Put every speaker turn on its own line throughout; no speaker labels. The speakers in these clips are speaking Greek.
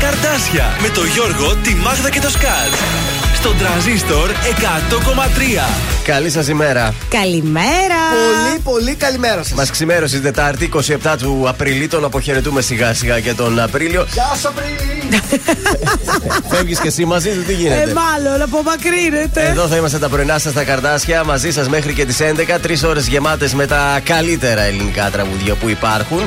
καρτάσια με το Γιώργο, τη Μάγδα και το Σκάτ. Στον τραζίστορ 100,3.
Καλή σας ημέρα.
Καλημέρα.
Πολύ, πολύ καλημέρα σας.
Μας ξημέρωσε η Τετάρτη 27 του Απριλίου. Τον αποχαιρετούμε σιγά σιγά και τον Απρίλιο.
Γεια σας, Απρίλιο.
Φεύγεις και εσύ μαζί του, τι
Ε,
γίνεται.
μάλλον απομακρύνεται.
Εδώ θα είμαστε τα πρωινά σας στα καρτάσια μαζί σας μέχρι και τις 11. Τρεις ώρες γεμάτες με τα καλύτερα ελληνικά τραγούδια που υπάρχουν.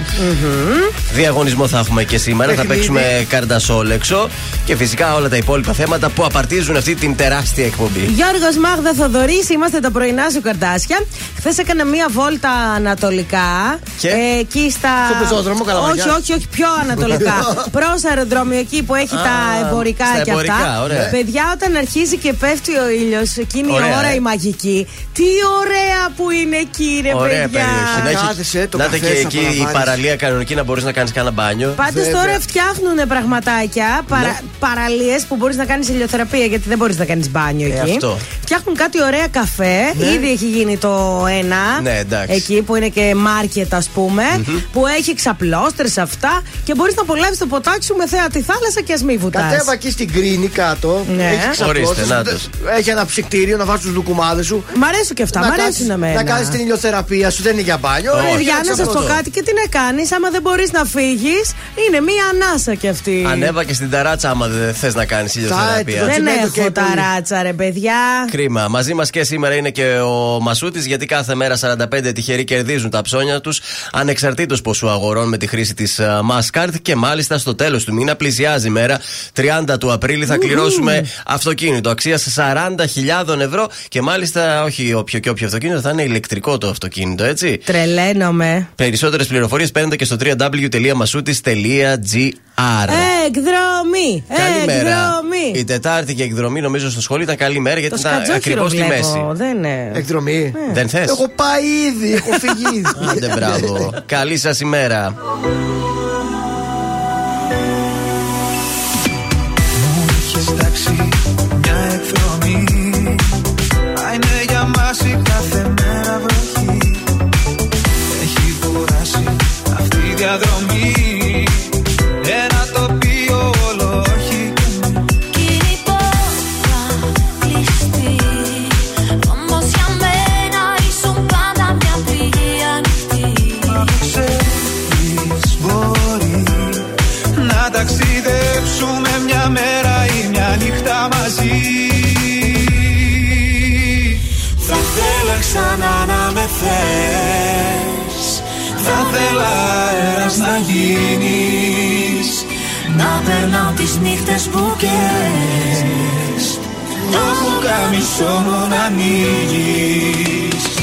Διαγωνισμό θα έχουμε και σήμερα. Θα
Παιχνίδι.
παίξουμε καρτασόλεξο. Και φυσικά όλα τα υπόλοιπα θέματα που απαρτίζουν αυτή την τεράστια εκπομπή.
Γιώργος Μάγδα Θοδωρής, είμαστε τα πρωινά σου καρτάσια. Χθες έκανα μία βόλτα ανατολικά.
Και;
Ε, εκεί στα.
Στο πεζόδρομο, Καλαμαριά.
Όχι, όχι, όχι, πιο ανατολικά. Προς αεροδρόμιο εκεί που έχει τα εμπορικά
στα
και
εμπορικά,
αυτά.
ωραία.
Παιδιά, όταν αρχίζει και πέφτει ο ήλιος, εκείνη η
Ωραία,
ώρα
ε.
η μαγική. Τι ωραία που είναι εκεί, ρε
Ωραία
παιδιά.
περιοχή. Να έχει-
Κάθεσαι, το
Να είναι
καφέ
και
σου
εκεί η
απολαμβάνεις.
παραλία κανονική να μπορείς να κάνεις κανένα μπάνιο.
Πάντως
Βέβαια.
τώρα φτιάχνουν πραγματάκια, παρα, παραλίες που μπορείς να κάνεις ηλιοθεραπεία γιατί δεν μπορείς να κάνεις μπάνιο εκεί.
Ε, αυτό.
Φτιάχνουν κάτι ωραία καφέ. Ήδη έχει γίνει το ένα.
Ναι, εντάξει.
Εκεί που είναι και μάρκετ, ας πουμε Που έχει ξαπλώστρε αυτά και μπορείς να απολαύσει το ποτάκι σου με θέα τη θάλασσα και ας μη βουτάς.
Κατέβα εκεί στην κρίνη κάτω.
Ναι.
Έχεις ξαπλώσεις,
Ορίστε, να τους.
Έχει ένα ψυκτήριο να βάζεις τους λουκουμάδε σου.
Μ' αρέσουν και αυτά, μ' αρέσουν
κάνεις-
εμένα.
να κάνεις την ηλιοθεραπεία σου, δεν είναι για μπάνιο.
Όχι.
Έχει
Παιδιά,
ένα
να σα πω
ξαπλώστρο.
κάτι και τι να κάνεις, άμα δεν μπορείς να φύγεις, είναι μία ανάσα κι αυτή.
Ανέβα και στην ταράτσα άμα δεν θες να κάνεις ηλιοθεραπεία.
το
Δεν
τσιμέντο
έχω
καίει πολύ.
ταράτσα, ρε παιδιά.
Κρίμα. Μαζί μας και σήμερα είναι και ο Μασούτης, γιατί κάθε μέρα 45 τυχεροί κερδίζουν τα ψώνια τους, ανεξαρτήτως ποσού αγορών με τη χρήση της Mastercard. Και μάλιστα στο τέλος του μήνα πλησιάζει η μέρα 30 του Απρίλη. Θα κληρώσουμε αυτοκίνητο αξία 40.000 ευρώ. Και μάλιστα, όχι όποιο και όποιο αυτοκίνητο, θα είναι ηλεκτρικό το αυτοκίνητο, έτσι.
Τρελαίνομαι.
Περισσότερες πληροφορίες παίρνετε και στο www.masutis.gr.
Εκδρομή!
Καλημέρα.
Εκδρομή!
Η Τετάρτη και η εκδρομή νομίζω στο σχολείο ήταν καλή μέρα γιατί
Το
ήταν
σκατζόχυρο
ακριβώς στη
βλέπω.
μέση.
Δεν είναι.
Εκδρομή.
Δεν θες;
Έχω πάει ήδη, έχω φύγει ήδη.
Άντε μπράβο. Καλή σας ημέρα.
Είχες τάξει μια εκδρομή. Μα είναι για μας η κάθε μέρα βροχή. Έχει κουράσει αυτή η διαδρομή ξανά να με θες. Θα θέλα αέρας να γίνεις
Να περνάω τις νύχτες που καίς
Το πουκάμισό μου να ανοίγεις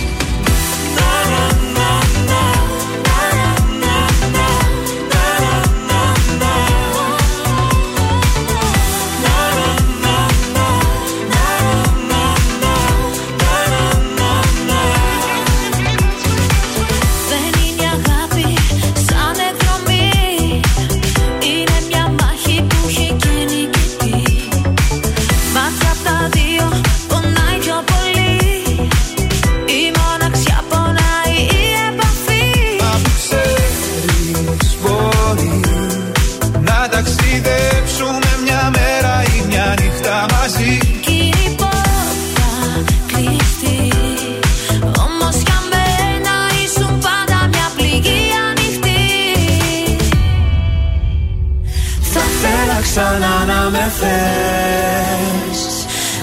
ξανά να με θες.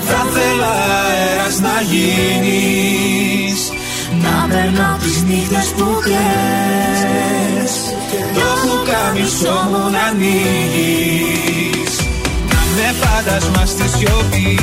Θα θέλα αέρας να γίνεις.
Να περνάω τις νύχτες που κλαις.
Το πουκάμισό μου να ανοίγεις. Να με φάντασμα στη σιωπή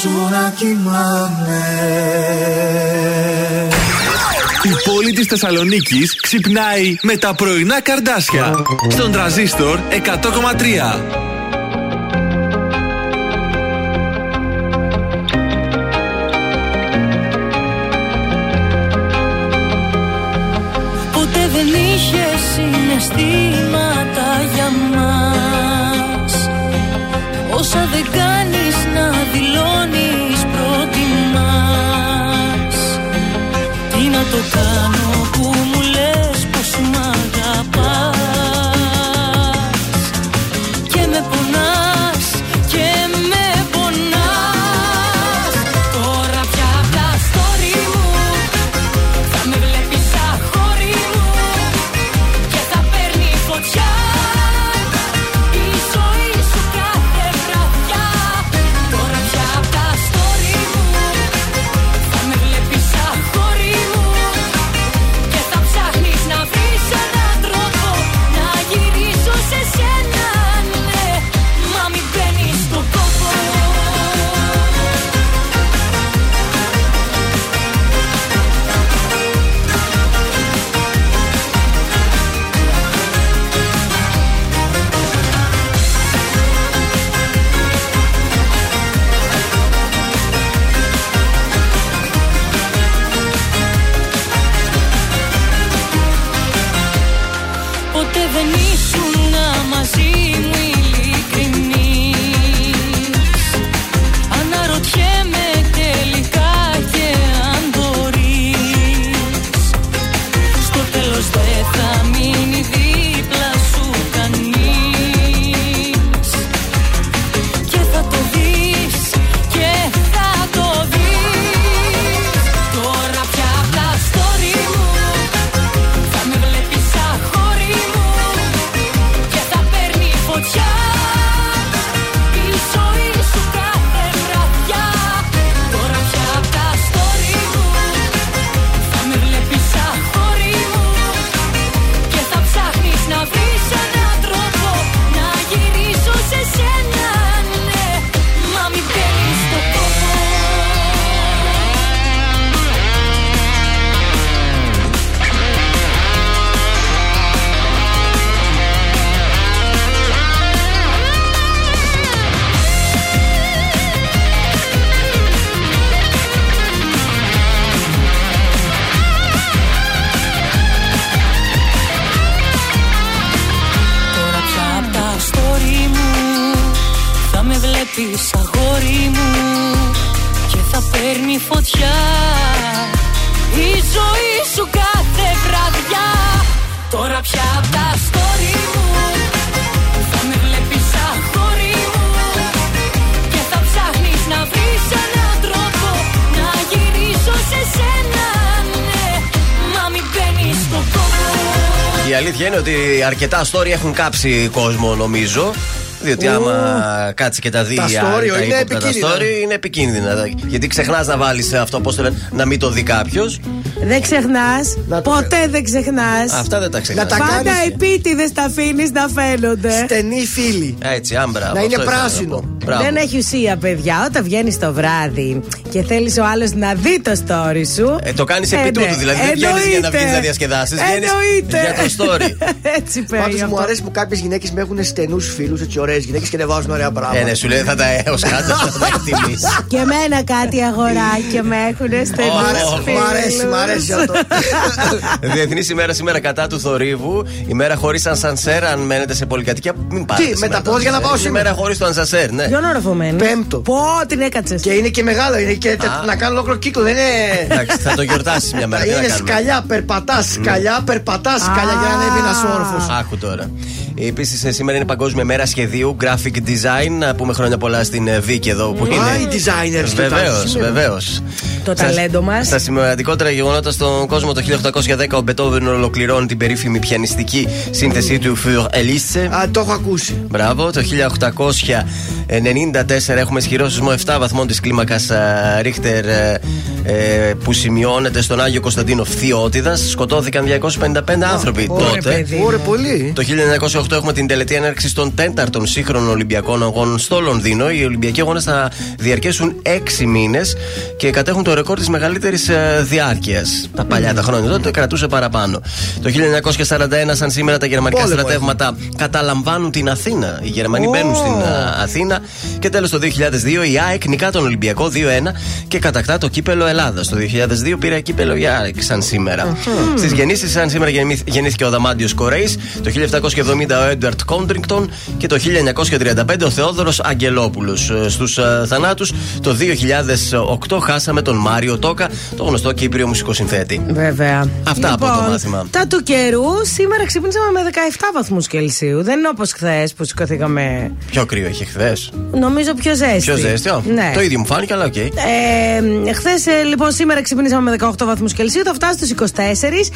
σου.
Η
πόλη της Θεσσαλονίκης ξυπνάει με τα πρωινά καρδάσια. Στον τραζίστορ 100,3.
και τα story
έχουν κάψει κόσμο, νομίζω. Διότι άμα κάτσει και τα δει
τα story,
τα
είναι, επικίνδυνα.
Story είναι επικίνδυνα. Γιατί ξεχνάς να βάλεις αυτό, πώς το να μην το δει κάποιος.
Δεν
ξεχνάς.
Ποτέ δεν ξεχνάς.
Αυτά δεν τα
ξεχνάς.
Πάντα
κάνεις...
επίτηδες τα αφήνεις να φαίνονται.
Στενή φίλη.
Έτσι, άμπρα.
Να είναι πράσινο.
Δεν έχει ουσία, παιδιά. Όταν βγαίνεις το βράδυ και θέλεις ο άλλος να δει το story σου.
Ε, το κάνεις επί
ε,
τούτου, ναι. δηλαδή. Δεν βγαίνει για να βγεις να διασκεδάσεις.
Εννοείται.
Για το story.
έτσι. Πάντως
μου αρέσει που κάποιες γυναίκες με έχουν στενούς φίλους, έτσι ωραίες γυναίκες και ανεβάζουν ωραία πράγματα.
Ε, ναι, σου λέει θα τα ε, έω κάτω, θα τα εκτιμήσεις.
και εμένα κάτι αγορά και με έχουν στενούς
φίλους. Μου αρέσει, μου αρέσει αυτό.
Διεθνής ημέρα σήμερα κατά του θορύβου. Ημέρα χωρίς ανσανσέρ, αν μένετε σε πολυκατοικία. Μην πάτε.
Τι, με τα πόδια να πάω σήμερα;
Ημέρα χωρίς το ανσανσέρ, ναι.
Ποιον ορφωμένη.
Πέμπτο.
Πω την έκατσες.
Και είναι και μεγάλο, είναι και τε- να κάνω ολόκληρο κύκλο. Δεν είναι.
Εντάξει, θα το γιορτάσεις μια μέρα. τι να
Είναι
κάνουμε;
σκαλιά, περπατάς, σκαλιά, περπατάς, σκαλιά για να ανέβει ένας όροφος.
Άκου τώρα. Επίσης, σήμερα είναι Παγκόσμια Μέρα Σχεδίου Graphic Design. Να πούμε χρόνια πολλά στην ε, Βίκη εδώ που
Α, οι
είναι.
designers και τα
Βεβαίως,
σήμερα.
βεβαίως.
Το ταλέντο μας.
Στα σημαντικότερα γεγονότα στον κόσμο, το 1810 ο Μπετόβεν ολοκληρώνει την περίφημη πιανιστική σύνθεσή του Für Elise.
Α, το έχω ακούσει.
Μπράβο. Το 1894 έχουμε ισχυρό σεισμό 7 βαθμών της κλίμακας Ρίχτερ ε, ε, που σημειώνεται στον Άγιο Κωνσταντίνο Φθιώτιδας. Σκοτώθηκαν 255 άνθρωποι
Ωραία,
τότε.
παιδί.
Ωραία, πολύ.
Το 1908 έχουμε την τελετή έναρξη των τέταρτων σύγχρονων Ολυμπιακών Αγώνων στο Λονδίνο. Οι Ολυμπιακοί Αγώνες θα διαρκέσουν 6 μήνες και κατέχουν το ρεκόρ της μεγαλύτερης διάρκειας. Τα παλιά τα χρόνια τότε κρατούσε παραπάνω. Το 1941, σαν σήμερα, τα γερμανικά
Πόλεμο
στρατεύματα καταλαμβάνουν την Αθήνα. Οι Γερμανοί μπαίνουν στην α, Αθήνα. Και τέλος το 2002 η ΑΕΚ νικά τον Ολυμπιακό 2-1 και κατακτά το κύπελο Ελλάδα. Το 2002 πήρε κύπελο η ΑΕΚ σαν σήμερα. Στις γεννήσεις, σαν σήμερα γεννήθ- γεννήθηκε ο Δαμάντιο Κορέης. Το 1770 ο Έντουαρτ Κόντριγκτον και το 1935 ο Θεόδωρος Αγγελόπουλος. Στους θανάτους το 2008 χάσαμε τον Μάριο Τόκα, το γνωστό Κύπριο μουσικοσυνθέτη.
Βέβαια.
Αυτά από το μάθημα.
Τα του καιρού σήμερα ξυπνήσαμε με 17 βαθμούς Κελσίου. Δεν είναι όπως χθες που σηκωθήκαμε.
Πιο κρύο είχε χθες.
Νομίζω πιο ζέστη.
Πιο ζέστιο.
Ναι.
Το ίδιο μου φάνηκε, αλλά οκ.
Ε, Χθες, λοιπόν, σήμερα ξυπνήσαμε με 18 βαθμούς Κελσίου. Θα φτάσει στους 24.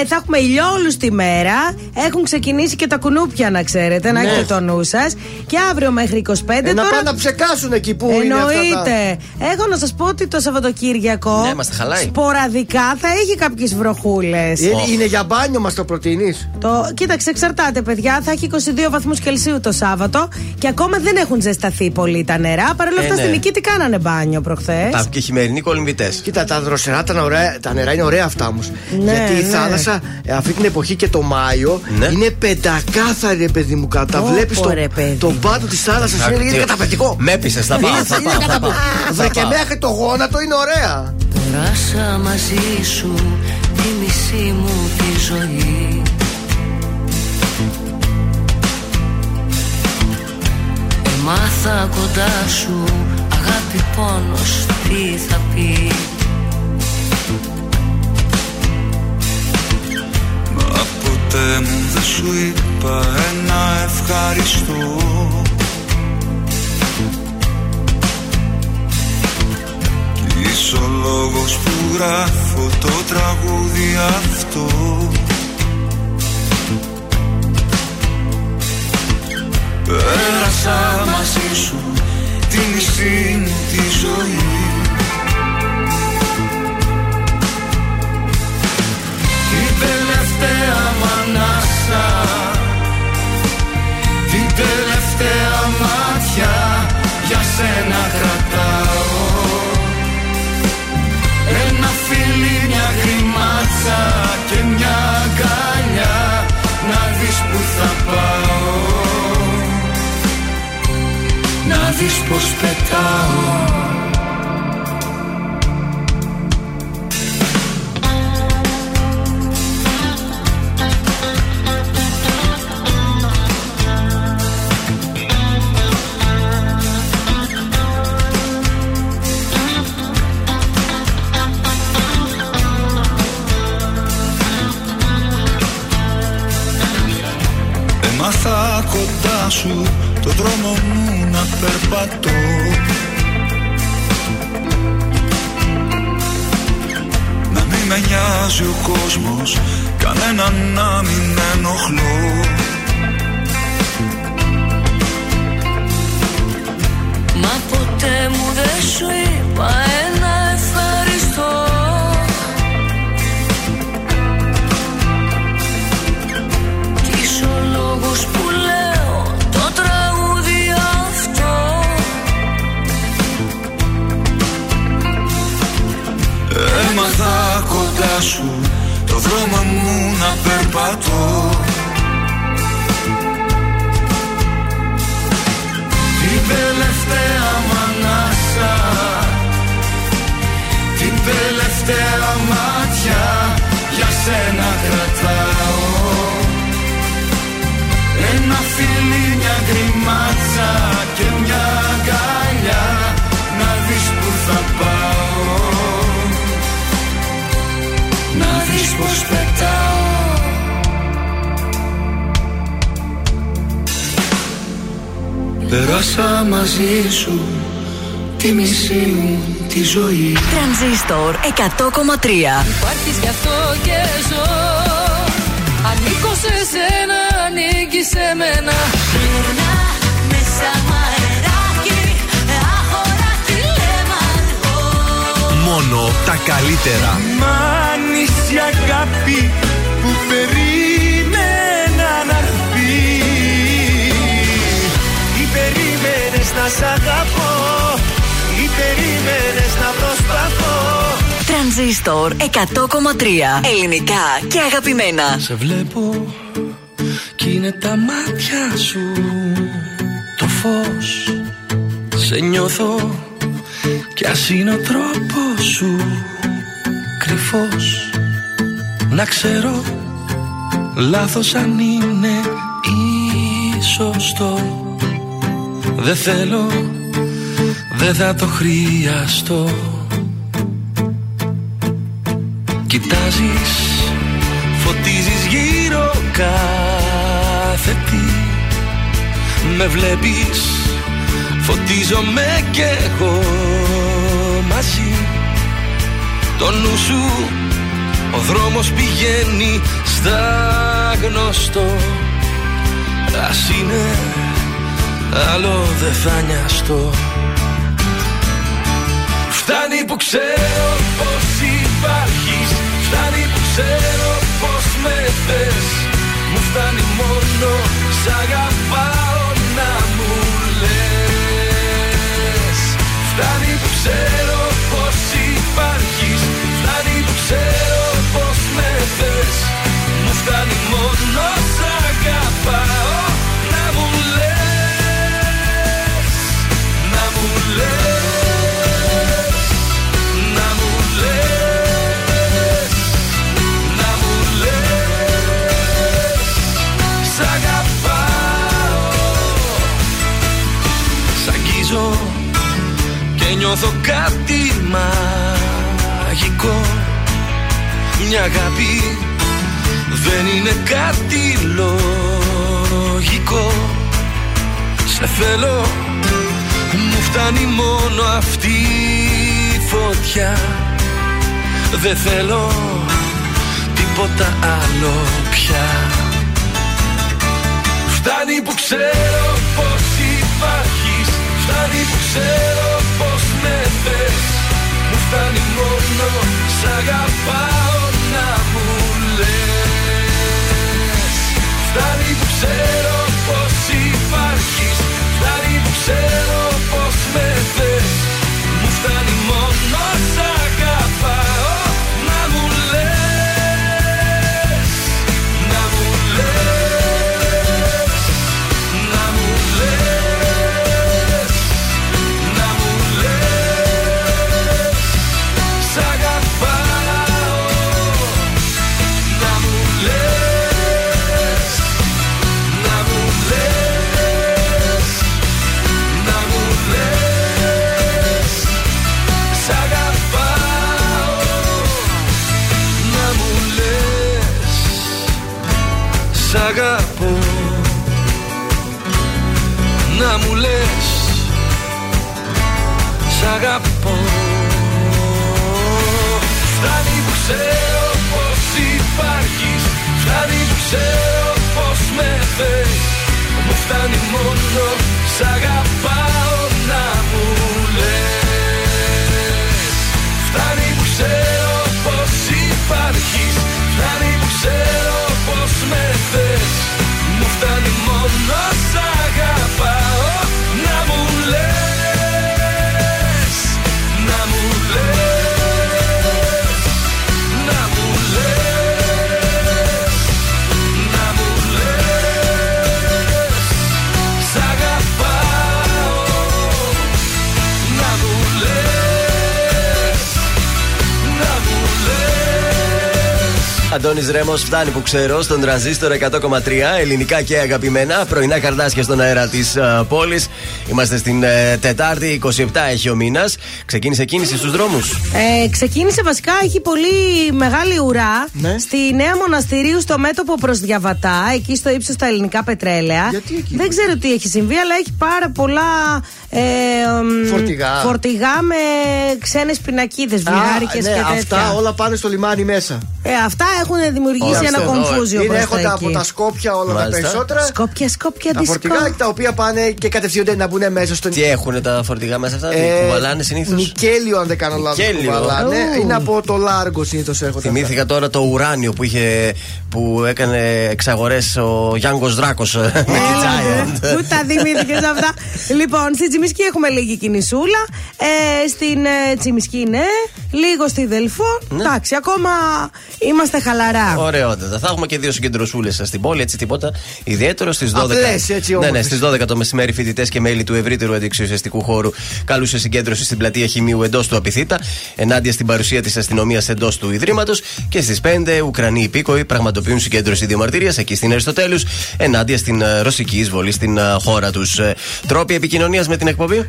Ε, θα έχουμε ηλιόλουστη μέρα. Έχουν ξεκινήσει και τα κουνούπια, να ξέρετε, να
Ναι.
έχετε το νου σας. Και αύριο μέχρι 25.
Ε, να
τώρα...
πάνε να ψεκάσουν εκεί που είναι αυτά τα...
Εννοείται. Έχω να σας πω ότι το Σαββατοκύριακο.
Ναι, μας τα χαλάει.
Σποραδικά θα έχει κάποιες βροχούλες.
Είναι, είναι για μπάνιο, μας το προτείνεις;
Το, κοίταξε, εξαρτάται, παιδιά. Θα έχει 22 βαθμούς Κελσίου το Σάββατο και ακόμα δεν έχουν ζεσταθεί πολύ τα νερά. Παρ' όλα
Ε,
αυτά
ναι.
στην Νικήτη κάνανε μπάνιο προχθές.
Τα και χειμερινοί κολυμβητέ.
Κοίτα, τα δροσερά, τα, ωραία, τα νερά είναι ωραία αυτά όμως.
Ναι,
Γιατί η
ναι.
θάλασσα ε, αυτή την εποχή και το Μάιο
Ναι.
είναι πεντακάθαρη, ρε παιδί μου. Κατά
Ω,
βλέπεις το,
ρε, παιδί.
το πάτο της θάλασσας. Είναι, είναι καταπληκτικό.
Με έπεισες, θα πάω.
Είναι,
θα
είναι
πάω, θα
καταπληκτικό.
πάω.
Βρε
Θα
και
πάω.
μέχρι το γόνατο είναι ωραία.
Πέρασα μαζί σου τη μισή μου τη ζωή Έμαθα κοντά σου αγάπη πόνος τι θα πει.
Μα ποτέ μου δεν σου είπα ένα ευχαριστώ. Κι είσαι ο λόγος που γράφω το τραγούδι αυτό. Πέρασα μαζί σου τη μισή μου τη ζωή. Την τελευταία μ' ανάσα Την τελευταία μάτια για σένα κρατάω. Ένα φιλί, μια γρημάτσα και μια αγκαλιά Να δεις που θα πάω Να δεις πως πετάω. Έμαθα κοντά σου το δρόμο μου. να περπατώ. Να μην με νοιάζει ο κόσμος Κανένα να μην ενοχλώ.
Μα ποτέ μου δεν σου είπα κοντά σου το δρόμο μου να περπατώ. Την τελευταία μανάσα Την
τελευταία μάτια για σένα κρατάω. Ένα φίλι, μια γκριμάτσα και μια αγκαλιά να δεις
που θα πάω. Να δεις πως πετάω. Περάσα μαζί σου Τη μισή μου τη ζωή.
Τρανζίστορ 100,3
Υπάρχεις γι' αυτό και ζω. Ανήκω σε σένα, ανήκεις σε μένα.
Μόνο τα καλύτερα.
Μ' άνοιξε η αγάπη που περίμενα να έρθει Ή περίμενες να σ' αγαπώ Ή περίμενες να προσπαθώ.
Τρανζίστορ 100,3 Ελληνικά και αγαπημένα.
Σε βλέπω κι είναι τα μάτια σου. Το φως Σε νιώθω κι ας είναι ο τρόπος σου κρυφός Να ξέρω λάθος αν είναι ή σωστό Δεν θέλω, δεν θα το χρειαστώ. Κοιτάζεις, φωτίζεις γύρω κάθε τι. Με βλέπεις, φωτίζομαι κι εγώ μαζί. Το νου σου, ο δρόμος πηγαίνει στα γνωστό. Ας είναι, άλλο δεν θα νοιαστώ. Φτάνει που ξέρω πως υπάρχεις. Φτάνει που ξέρω πως με θες. Μου φτάνει μόνο σ' αγαπάω Φτάνει που ξέρω πως υπάρχεις. Φτάνει που ξέρω πως με θες. Μου φτάνει μόνος σ' αγαπάω νιώθω κάτι μαγικό. Μια αγάπη δεν είναι κάτι λογικό. Σε θέλω μου φτάνει μόνο αυτή η φωτιά. Δεν θέλω τίποτα άλλο πια. Φτάνει που ξέρω πως υπάρχεις. Φτάνει που ξέρω πως με θες Μου φτάνει μόνο σ' αγαπάω να μου λες Φτάνει που ξέρω πως υπάρχεις Φτάνει που ξέρω ξέρω πως με θες Μου φτάνει μόνο Αντώνης Ρέμος, φτάνει που ξέρω
στον τραζίστορ 100,3 ελληνικά και αγαπημένα. Πρωινά καρδάσια στον αέρα της πόλης. Είμαστε στην ε, Τετάρτη, 27 έχει ο μήνας. Ξεκίνησε κίνηση στους δρόμους;
Ε, ξεκίνησε βασικά, έχει πολύ μεγάλη ουρά
Ναι.
στη Νέα Μοναστηρίου στο μέτωπο προς Διαβατά, εκεί στο ύψος στα ελληνικά πετρέλαια.
Γιατί εκεί;
Δεν ξέρω τι έχει συμβεί, αλλά έχει πάρα πολλά. Ε, μ,
Φορτηγά.
φορτηγά με ξένε πινακίδε, βουλγάρικε
ναι,
και τέτοια.
αυτά όλα πάνε στο λιμάνι μέσα.
Ε, αυτά έχουν δημιουργήσει
Ωραία,
ένα
αυτό εδώ,
κομφούζιο
Είναι
προς
έχοντα
τα
από
εκεί.
τα Σκόπια όλα
Μάλιστα.
τα περισσότερα.
Σκόπια, σκόπια,
Τα
δισκό.
φορτηγά τα οποία πάνε και κατευθύνονται να μπουν μέσα στο
Τι έχουν τα φορτηγά μέσα αυτά, τι
Ε,
κουβαλάνε συνήθω.
Νικέλιο, αν δεν κάνω λάθο.
Νικέλιο.
κουβαλάνε.
Ου.
Είναι από το Λάργο συνήθω έρχονται. αυτά.
Θυμήθηκα τώρα το ουράνιο που, είχε, που έκανε εξαγορέ ο Γιάνγκο Δράκο με τη Giant.
Πού τα θυμήθηκε αυτά. λοιπόν, στη Τσιμισκή έχουμε λίγη κινησούλα. Ε, στην ε, Τσιμισκή, ναι. Λίγο στη Δελφό. Εντάξει, ακόμα είμαστε χαλαρά.
Ωραιότατα. Θα έχουμε και δύο συγκεντρωσούλες στην πόλη, έτσι τίποτα ιδιαίτερο στις 12.
Απλές, έτσι,
ναι, ναι,
όμορφες.
στις 12 το μεσημέρι φοιτητές και μέλη του ευρύτερου αντιεξουσιαστικού χώρου καλούσε συγκέντρωση στην πλατεία Χημείου εντός του Απιθύτα, ενάντια στην παρουσία της αστυνομίας εντός του Ιδρύματος και στις 5 Ουκρανοί υπήκοοι πραγματοποιούν συγκέντρωση διαμαρτυρία εκεί στην Αριστοτέλους ενάντια στην ε, ρωσική εισβολή στην ε, χώρα τους. Τρόποι επικοινωνίας με την εκπομπή.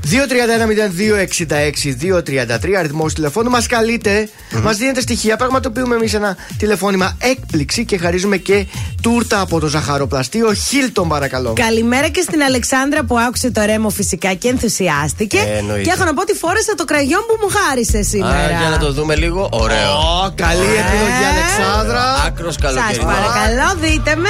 231-0266-233 αριθμός τηλεφώνου. Μας καλείτε, μας δίνετε στοιχεία. Πραγματοποιούμε εμείς ένα τηλεφώνημα έκπληξη και χαρίζουμε και τούρτα από το ζαχαροπλαστείο Χίλτον, παρακαλώ.
Καλημέρα και στην Αλεξάνδρα που άκουσε το ρέμο φυσικά και ενθουσιάστηκε.
Ε, εννοείται.
και έχω να πω ότι φόρεσα το κραγιόν που μου χάρισε σήμερα.
Α, για να το δούμε λίγο. Ωραίο.
Ω, καλή επιλογή,
Ε.
Αλεξάνδρα.
Άκρος
Σας
καλοκαιρινό.
παρακαλώ, δείτε με.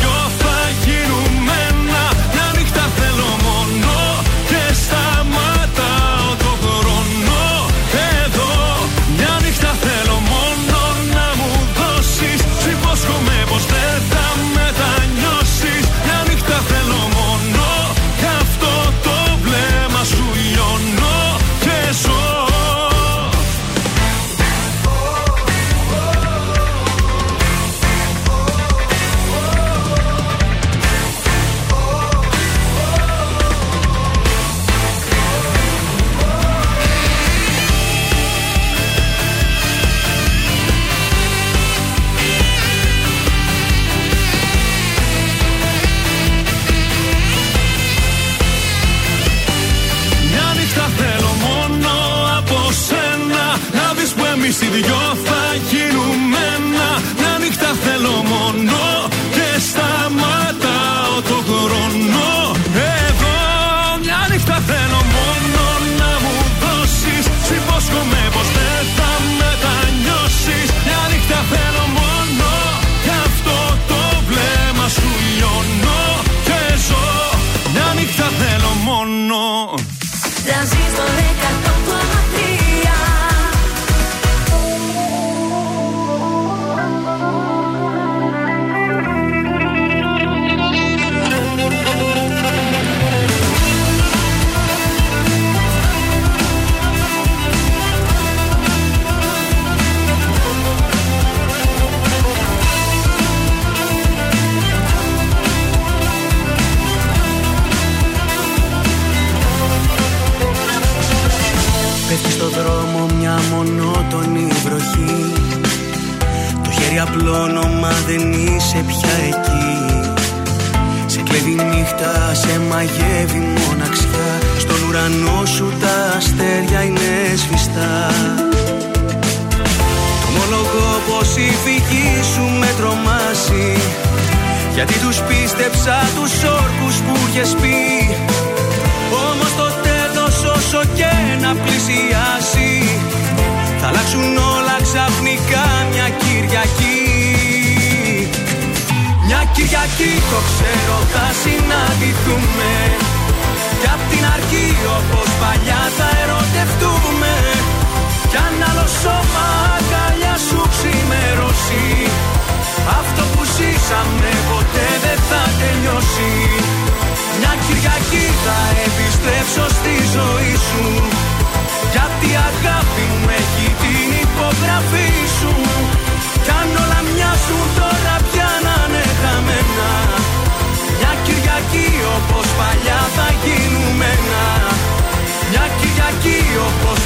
η νύχτα, σε μαγεύει η μοναξιά. Στον ουρανό σου τα αστέρια είναι σβηστά. Το ομολογώ πως η φυγή σου με τρομάσει Γιατί τους πίστεψα τους όρκους που είχες πει. Όμως το τέλος όσο και να πλησιάσει Θα αλλάξουν όλα ξαφνικά μια Κυριακή. Μια Κυριακή το ξέρω θα συναντηθούμε. Κι απ' την αρχή όπως παλιά θα ερωτευτούμε. Κι αν άλλο σώμα αγκαλιά σου ξημερώσει Αυτό που ζήσαμε ποτέ δεν θα τελειώσει. Μια Κυριακή θα επιστρέψω στη ζωή σου. Γιατί η αγάπη μου έχει την υπογραφή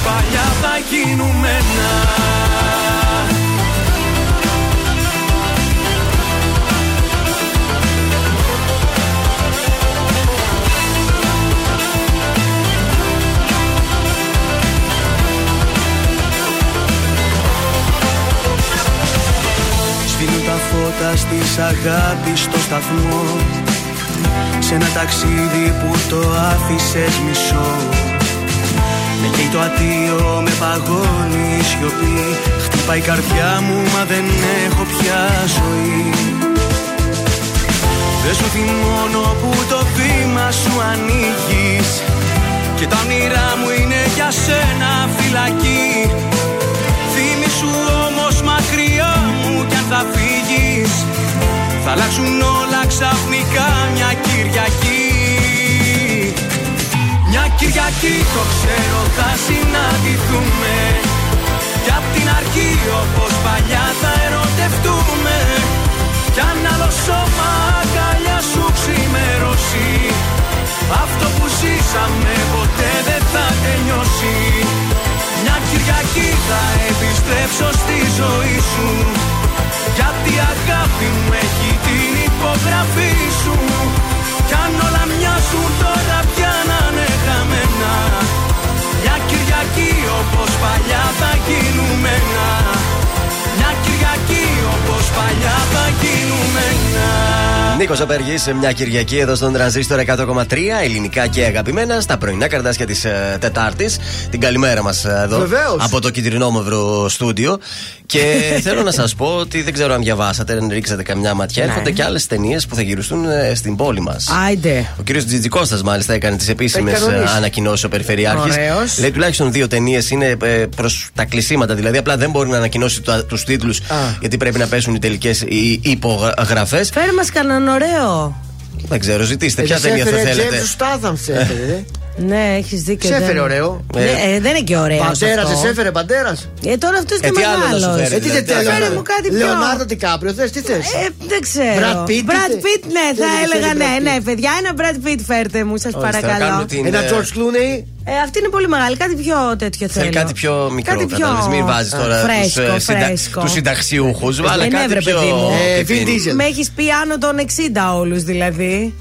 παλιά θα γίνουμε ένα. Σβήνουν τα φώτα στις αγάπης στο σταθμό. Σε ένα ταξίδι που το άφησες μισό Με καίει το αντίο, με παγώνει η σιωπή. Χτυπάει η καρδιά μου μα δεν έχω πια ζωή. Δεν σου θυμώνω που το βήμα σου ανοίγεις. Και τα όνειρά μου είναι για σένα φυλακή. Θύμησου όμως μακριά μου κι αν θα φύγεις. Θα αλλάξουν όλα ξαφνικά μια Κυριακή. Μια Κυριακή το ξέρω θα συναντηθούμε. Κι απ' την αρχή όπως παλιά θα ερωτευτούμε. Κι αν άλλο σώμα αγκαλιά σου ξημερώσει Αυτό που ζήσαμε ποτέ δεν θα τελειώσει. Μια Κυριακή θα επιστρέψω στη ζωή σου. Γιατί η αγάπη μου έχει την υπογραφή σου. Κι αν όλα μοιάζουν τώρα πια να είναι χαμένα Μια Κυριακή όπως παλιά θα γίνουμε ένα. Μια Κυριακή όπως παλιά θα γίνουμε ένα
Νίκος Απεργής σε μια Κυριακή εδώ στον Τρανζίστορ 100,3 ελληνικά και αγαπημένα στα πρωινά καρδάσια της ε, Τετάρτης. Την καλημέρα μας εδώ
Βεβαίως.
από το κυτρινόμαυρο στούντιο. Και θέλω να σας πω ότι δεν ξέρω αν διαβάσατε, αν ρίξατε καμιά ματιά.
Ναι.
Έρχονται και άλλες ταινίες που θα γυριστούν ε, στην πόλη μας.
Άιντε.
Ο κύριος Τζιτζικώστας, μάλιστα, έκανε τις επίσημες
έχει κανονίσει.
ανακοινώσεις ο Περιφερειάρχης.
Ωραίος.
Λέει τουλάχιστον δύο ταινίες είναι προς τα κλεισίματα. Δηλαδή, απλά δεν μπορεί να ανακοινώσει τους τίτλους γιατί πρέπει να πέσουν οι τελικές υπογραφές.
Φέρε μας κανέναν ωραίο.
Δεν ξέρω, ζητήστε.
Ε,
Ποια
σε
ταινία θα
έφερε
θέλετε.
James Statham σε έφερε, ε.
Ναι, έχεις δίκιο.
Σε
δεν-
έφερε ωραίο.
Ναι, ε, δεν είναι και ωραίο.
Μπαντέρα,
αυτό.
σε έφερε μπαντέρα.
Ε, τώρα αυτός
Ε,
είναι
τι άλλο να σου
μεγάλο.
φέρει,
Ε, τι
δηλαδή,
δεν θέλω.
Φέρε μου κάτι πιο-
Λεωνάρδο Τικάπριο, θες, τι θες;
Ε, δεν ξέρω.
Brad Pitt,
Brad
τι-
Pitt, ναι,
τι
θα
θέλει,
έλεγα
θέλει
ναι,
Brad Pitt.
ναι, παιδιά. Ένα Brad Pitt φέρτε μου, σας
θα
παρακαλώ.
κάνουμε την-
Ένα
ε,
George Clooney.
Ε, αυτή είναι πολύ μεγάλη. Κάτι πιο τέτοιο θέλω.
Θέλει κάτι πιο μικρό.
Κάτι πιο
κατάλαβες. Μην βάζεις τώρα
φρέσκο,
του
φρέσκο.
τους συνταξιούχους. Βάλε
Δεν
κάτι
έβρε,
πιο.
παιδί μου.
Ε, Vin
πιθύνη.
Diesel.
Με έχεις πει άνω των 60 όλους δηλαδή.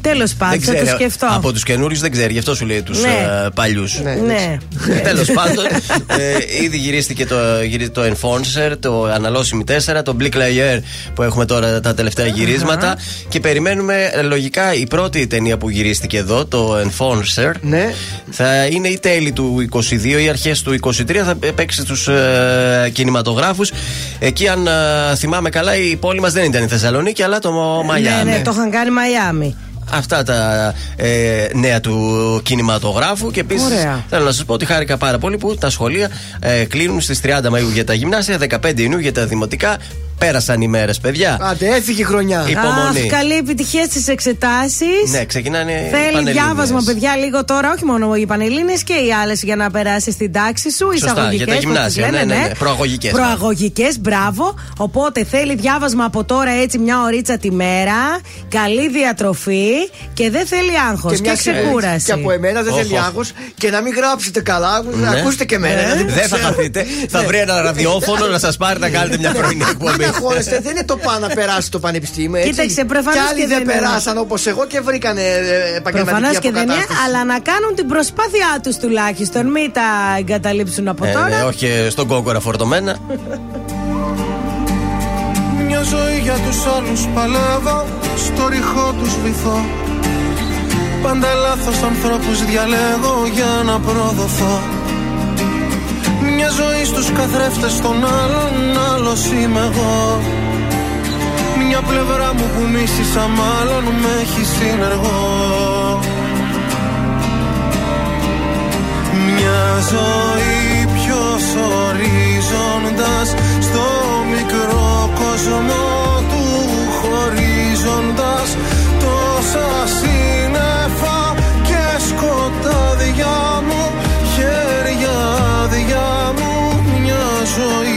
Τέλος πάντων,
Δεν
θα το
ξέρει.
σκεφτώ.
Από τους καινούριους δεν ξέρει, γι' αυτό σου λέει τους
Ναι.
παλιούς.
Ναι.
Τέλος πάντων, ε, ήδη γυρίστηκε το, γυρί- το Enforcer, το Αναλώσιμη 4, το Blick Layer που έχουμε τώρα τα τελευταία γυρίσματα. Και περιμένουμε ε, λογικά η πρώτη ταινία που γυρίστηκε εδώ, το Enforcer.
Ναι.
Θα είναι η τέλη του 22 ή αρχές του 23. Θα παίξει στους ε, κινηματογράφους. Εκεί, αν ε, θυμάμαι καλά, η πόλη μας δεν ήταν η Θεσσαλονίκη, αλλά το Μαϊάμι.
Ναι, ναι, το είχαν κάνει Μαϊάμι.
Αυτά τα ε, νέα του κινηματογράφου και επίσης
Ωραία.
θέλω να σας πω ότι χάρηκα πάρα πολύ που τα σχολεία ε, κλείνουν στις 30 Μαου για τα γυμνάσια, 15 Ιουνίου για τα δημοτικά. Πέρασαν οι μέρες, παιδιά.
Άντε, έφυγε η χρονιά.
Υπομονή.
Αχ, καλή επιτυχία στις εξετάσεις.
Ναι, ξεκινάνε. οι
Θέλει
Πανελλήνιες.
διάβασμα, παιδιά, λίγο τώρα, όχι μόνο οι Πανελλήνε και οι άλλες για να περάσει στην τάξη σου.
Σωστά,
Εισαγωγικές,
για τα
πώς
γυμνάσια,
τις λένε,
ναι, ναι, ναι. Προαγωγικές.
Προαγωγικές, μπράβο. Οπότε θέλει διάβασμα από τώρα έτσι μια ωρίτσα τη μέρα. Καλή διατροφή και δεν θέλει άγχος και,
μια
ξεκούραση.
Και από εμένα δεν
Όχο.
θέλει άγχος και να μην γράψετε καλά. Να
Ναι.
ακούσετε και εμένα.
Ε.
δηλαδή, που
Δεν θα
ξέρω.
χαθείτε. Θα βρει ένα ραδιόφωνο να σας πάρει να κάνετε μια πρωινή εκπομπή.
Αγχώνεστε, δεν είναι το πάνω να περάσει το πανεπιστήμιο. Έτσι.
Κοίταξε, προφανώς
Και άλλοι
και
δεν
δεν είναι.
περάσαν όπως εγώ και βρήκανε ε, επαγγελματική
Προφανώς και δεν είναι,
αποκατάσταση.
αλλά να κάνουν την προσπάθειά τους τουλάχιστον. Μην τα εγκαταλείψουν από
Ε,
τώρα.
ναι, όχι στον κόκορα φορτωμένα.
Μια ζωή για τους άλλους παλεύω Στο ρηχό τους βυθώ Πάντα λάθος ανθρώπους διαλέγω για να προδοθώ Μια ζωή στους καθρέφτες των άλλων Άλλος είμαι εγώ. Μια πλευρά μου που μίσησα μάλλον Με έχει συνεργό. Μια ζωή ποιος ορίζοντας Στο μικρό κόσμο του χωρίζοντας Τόσα σύννεφα μια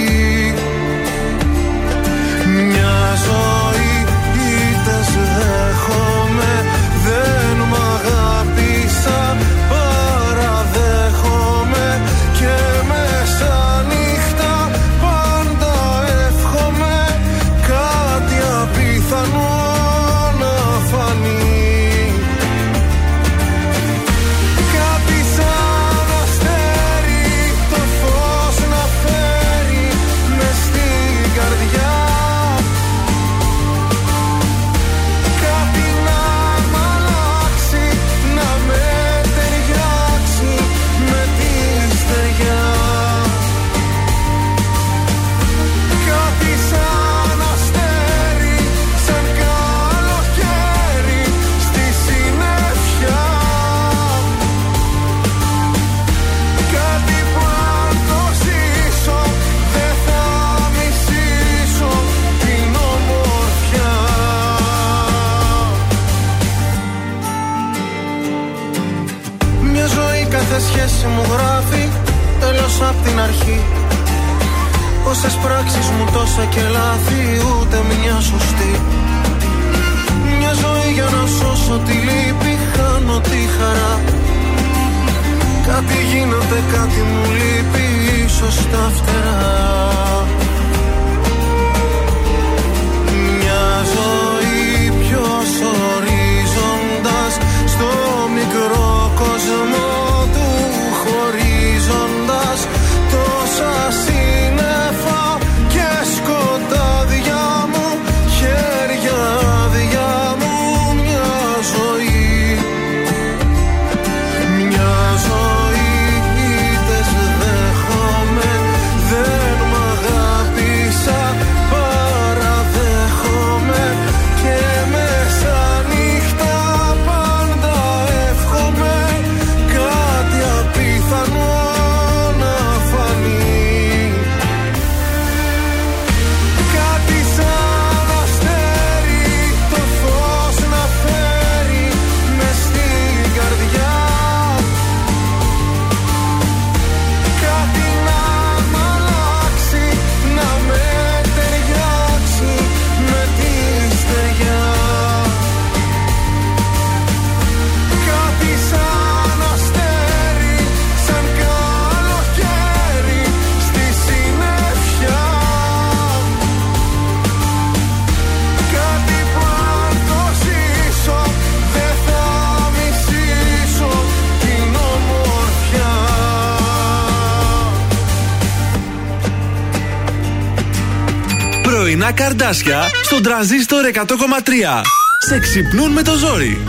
καρδάσια στον τραζίστορ 100,3. Σε ξυπνούν με το ζόρι.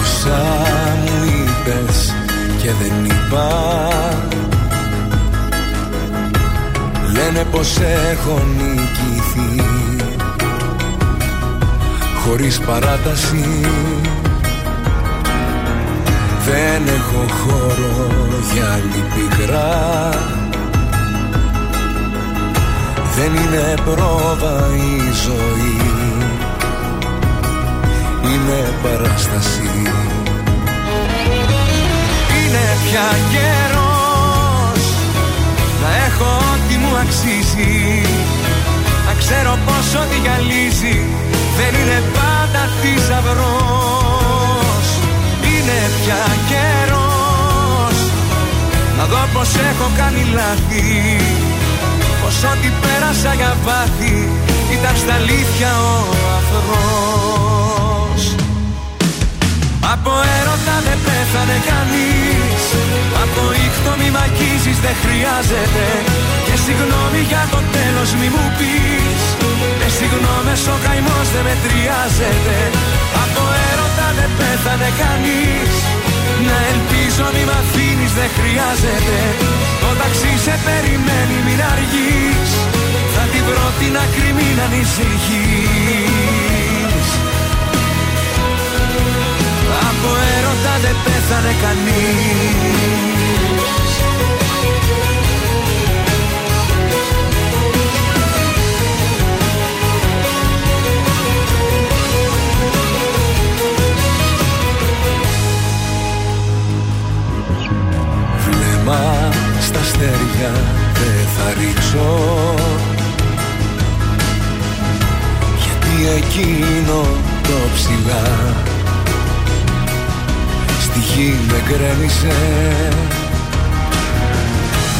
Όσα μου είπες και δεν είπα Λένε πως έχω νικηθεί Χωρίς παράταση. Δεν έχω χώρο για άλλη πικρά. Δεν είναι πρόβα η ζωή. Είναι παράσταση. Είναι πια καιρός Να έχω ό,τι μου αξίζει. Να ξέρω πόσο τι γυαλίζει δεν είναι πάντα θησαυρός.
Είναι πια καιρός να δω πως έχω κάνει λάθη. Πως ό,τι πέρασα για πάθη ήταν στα αλήθεια ο αφρός Από έρωτα δεν πέθανε κανείς Από ήχτο μη μακίζει δεν χρειάζεται Και συγγνώμη για το τέλος μη μου πεις. Με συγγνώμες ο καημός δεν μετριάζεται. Από έρωτα δεν πέθανε κανείς. Να ελπίζω μη μ' αφήνεις δεν χρειάζεται. Το ταξί σε περιμένει μην αργείς. Θα την βρω την άκρη μην ανησυχείς. Από έρωτα δεν πέθανε κανείς Βλέμμα στα αστέρια δεν θα ρίξω. Γιατί εκείνο το ψηλά Στη γη με γκρέμισε.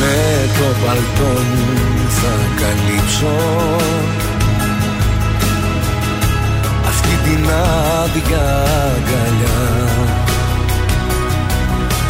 Με το παλτό μου θα καλύψω. Αυτή την άδεια αγκαλιά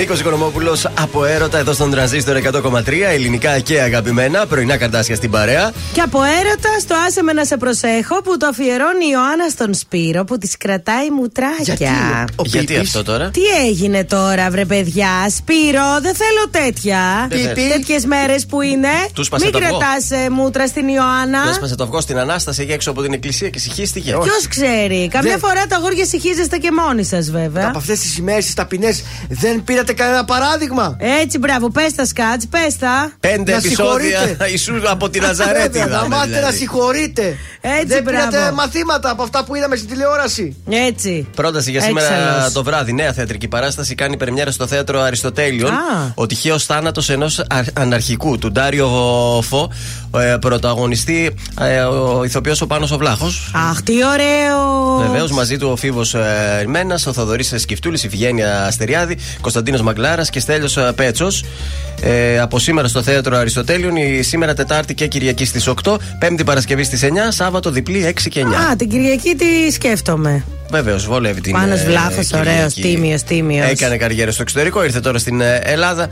Νίκος Οικονομόπουλος από έρωτα εδώ στον τρανζίστορ 100,3 ελληνικά και αγαπημένα. Πρωινά καρτάσια στην παρέα.
Και από έρωτα στο άσε με να σε προσέχω που το αφιερώνει η Ιωάννα στον Σπύρο που της κρατάει μουτράκια.
Γιατί, ο
Γιατί
Πίπης.
αυτό τώρα;
Τι έγινε τώρα, βρε παιδιά; Σπύρο, δεν θέλω τέτοια.
Δεν θες.
Τέτοιες μέρες που είναι.
Του σπάσε
Μην
το αυγό.
κρατάς μούτρα στην Ιωάννα.
Έσπασε το αυγό στην ανάσταση εκεί έξω από την εκκλησία και συγχύστηκε.
Ποιος ξέρει; Καμιά
Δεν-
φορά τα αγόρια συγχύζεστε και μόνοι σας, βέβαια.
Από αυτές τις ημέρες τις ταπεινές δεν πήρατε κανένα παράδειγμα;
Έτσι, μπράβο, πες τα σκάτς, πες τα.
Πέντε
Να
επεισόδια
συγχωρείτε.
Ιησούς από τη Ναζαρέτη.
Βέβαια, Να
είδαμε,
μάθετε να
δηλαδή.
συγχωρείτε.
Έτσι,
δεν πήρατε
μπράβο.
μαθήματα από αυτά που είδαμε στην τηλεόραση.
Έτσι.
Πρόταση για σήμερα
Έξαλλος.
το βράδυ. Νέα θεατρική παράσταση κάνει πρεμιέρα στο θέατρο Αριστοτέλειων.
Α.
Ο τυχαίο θάνατος ενός αναρχικού, του Ντάριο Φω. Ε, πρωταγωνιστή ε, ο ηθοποιός ο Πάνος ο Βλάχο.
Αχ, τι ωραίος.
Βεβαίως μαζί του ο Φίβος ε, Μένα, ο Θοδωρής Σκυφτούλη, η Φιγένεια Αστεριάδη, Κωνσταντίνος Μαγκλάρας και Στέλιος Πέτσος. Ε, από σήμερα στο θέατρο Αριστοτέλειων, η σήμερα Τετάρτη και Κυριακή στις 8, Πέμπτη Παρασκευή στις 9, Σάββατο διπλή 6 και 9.
Α, την Κυριακή τι σκέφτομαι.
Βεβαίως, βολεύει την.
Πάνος
ε,
Βλάχος,
Κυριακή.
ωραίος, τίμιος, τίμιος.
Έκανε καριέρα στο εξωτερικό, ήρθε τώρα στην ε, Ελλάδα.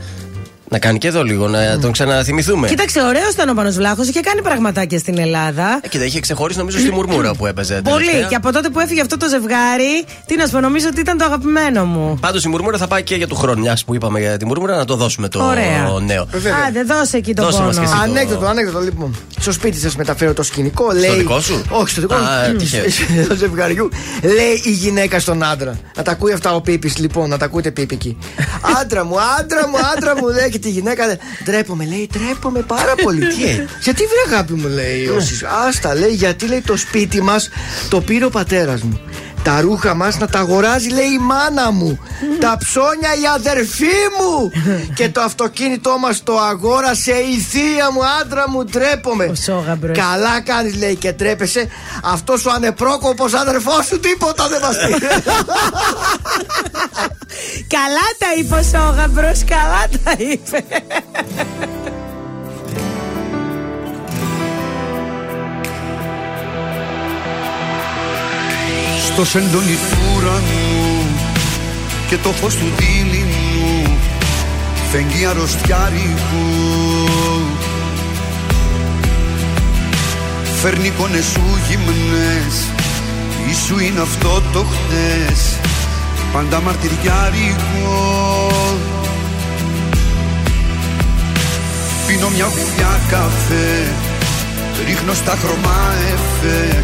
Να κάνει και εδώ λίγο, να τον ξαναθυμηθούμε.
Κοίταξε, ωραίος ήταν ο Πάνος Βλάχος, είχε κάνει πραγματάκια στην Ελλάδα.
Ε, Κοίτα, είχε ξεχωρίσει νομίζω στη μουρμούρα που έπαιζε.
Πολύ.
τελευταία.
Και από τότε που έφυγε αυτό το ζευγάρι, τι να σου πω, νομίζω ότι ήταν το αγαπημένο μου.
Πάντως η μουρμούρα θα πάει και για του χρόνου. Μιας που είπαμε για τη μουρμούρα, να το δώσουμε το
Ωραία.
νέο.
Άντε, δώσε εκεί το
Δώσε
πόνο.
μας και εσύ. το-
Ανέκδοτο, ανέκδοτο λοιπόν. Στο σπίτι σας μεταφέρω το σκηνικό. λέει,
δικό σου;
Όχι, στο δικό
Α,
μου.
τυχαίο.
Το ζευγαριού. Λέει η γυναίκα στον άντρα. Να τα ακούει αυτά ο Πίπης, λοιπόν, να τα ακούτε Πίπη εκεί. άντρα μου, άντρα μου, άντρα μου, λέει και τη γυναίκα. λέει, Ντρέπομαι, λέει, ντρέπομαι πάρα πολύ. Τι έγινε; Γιατί βρε αγάπη μου, λέει. ο Σις- Άστα, λέει, γιατί λέει το σπίτι μας το πήρε ο πατέρας μου. Τα ρούχα μας να τα αγοράζει λέει η μάνα μου. Τα ψώνια η αδερφή μου. Και το αυτοκίνητό μας το αγόρασε η θεία μου. Άντρα μου τρέπομαι.
Ο Σόγαμπρος.
Καλά κάνεις λέει και τρέπεσαι. Αυτός ο ανεπρόκοπος αδερφός σου τίποτα δεν μας πει.
Καλά τα είπε ο Σόγαμπρος, καλά τα είπε.
Το σεντόνι του ουρανού και το φως του δίληνου φεγγεί αρρωστιάρικου. Φέρνει εικόνες σου γυμνές Τι σου είναι αυτό το χτες Πάντα μαρτυριάρικο. Πίνω μια γουλιά καφέ Ρίχνω στα χρώμα εφέ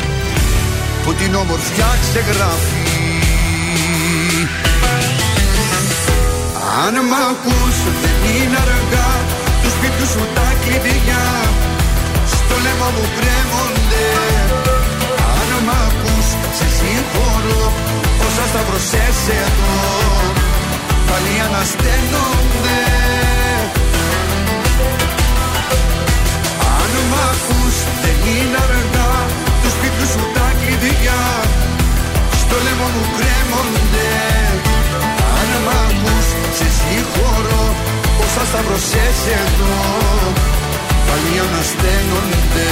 που την όμορφιά ξεγράφει. Αν μ' ακούς δεν είναι αργά του σπίτου σου τα κλειδιά στο λαιμό μου κρέμονται. Αν μ' ακούς σε συγχωρώ όσα σταυρωσές εδώ πάλι ανασταίνονται. Αν μ' ακούς δεν είναι αργά του σπίτου σου τα κλειδιά στο λαιμό μου κρέμονται. Αν μ' ακούς σε συγχωρώ όσα σταυρωσές εδώ. Πάλι ανασταίνονται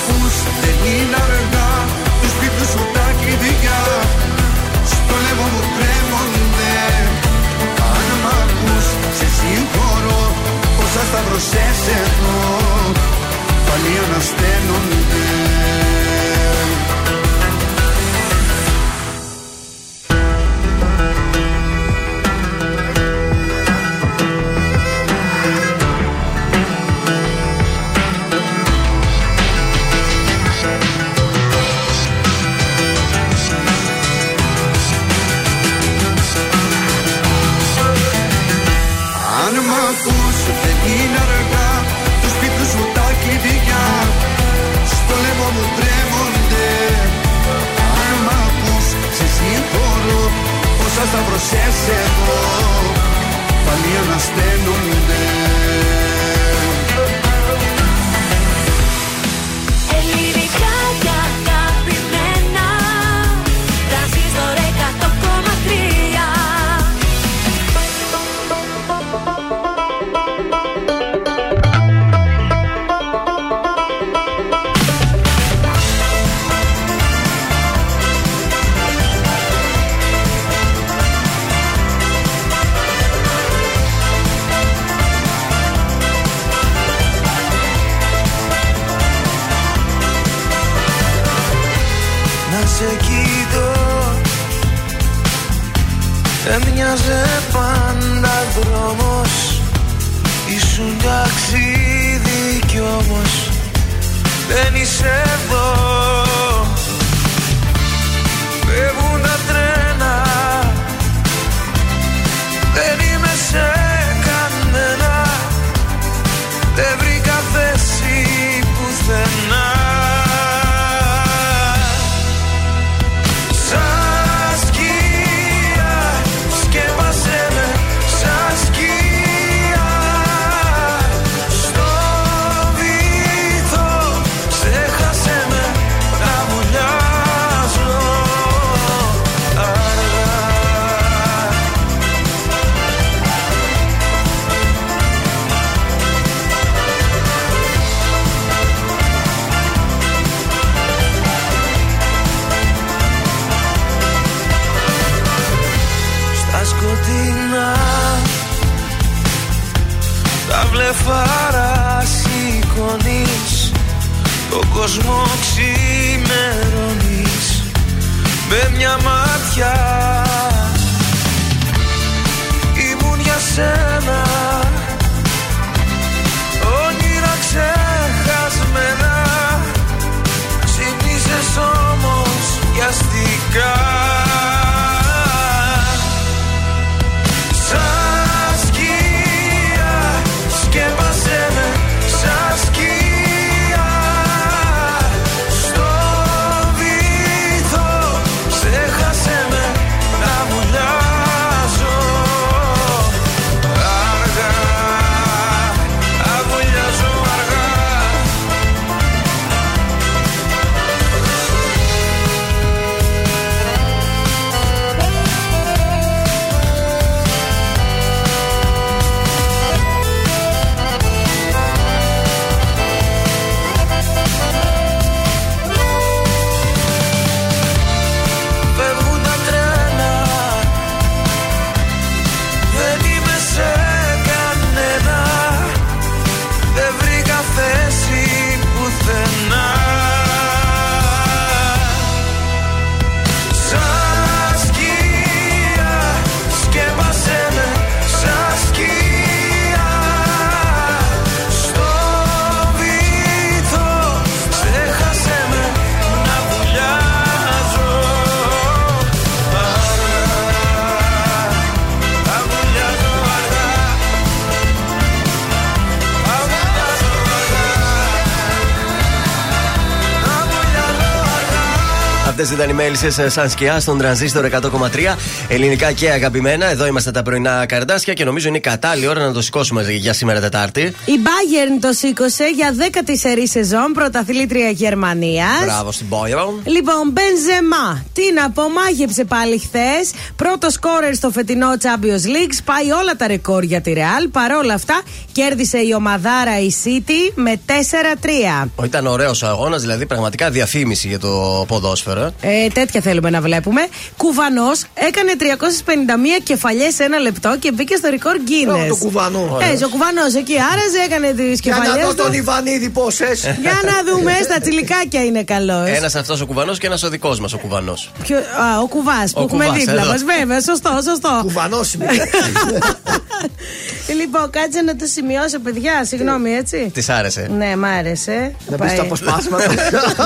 ακούς δεν είναι αργά. Του σπίτου σου τα κλειδιά. Στο λαιμό μου κρέμονται Αν μ' ακούς σε συγχωρώ. Όσα σταυρωσές εδώ πάλι ανασταίνονται σταυρωσές εδώ πάλι ανασταίνονται
Αυτές ήταν οι μέλισσε σαν σκιά στον τρανζίστορ 100,3. Ελληνικά και αγαπημένα. Εδώ είμαστε τα πρωινά καρδάσια και νομίζω είναι η κατάλληλη ώρα να το σηκώσουμε για σήμερα Τετάρτη.
Η Bayern το σήκωσε για 10η σερή σεζόν, πρωταθλήτρια Γερμανίας.
Μπράβο στην Bayern.
Λοιπόν, Μπενζεμά, τι να πω, μάγεψε πάλι χθες. Πρώτο σκόρερ στο φετινό Champions League. Πάει όλα τα ρεκόρ για τη Real. Παρόλα αυτά, κέρδισε η ομαδάρα η City με 4-3.
Ο, Ήταν ωραίος ο αγώνας, δηλαδή πραγματικά διαφήμιση για το ποδόσφαιρο. Ε.
Ε, τέτοια θέλουμε να βλέπουμε. Κουβανός έκανε 351 κεφαλιές σε ένα λεπτό και μπήκε στο ρεκόρ Guinness.
Ω, το κουβανό.
Ε, ο κουβανός εκεί άραζε, έκανε τις
Για να
κεφαλιές.
δω τον Ιβανίδη πόσες.
Για να δούμε, στα τσιλικάκια είναι καλός.
Ένας αυτός ο κουβανός και ένας ο δικός μας ο κουβανός.
Ποιο- α, ο κουβάς που
Ο
έχουμε
κουβάς,
δίπλα
εδώ.
μας. Βέβαια, σωστό, σωστό.
Κουβανός είμαι.
λοιπόν, κάτσε να το σημειώσω, παιδιά. Συγγνώμη, έτσι.
Της άρεσε.
Ναι, μ' άρεσε.
Να μπει
Πάει.
στα αποσπάσματα.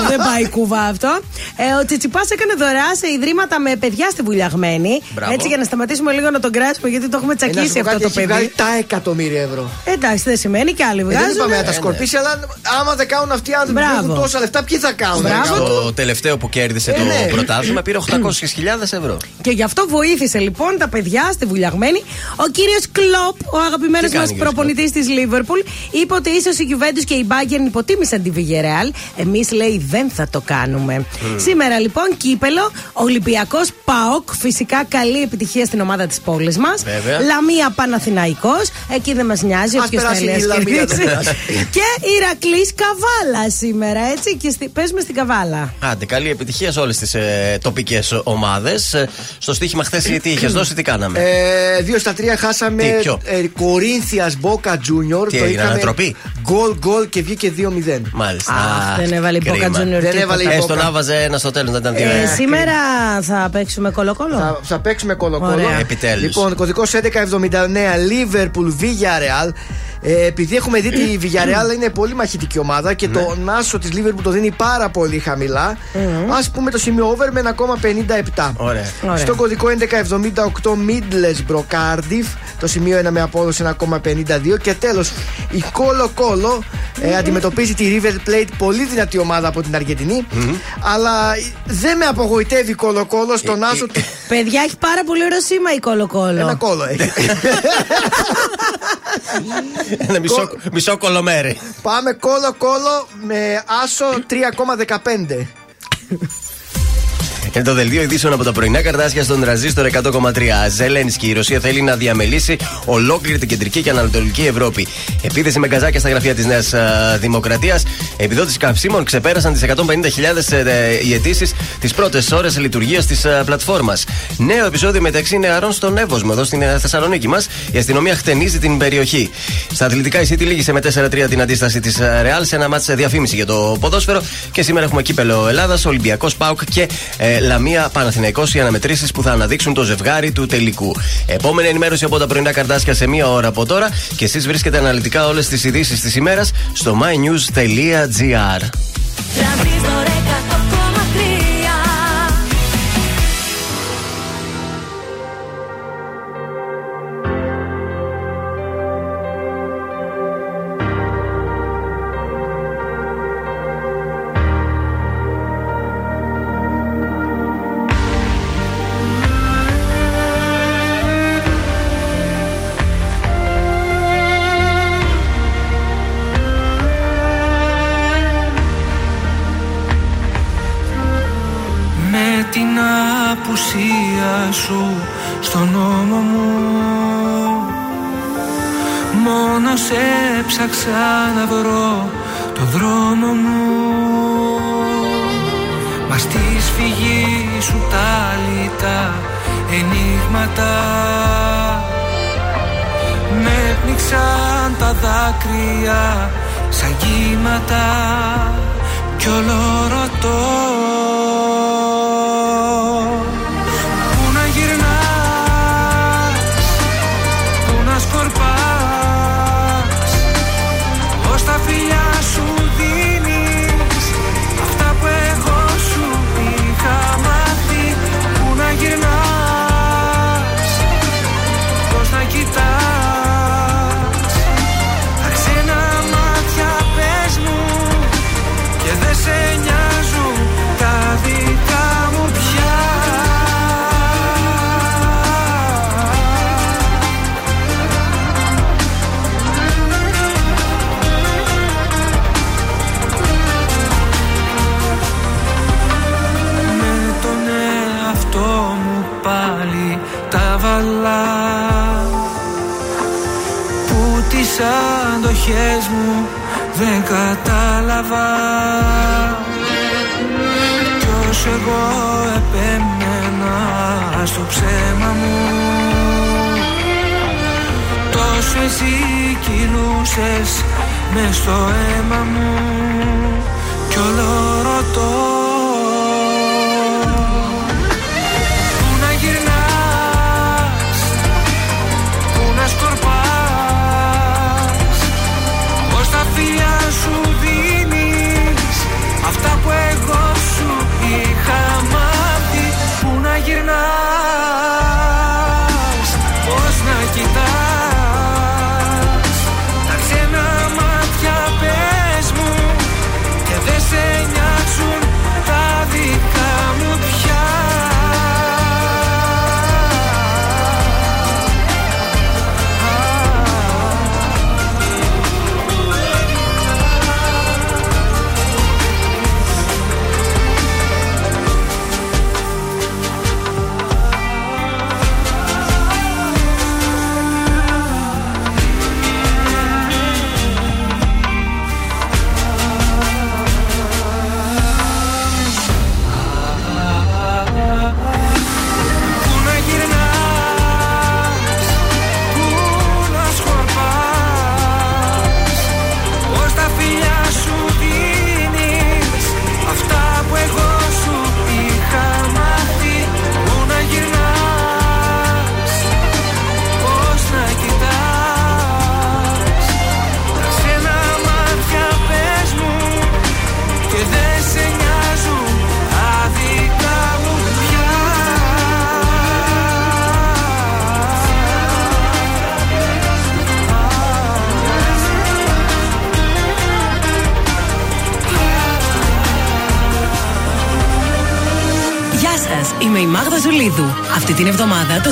Δεν πάει κουβά αυτό. Ε, ο Τσιτσιπάς έκανε δωρεά σε ιδρύματα με παιδιά στη βουλιαγμένη.
Μπράβο.
Έτσι για να σταματήσουμε λίγο να τον κράσουμε, γιατί το έχουμε
Ε, να σου
τσακίσει
πω
αυτό
κάτι,
το
έχει
παιδί.
βγάλει τα εκατομμύρια ευρώ.
Εντάξει, δεν σημαίνει και άλλοι
Ε, δεν
βγάζουν.
είπαμε να τα σκορπίσει, αλλά άμα δεν κάνουν αυτοί οι άνθρωποι που
Μπράβο.
έχουν τόσα λεφτά, ποιοι θα κάνουν;
Μπράβο.
να κάνουν.
Το τελευταίο που κέρδισε
Ε,
το
ναι.
πρωτάθλημα πήρε 800.000 ευρώ.
Και γι' αυτό βοήθησε λοιπόν τα παιδιά στη βουλιαγμένη. Ο κύριος Κλοπ, ο αγαπημένος
Τι κάνει
μα
ο κύριος
προπονητής της Λίβερπουλ, είπε ότι ίσως η Juventus και η Bayern υποτίμησαν τη Villarreal. Εμείς λέει δεν θα το κάνουμε. Σήμερα λοιπόν κύπελο, Ολυμπιακός Πάοκ, φυσικά καλή επιτυχία στην ομάδα της πόλης μας.
Βέβαια.
Λαμία Παναθηναϊκός, εκεί δεν μας νοιάζει,
Ας
όποιος
περάσει
θέλει
η
ας
Λαμία,
κερδίσει.
δεν περάσει.
Και Ηρακλής Καβάλα σήμερα, έτσι. Και στη... παίζουμε στην Καβάλα.
Άντε, καλή επιτυχία σε όλες τις ε, τοπικές ομάδες. στο στοίχημα χθες τι είχες δώσει, τι κάναμε.
Ε, δύο στα τρία χάσαμε.
Τι, ποιο;
Ε, Κορίνθιας Μπόκα Junior.
Τι έγινε, ανατροπή;
Γκολ γκολ και βγήκε 2-0.
Μάλιστα.
Αχ, δεν έβαλε η
κρίμα.
Boca Junior
Δεν
τίποτα.
έβαλε η
Έστω
Boca.
να βάζε ένα στο τέλος, να ήταν δύο.
Ε, σήμερα θα παίξουμε κολοκόλο;
Θα, θα παίξουμε κολοκόλο.
Ωραία.
Επιτέλους.
Λοιπόν, κωδικός 1179 Liverpool Villarreal. Ε, επειδή έχουμε δει τη Villarreal είναι πολύ μαχητική ομάδα και το Νάσο της Liverpool το δίνει πάρα πολύ χαμηλά. Α πούμε το σημείο over με 1,57.
Ωραία.
Ωραία.
Στο κωδικό 1178 Middlesbrough Cardiff, το σημείο 1 με απόδοση 1,52. Και τέλος, η Colo Colo ε, αντιμετωπίζει τη River Plate, πολύ δυνατή ομάδα από την Αργεντινή. Αλλά δεν με απογοητεύει η Colo Colo στον άσο του.
Παιδιά, έχει πάρα πολύ ωραίο σήμα η κολοκόλο.
Ένα κόλο έχει.
Ένα μισό, μισό κολομέρι.
Πάμε κόλο κόλο με άσο 3,15.
Είναι το δελτίο ειδήσεων από τα πρωινά καρτάσια στον τραζίστορ 100,3. Ζελένσκι, η Ρωσία θέλει να διαμελήσει ολόκληρη την κεντρική και ανατολική Ευρώπη. Επίθεση με καζάκια στα γραφεία της Νέας Δημοκρατίας. Επιδότηση καυσίμων ξεπέρασαν τις 150.000 ε, οι αιτήσεις τις πρώτες ώρες λειτουργίας της πλατφόρμας. Νέο επεισόδιο μεταξύ νεαρών στον Εύωσμο, εδώ στην ε, Θεσσαλονίκη μας. Η αστυνομία χτενίζει την περιοχή. Στα αθλητικά η City λύγησε με 4-3 την αντίσταση της Ρεάλ σε ένα μάτσο διαφήμιση για το ποδόσφαιρο. Και σήμερα έχουμε κύπελο Ελλάδας, Ολυμπιακός Πάουκ και ε, Λαμία Παναθηναϊκός οι αναμετρήσει που θα αναδείξουν το ζευγάρι του τελικού. Επόμενη ενημέρωση από τα πρωινά καρτάσια σε μία ώρα από τώρα και εσείς βρίσκετε αναλυτικά
όλες τις ειδήσεις της ημέρας στο
mynews.gr.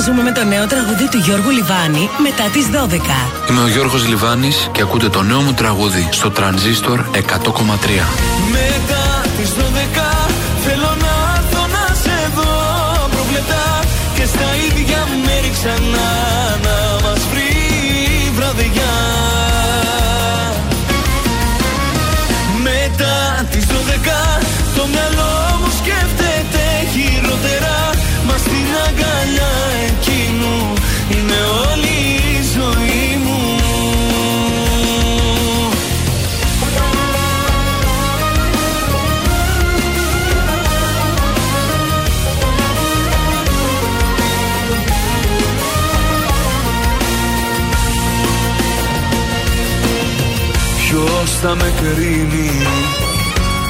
Ζούμε με το νέο τραγούδι του Γιώργου Λιβάνη μετά τις 12.
Είμαι ο Γιώργος Λιβάνης και ακούτε το νέο μου τραγούδι στο τρανζίστορ 100,3.
Μετά τις 12 θέλω να έρθω να σε δω
προβλετά και στα ίδια μέρη ξανά. Θα με κρίνει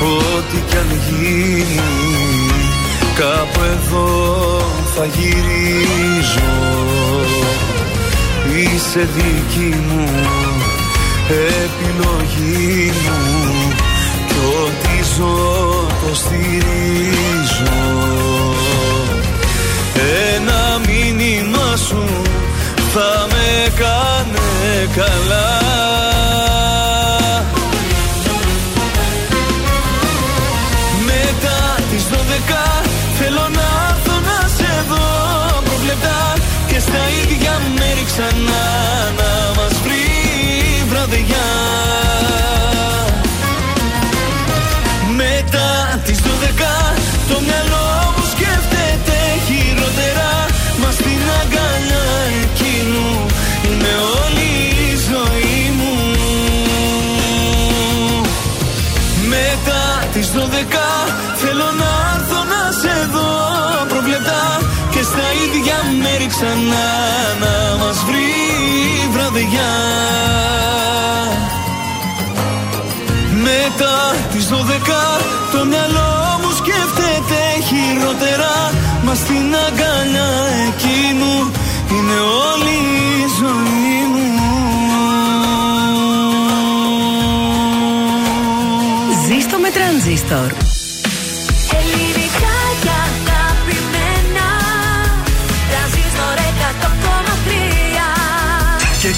Ό,τι κι αν γίνει Κάπου εδώ θα γυρίζω. Είσαι δική μου επιλογή μου Κι ό,τι ζω το στηρίζω. Ένα μήνυμα σου θα με κάνε καλά τις 12 θέλω να έρθω να σε δω. Προβλεπτά Και στα ίδια μέρη ξανά να μας βρει βραδιά προβλεπτά Και στα ίδια μέρη ξανά να μας βρει βραδιά Μετά τις 12 το μυαλό μου σκέφτεται χειρότερα Μα στην αγκαλιά εκείνου είναι όλη η ζωή μου
Ζήστο με τρανζίστορ.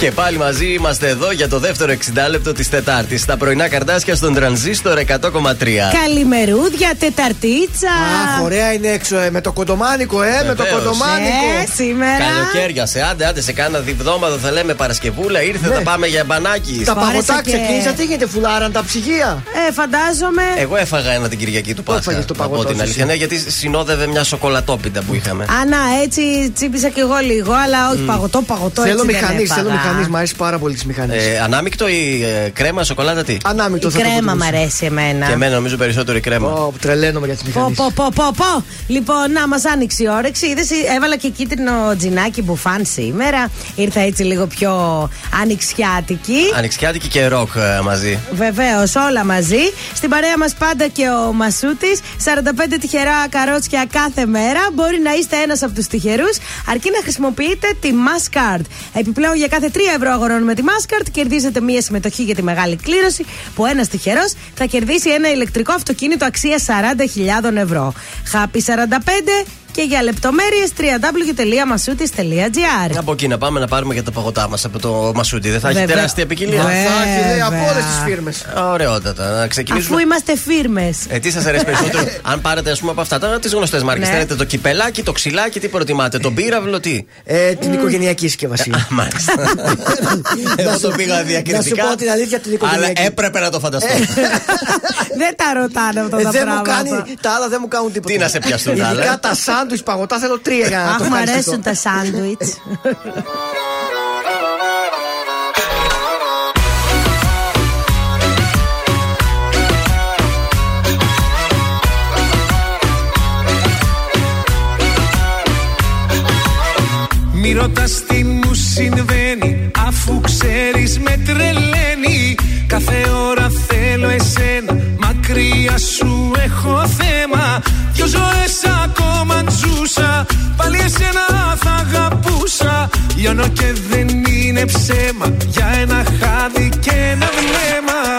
Και πάλι μαζί είμαστε εδώ για το δεύτερο 60 λεπτό της Τετάρτης. Τα πρωινά καρδάσια στον τρανζίστορ 100,3.
Καλημερούδια, Τεταρτίτσα.
Αχ, ωραία είναι έξω, ε, με το κοντομάνικο, ε, με το
Βεβαίως.
κοντομάνικο.
Ε, σήμερα.
Καλοκαίρια σε άντε, άντε σε κάνα διβδόματο θα λέμε Παρασκευούλα. Ήρθε,
Ναι.
θα πάμε για μπανάκι.
Τα
Άρεσε
παγωτά
και-
ξεκίνησαν, τι γίνεται, φουλάραν τα ψυγεία;
Ε, φαντάζομαι.
Εγώ έφαγα ένα την Κυριακή του Πάσχα.
έφαγες το
να πω
παγωτό
την
σου,
αλήθεια.
εσύ;
Ναι, γιατί συνόδευε μια σοκολατόπιτα που είχαμε.
Ανά, έτσι τσίπησα κι εγώ λίγο, αλλά όχι παγωτό, παγωτό.
Θέλω
έτσι δεν
μηχανή,
έφαγα.
θέλω μηχανή, μου αρέσει πάρα πολύ τη μηχανή.
Ε, ανάμεικτο ή ε, κρέμα, σοκολάτα, τι;
Ανάμεικτο
Η
θα το
κρέμα μ'
προτιμούσα.
αρέσει εμένα.
Και εμένα νομίζω περισσότερο η κρέμα.
Ω, τρελαίνομαι για τις
Πω,
μηχανές.
πω, πω, πω, πω. Λοιπόν, να μας άνοιξε η όρεξη. Είδες, έβαλα και κίτρινο τζινάκι μπουφάν σήμερα. Ήρθα έτσι λίγο πιο ανοιξιάτικη.
Ανοιξιάτικη και ροκ ε, μαζί.
Βεβαίως, όλα μαζί. Στην παρέα μας πάντα και ο Μασούτης. 45 τυχερά καρότσια κάθε μέρα. Μπορεί να είστε ένας από τους τυχερούς, αρκεί να χρησιμοποιείτε τη Maskcard. Επιπλέον, για κάθε 3 ευρώ αγορώνουμε τη Maskcard, κερδίζετε μία συμμετοχή για τη μεγάλη κλήρωση που ένας τυχερός θα κερδίσει ένα ηλεκτρικό αυτοκίνητο αξίας 40.000 ευρώ. Χάπι 45 και για λεπτομέρειες www.masutis.gr.
Από εκεί να πάμε να πάρουμε για τα παγωτά μας από το Μασούτι. Δεν θα έχει
Βέβαια.
τεράστια ποικιλία.
Βέβαια.
Θα έχει, λέει, από όλες τις φίρμες.
Ωραιότατα. Να ξεκινήσουμε.
Αφού είμαστε φίρμες.
Ε, τι σας αρέσει περισσότερο, αν πάρετε ας πούμε από αυτά τα τις γνωστές μάρκες.
Ναι.
Θέλετε το κυπελάκι, το ξυλάκι, τι προτιμάτε, τον πύραυλο, τι;
Ε, την οικογενειακή συσκευασία.
Μάλιστα. Εγώ το πήγα διακριτικά.
Να σου πω την αλήθεια την
Αλλά
οικογενειακή.
έπρεπε να το φανταστώ.
Δεν τα ρωτάνε αυτά
Ε,
τα
δεν μου
πράγματα.
κάνει, τα άλλα δεν μου κάνουν τίποτα.
Τι να σε πιαστούν τα άλλα, ε;
Ειδικά τα σάντουιτ παγωτά θέλω τρία για να το
Αχ, μου
ευχαριστήσω.
αρέσουν τα σάντουιτς.
Μη ρωτάς τι μου συμβαίνει Αφού ξέρεις με τρελαίνει Κάθε ώρα θέλω εσένα Μακριά σου έχω θέμα Δυο ζωές ακόμα ζούσα Πάλι εσένα θα αγαπούσα. Λιώνω και δεν είναι ψέμα. Για ένα χάδι και ένα βλέμμα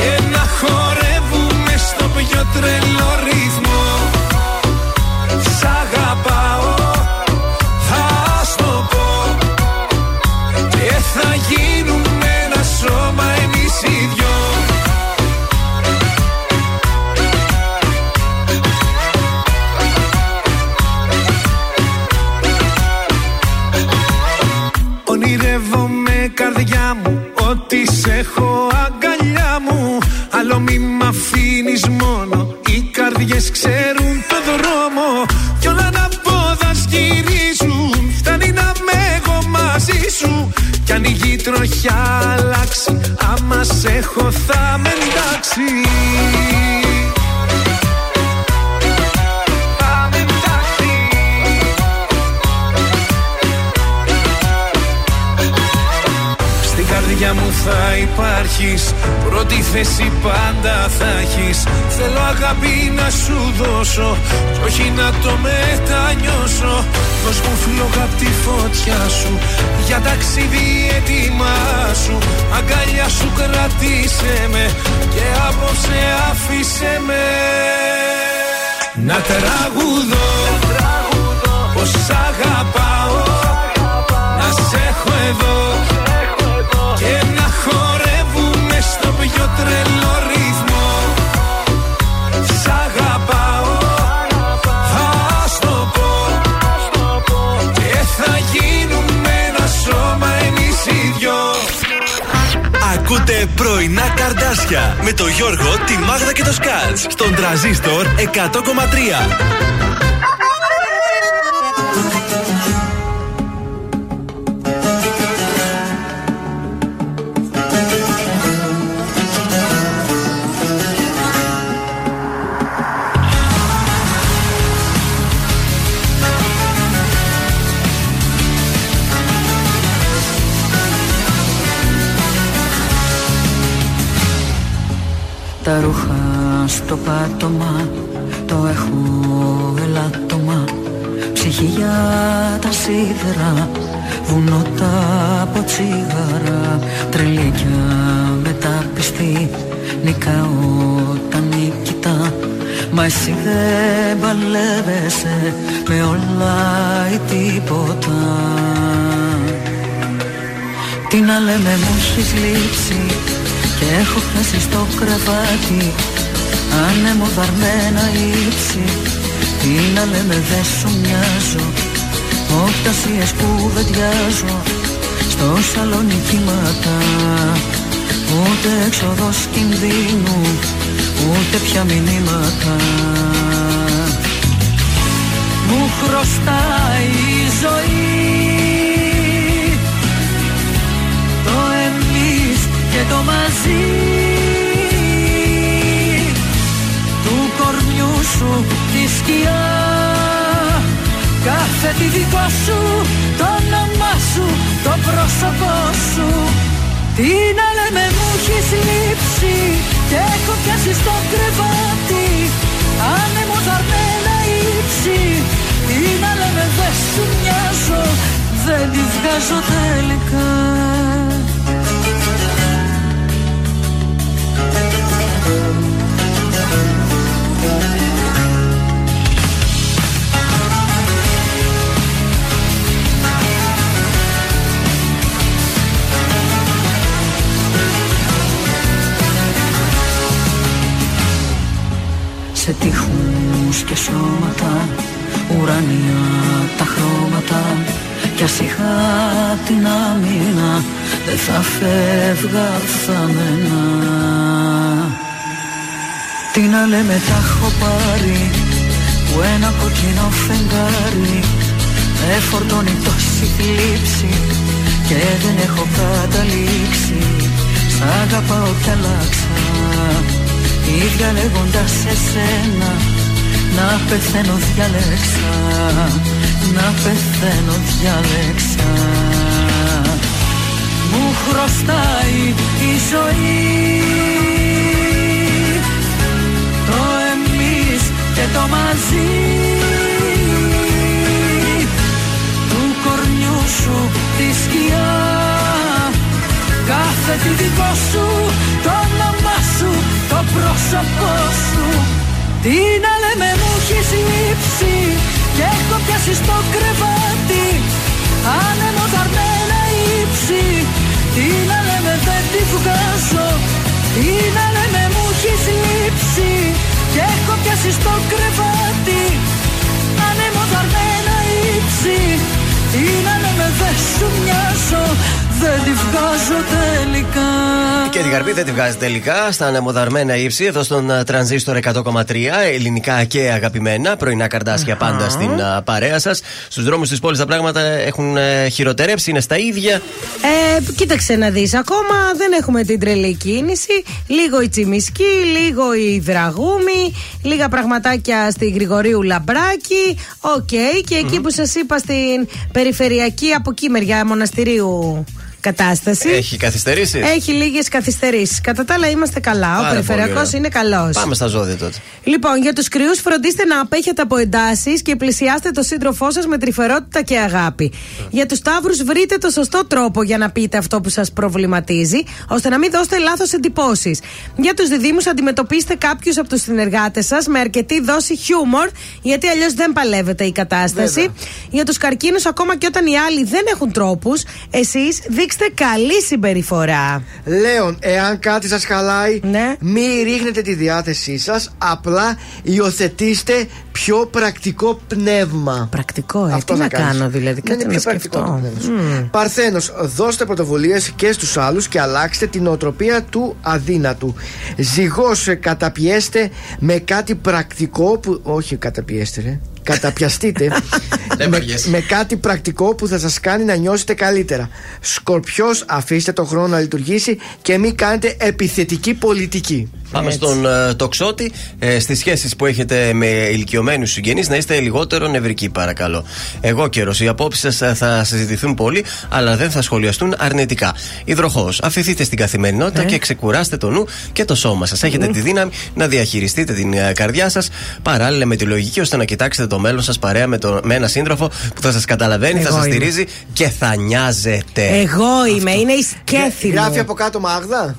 Και να χορεύουμε στο πιο τρελό ρυθμό. Σ' αγαπάω Θα στο πω. Και θα γίνουμε ένα σώμα εμείς οι δυο. Ονειρεύομαι καρδιά μου Ότι σε έχω αγκαλιά μου. Άλλο μη μ' αφήνεις μόνο. Οι καρδιές ξέρουν το δρόμο. Κι όλα να πόδα γυρίζουν Φτάνει να με εγώ μαζί σου. Κι αν η γη τροχιά αλλάξει Άμα σε έχω θα με εντάξει. Θα με εντάξει. Στην καρδιά μου θα υπάρχεις. Πρώτη θέση πάντα θα έχεις. Θέλω αγάπη να σου δώσω Κι όχι να το μετανιώσω. Δώσ' μου φλόγα απ' τη φωτιά σου Για ταξίδι έτοιμά σου. Αγκαλιά σου κρατήσε με Και απόψε άφησε με. Να τραγουδώ Πως σ' αγαπάω. Να σε έχω εδώ και να χορεύουμε στο πιο τρελό ρυθμό. Σ' αγαπάω, θα στο πω. Και θα γίνουμε ένα σώμα εμείς οι δυο.
Ακούτε πρωινά καρδάσια με το Γιώργο, τη Μάγδα και το Σκάτς στον τραζίστορ 100,3.
Τα ρούχα στο πάτωμα Το έχω ελάττωμα Ψυχή για τα σίδερα Βουνό τα από τσίγαρα Τρελίκια μεταπιστή Νικάω τα νικητά Μα εσύ δεν παλεύεσαι Με όλα ή τίποτα. Τι να λέμε μου έχεις λείψει Και έχω χάσει στο κρεβάτι Άνεμο βαρμένα ύψη. Τι να λέμε δεν σου μοιάζω Οπτασίες που βεντιάζω Στο σαλόνι κύματα Ούτε έξοδος κινδύνου Ούτε πια μηνύματα. Μου χρωστάει η ζωή μαζί του κορμιού σου τη σκιά. Κάθε τη δικό σου το όνομά σου το πρόσωπό σου. Τι να λέμε μου έχεις λείψει και έχω πιάσει στο κρεβάτι. Άνεμο δαρμένα ύψη τι να λέμε δεν σου μοιάζω. Δεν τη βγάζω τελικά Σε τείχους και σώματα Ουρανία τα χρώματα. Κι ας είχα την άμυνα Δεν θα φεύγα θαμμένα Τι να λέμε τα έχω πάρει Που ένα κοκκινό φεγγάρι Με φορτώνει τόση θλίψη Και δεν έχω καταλήξει. Σ' αγαπάω κι αλλάξα διαλέγοντας εσένα να πεθαίνω διάλεξα Να πεθαίνω διάλεξα Μου χρωστάει η ζωή Το εμείς και το μαζί. Του κορμιού σου τη σκιά Κάθε τι δικό σου, το όνομά σου, το πρόσωπό σου. Τι να λέμε μου έχεις λείψει και έχω πιάσει στο κρεβάτι. Άνεμο δαρμένα ύψη. Τι να λέμε δεν τη βγάζω. Τι να λέμε μου έχεις λείψει και έχω πιάσει στο κρεβάτι. Άνεμο δαρμένα ύψη. Τι να λέμε δεν σου μοιάζω δεν τη βγάζω τελικά.
Και την καρπή δεν τη βγάζει τελικά στα ανεμοδαρμένα ύψη εδώ στον α, τρανζίστορ 100,3 ελληνικά και αγαπημένα. Πρωινά καρδάσια πάντα στην α, παρέα σας. Στους δρόμους της πόλης τα πράγματα έχουν ε, χειροτερέψει, είναι στα ίδια.
Ε, κοίταξε να δεις, ακόμα δεν έχουμε την τρελή κίνηση. Λίγο η Τσιμισκή, λίγο η Δραγούμη, λίγα πραγματάκια στη Γρηγορίου Λαμπράκη. Οκ, και εκει που σας είπα στην περιφερειακή από εκεί μεριά μοναστηρίου κατάσταση.
Έχει καθυστερήσεις;
Έχει λίγες καθυστερήσεις. Κατά τα άλλα είμαστε καλά.
Πάρα
Ο
πολύ
περιφερειακός
ωραία.
είναι καλός.
Πάμε στα ζώδια τότε.
Λοιπόν, για τους κρυούς, φροντίστε να απέχετε από εντάσεις και πλησιάστε το σύντροφό σας με τρυφερότητα και αγάπη. Για τους Ταύρους, βρείτε το σωστό τρόπο για να πείτε αυτό που σας προβληματίζει, ώστε να μην δώσετε λάθος εντυπώσεις. Για τους Διδήμου, αντιμετωπίστε κάποιους από τους συνεργάτες σας με αρκετή δόση χιούμορ, γιατί αλλιώς δεν παλεύεται η κατάσταση. Για τους Καρκίνους, ακόμα και όταν οι άλλοι δεν έχουν τρόπους, εσείς δείξτε καλή συμπεριφορά.
Λέων, εάν κάτι σας χαλάει,
Ναι.
μην ρίχνετε τη διάθεσή σας. Απλά υιοθετήστε πιο πρακτικό πνεύμα.
Πρακτικό, ε, τι να
κάνεις.
κάνω, δηλαδή,
Να
κάτσε
είναι
να
πιο πρακτικό
σκεφτώ.
το πνεύμα σου. Παρθένος, δώστε πρωτοβουλίες και στους άλλους και αλλάξτε την οτροπία του αδύνατου. Ζυγός, καταπιέστε με κάτι πρακτικό που. Όχι, καταπιέστε, ρε. Καταπιαστείτε
Δεν
με,
βαριέσαι.
με κάτι πρακτικό που θα σας κάνει να νιώσετε καλύτερα. Σκορπιός, αφήστε το χρόνο να λειτουργήσει και μην κάνετε επιθετική πολιτική.
Πάμε στον ε, τοξότη. Ε, Στις σχέσεις που έχετε με ηλικιωμένους συγγενείς, να είστε λιγότερο νευρικοί, παρακαλώ. Εγώ καιρός. Οι απόψεις σας θα συζητηθούν πολύ, αλλά δεν θα σχολιαστούν αρνητικά. Υδροχός. Αφηθείτε στην καθημερινότητα και ξεκουράστε το νου και το σώμα σας. Έχετε τη δύναμη να διαχειριστείτε την ε, καρδιά σας παράλληλα με τη λογική, ώστε να κοιτάξετε το μέλλον σας παρέα με, το, με ένα σύντροφο που θα σας καταλαβαίνει, θα
Εγώ
σας
είμαι.
στηρίζει και θα νοιάζετε.
Εγώ είμαι, είναι η σκέφη μου.
Γράφει από κάτω Μάγδα.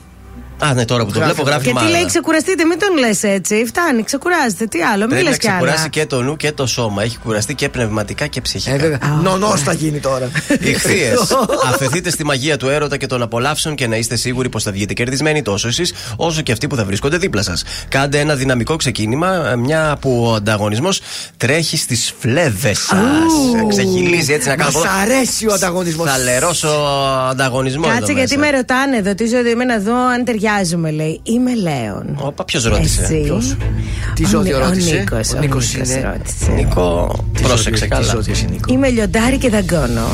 Α, ναι, τώρα που το
Γράφει.
βλέπω, γράφει
Και τι
μάλλον.
λέει, ξεκουραστείτε, μην τον λες έτσι. Φτάνει, ξεκουράζετε. Τι άλλο, μην
Πρέπει
λες
να
κι άλλα.
ξεκουράσει και το νου και το σώμα. Έχει κουραστεί και πνευματικά και ψυχικά.
Ε, βέβαια. Νονός θα γίνει τώρα.
Οι χθείε. Αφαιθείτε στη μαγεία του έρωτα και των απολαύσεων και να είστε σίγουροι πως θα βγείτε κερδισμένοι τόσο εσείς όσο και αυτοί που θα βρίσκονται δίπλα σας. Κάντε ένα δυναμικό ξεκίνημα, μια που ο ανταγωνισμός τρέχει στις φλέβες σας. Ξεχυλίζει έτσι να κάνω.
Μας αρέσει ο ανταγωνισμός.
Θα λερώσω ανταγωνισμός.
Κάτσε γιατί με ρωτάνε εδώ, τι ζώδιο είμαι να δω αν ταιριάζουμε, λέει. Είμαι Λέων.
Όπα, ποιος ρώτησε;
Εσύ.
Ποιος; Τι
Ο
ζώδιο
Νι-
ρώτησε;
Ο Νίκος,
Ο
ο
Νίκος
Νίκος
είναι-
ρώτησε.
Νίκο,
Τι
πρόσεξε
ζώδιο- τι
καλά.
ζώδιο είσαι, Νίκο;
Είμαι λιοντάρι και δαγκώνω.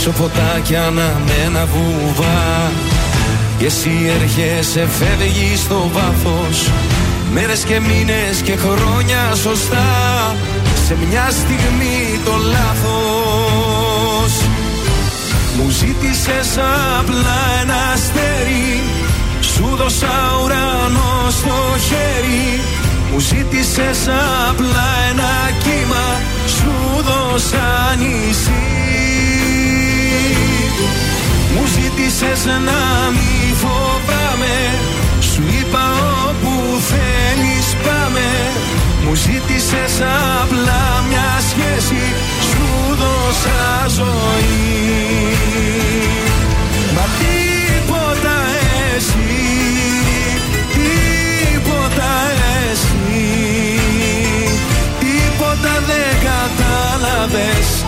Έξω φωτάκια αναμένα βουβά Και εσύ έρχεσαι φεύγεις στο βάθος. Μέρες και μήνες και χρόνια σωστά. Σε μια στιγμή το λάθος. Μου ζήτησες απλά ένα αστέρι. Σου δώσα ουρανό στο χέρι. Μου ζήτησες απλά ένα κύμα. Σου δώσα νησί μου Ζήτησες να μη φοβάμαι. Σου είπα όπου θέλεις πάμε. Μου ζήτησες απλά μια σχέση. Σου δώσα ζωή. Μα τίποτα εσύ Τίποτα εσύ Τίποτα δεν κατάλαβες.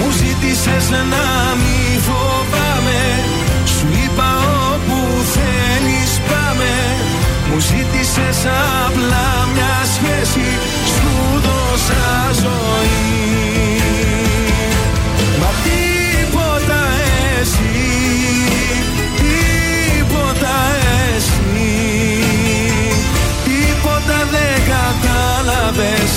Μου ζήτησες να μη φοβάμαι. Σου είπα όπου θέλεις πάμε. Μου ζήτησες απλά μια σχέση. Σου δώσα ζωή. Μα τίποτα εσύ Τίποτα εσύ Τίποτα δεν κατάλαβες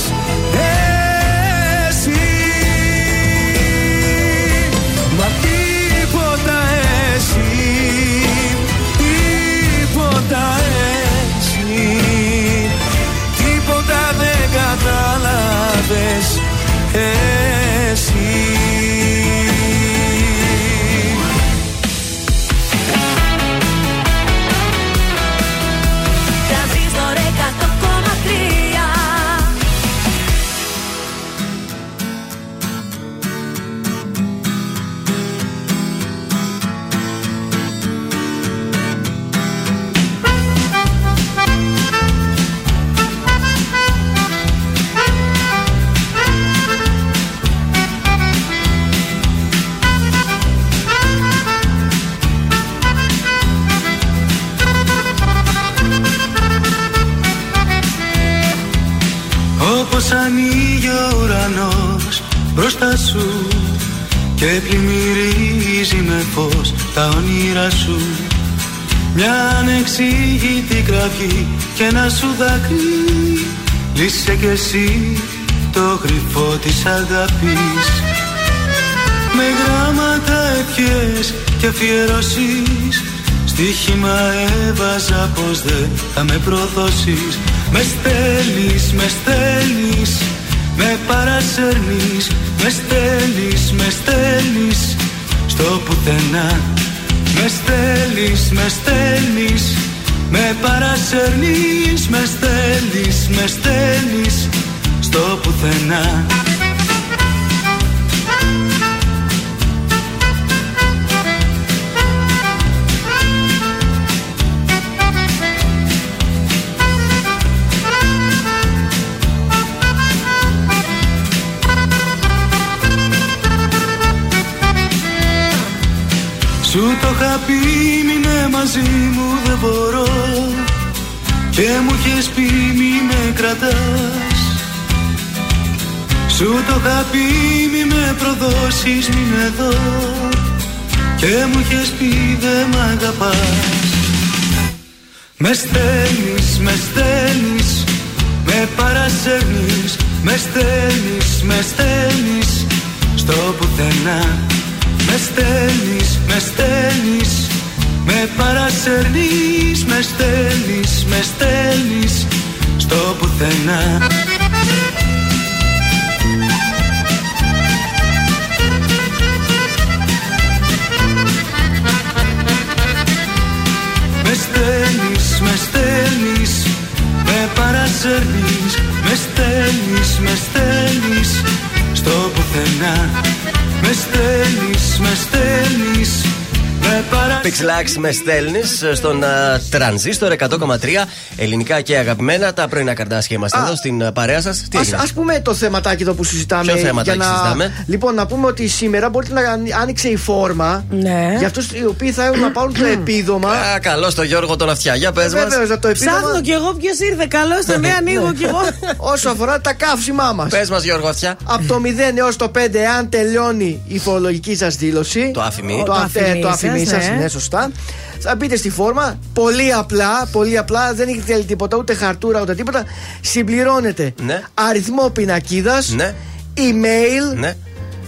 ουρανός μπροστά σου και πλημμυρίζει με φως τα όνειρά σου. Μια ανεξήγητη κραυγή και ένα σου δάκρυ λύσε κι εσύ το κρυφό της αγάπης. Με γράμματα ευχές και αφιερώσεις Στοίχημα έβαζα πως δεν θα με προδώσεις. Με στέλνεις, με στέλνεις Με παρασέρνεις Με στέλνεις, με στέλνεις Στο πουθενά. Με στέλνεις, με στέλνεις Με παρασέρνεις Με στέλνεις, με στέλνεις Στο πουθενά Σου το είχα πει μείνε μαζί μου δεν μπορώ. Και μου είχες πει μη με κρατάς. Σου το είχα πει μη με προδώσεις μην εδώ Και μου είχες πει δεν μ' αγαπάς. Με στέλνεις, με στέλνεις Με παρασέρνεις. Με στέλνεις, με στέλνεις Στο πουθενά με στέλνεις, με στέλνεις Με παρασέρνεις, με στέλνεις, με στέλνεις Στο πουθενά
Pixlax με στέλνεις στον α, τρανζίστορ 100,3 ελληνικά και αγαπημένα. Τα πρωινά καρδάσια είμαστε
Α.
εδώ στην α, παρέα σας. Τι
Ας,
έγινε;
ας πούμε το θεματάκι εδώ που συζητάμε.
Ποιο θεματάκι
για να...
συζητάμε;
Λοιπόν, να πούμε ότι σήμερα μπορείτε να άνοιξε η φόρμα
Ναι.
για αυτούς οι οποίοι θα έχουν να πάρουν το επίδομα.
Α, καλό το Γιώργο τον αυτιά. Για πες μας.
Βεβαίως, να το επίδομα.
Ψάχνω κι εγώ ποιος ήρθε. Καλώς το ναι, ανοίγω κι εγώ.
Όσο αφορά τα καύσιμά μας.
Πες μας, Γιώργο αυτιά.
Από το 0 έως το 5, αν τελειώνει η φορολογική σας δήλωση.
Το άφημί.
Το,
Το
αφ-
άφημί
το αφημί
σας,
σας,
ναι.
ναι, σωστά. Θα μπείτε στη φόρμα. Πολύ απλά, πολύ απλά. Δεν έχει θέλει τίποτα, ούτε χαρτούρα, ούτε τίποτα. Συμπληρώνετε
Ναι.
αριθμό πινακίδας,
Ναι.
email
Ναι.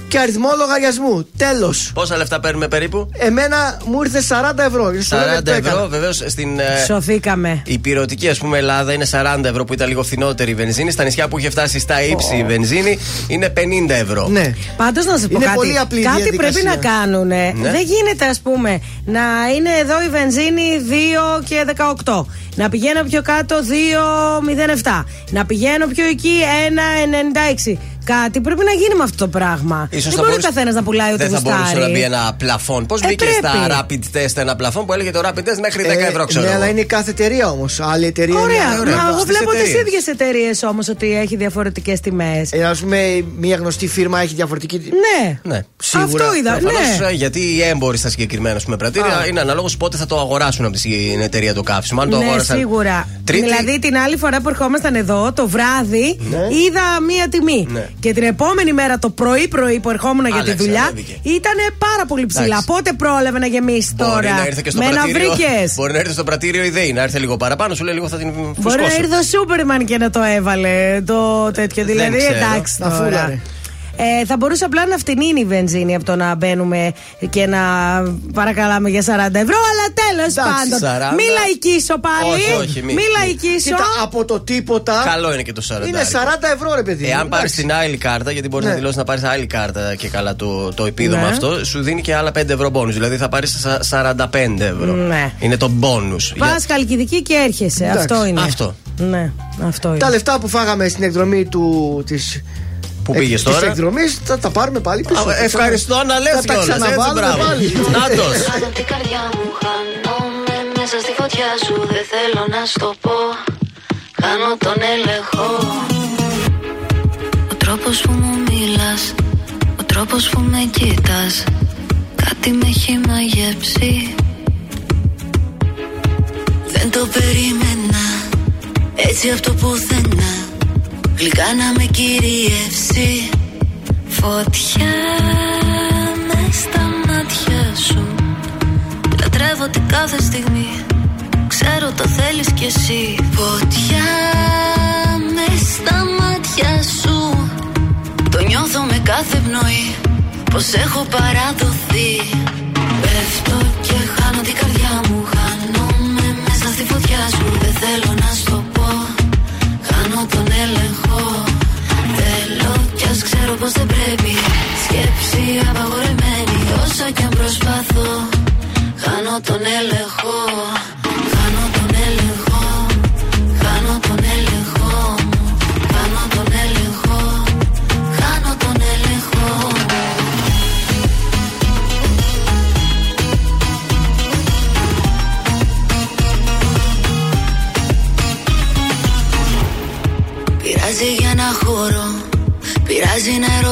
Και αριθμό λογαριασμού. Τέλος.
Πόσα λεφτά παίρνουμε περίπου;
Εμένα μου ήρθε 40 ευρώ. γιατί στο λέω
40
γιατί το έκανα.
ευρώ, βεβαίως στην. ε,
Σωθήκαμε.
Η πυρωτική, ας πούμε, Ελλάδα είναι 40 ευρώ που ήταν λίγο φθηνότερη η βενζίνη. Στα νησιά που είχε φτάσει στα ύψη η βενζίνη είναι 50 ευρώ.
Ναι.
Πάντως να σα πω
Είναι
κάτι.
πολύ απλή η
κάτι
διαδικασία.
πρέπει να κάνουν.
Ναι.
Δεν γίνεται, ας πούμε, να είναι εδώ η βενζίνη 2 και 18. Να πηγαίνω πιο κάτω 2,07. Να πηγαίνω πιο εκεί 1,96. Κάτι πρέπει να γίνει με αυτό το πράγμα.
Ίσως
Δεν
θα
μπορεί ο
μπορούσε-
καθένας να πουλάει ό,τι
Δεν θα μπορούσε
γουστάρει.
να μπει ένα πλαφόν. Πώς
Ε,
μπήκε
πρέπει.
στα rapid test ένα πλαφόν που έλεγε το rapid test μέχρι 10
Ε,
ευρώ, ξέρω.
Ναι,
εγώ.
αλλά είναι η κάθε εταιρεία όμως. Άλλη εταιρεία
Ωραία,
είναι.
ωραία.
Μα εγώ
Στις
βλέπω τις
εταιρείες.
ίδιες εταιρείες όμως ότι έχει διαφορετικές τιμές.
Ε, ας πούμε, μια γνωστή φίρμα έχει διαφορετική.
Ναι.
Ναι.
Σίγουρα.
Αυτό είδα.
Προφανώς,
Ναι.
ε, γιατί οι έμποροι στα συγκεκριμένα ας πούμε, πρατήρια είναι ανάλογο πότε θα το αγοράσουν από την εταιρεία το καύσιμο. Αν το
ναι,
αγόρασαν.
σίγουρα.
Τρίτη,
Δηλαδή την άλλη φορά που ερχόμασταν εδώ το βράδυ
Ναι.
είδα μία τιμή.
Ναι.
Και την επόμενη μέρα το πρωί-πρωί που ερχόμουν για τη
Άλλαξε,
δουλειά
ανέβηκε.
ήταν πάρα πολύ ψηλά.
Εντάξει.
Πότε πρόλαβε να γεμίσει
Μπορεί
τώρα;
να ήρθε και στο
Με να
πρατήριο.
βρήκες;
Μπορεί να έρθει στο πρατήριο η ΔΕΗ, να έρθει λίγο παραπάνω, σου λέει λίγο θα την
Μπορεί
φουσκώσω.
να ήρθε ο Σούπερμαν και να το έβαλε το τέτοιο.
Δεν
Δηλαδή
ξέρω.
εντάξει
Τα
τώρα.
Φούλαρε.
Ε, θα μπορούσε απλά να φτηνίνει η βενζίνη από το να μπαίνουμε και να παρακαλάμε για 40 ευρώ, αλλά τέλος πάντων.
40.
Μη λαϊκίσω πάλι.
Όχι, όχι, μη.
μη λαϊκίσω.
Κοίτα, από το τίποτα.
Καλό είναι και το 40.
Είναι 40 ευρώ, ρε παιδί.
Εάν πάρεις
Εντάξει.
την άλλη κάρτα, γιατί μπορεί
Ναι.
να δηλώσεις να πάρεις άλλη κάρτα και καλά το, το επίδομα
Ναι.
αυτό, σου δίνει και άλλα 5 ευρώ μπόνου. Δηλαδή θα πάρεις 45 ευρώ.
Ναι.
Είναι το μπόνου.
Πας Χαλκιδική και έρχεσαι.
Εντάξει.
Αυτό είναι.
Αυτό.
Ναι, αυτό είναι.
Τα λεφτά που φάγαμε στην εκδρομή του. Της...
Που πήγες
Της
τώρα.
εκδρομής θα τα πάρουμε πάλι πίσω.
Α, ευχαριστώ να λες
Θα τα
κιόλας, έτσι,
ξαναβάλουμε
μπράβο.
πάλι.
Νάτος.
Κάνω την καρδιά μου, χάνομαι μέσα στη φωτιά σου Δεν θέλω να στο πω, κάνω τον έλεγχο Ο τρόπος που μου μιλάς, ο τρόπος που με κοίτας Κάτι με έχει μαγεύσει Δεν το περίμενα, έτσι από το πουθενά Γλυκά να με κυριεύσει Φωτιά με στα μάτια σου. Λατρεύω την κάθε στιγμή. Ξέρω το θέλεις κι εσύ. Φωτιά με στα μάτια σου. Το νιώθω με κάθε πνοή. Πως έχω παραδοθεί. Πέφτω και χάνω την καρδιά μου. Χάνομαι μέσα στη φωτιά σου. Δεν θέλω να στο πω Χάνω τον έλεγχο. Θέλω κι ας ξέρω πως δεν πρέπει. Σκέψη απαγορεμένη Όσο κι αν προσπαθώ Χάνω τον έλεγχο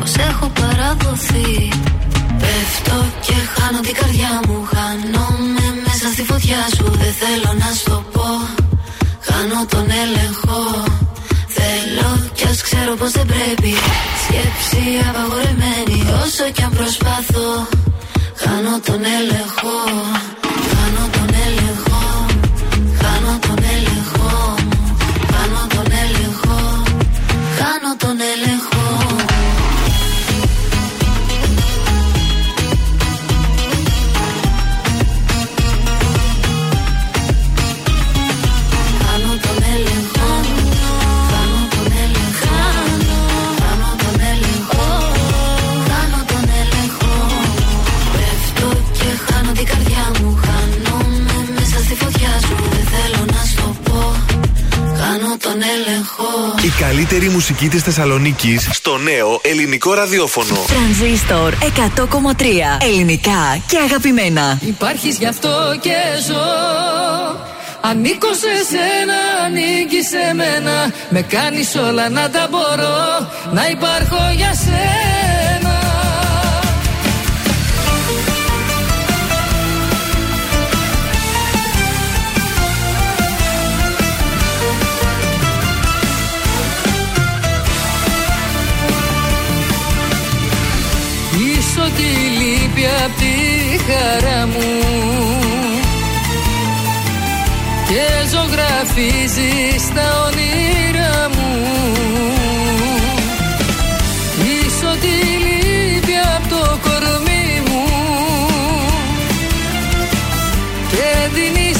Πως έχω παραδοθεί. Πέφτω και χάνω την καρδιά μου Χάνομαι μέσα στη φωτιά σου. Δεν θέλω να στο πω Χάνω τον έλεγχο. Θέλω κι ας ξέρω πως δεν πρέπει. Σκέψη απαγορεμένη Όσο κι αν προσπαθώ Χάνω τον έλεγχο. Χάνω τον έλεγχο Χάνω τον έλεγχο. Μου. Χάνω τον έλεγχο Χάνω τον έλεγχο
Η καλύτερη μουσική της Θεσσαλονίκης στο νέο ελληνικό ραδιόφωνο.
Τρανζίστορ 100,3 ελληνικά και αγαπημένα.
Υπάρχεις γι' αυτό και ζω. Ανήκω σε σένα, ανήκεις σε μένα. Με κάνεις όλα να τα μπορώ. Να υπάρχω για σένα ό,τι λείπει απ' τη χαρά μου. Και ζωγραφίζεις τα όνειρά μου. Είσαι ό,τι λείπει απ' το κορμί μου. Και δίνεις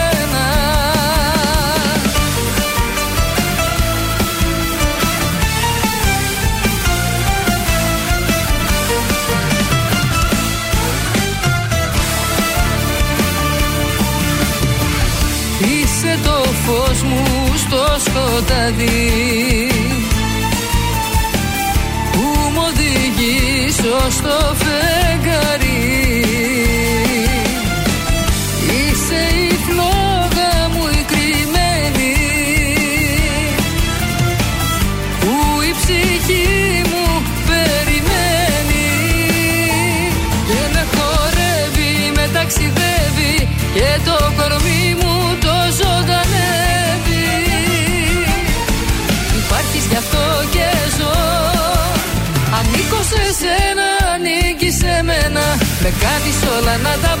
σκοτάδι Που μου οδηγείς στο φεγγάρι όλα να τα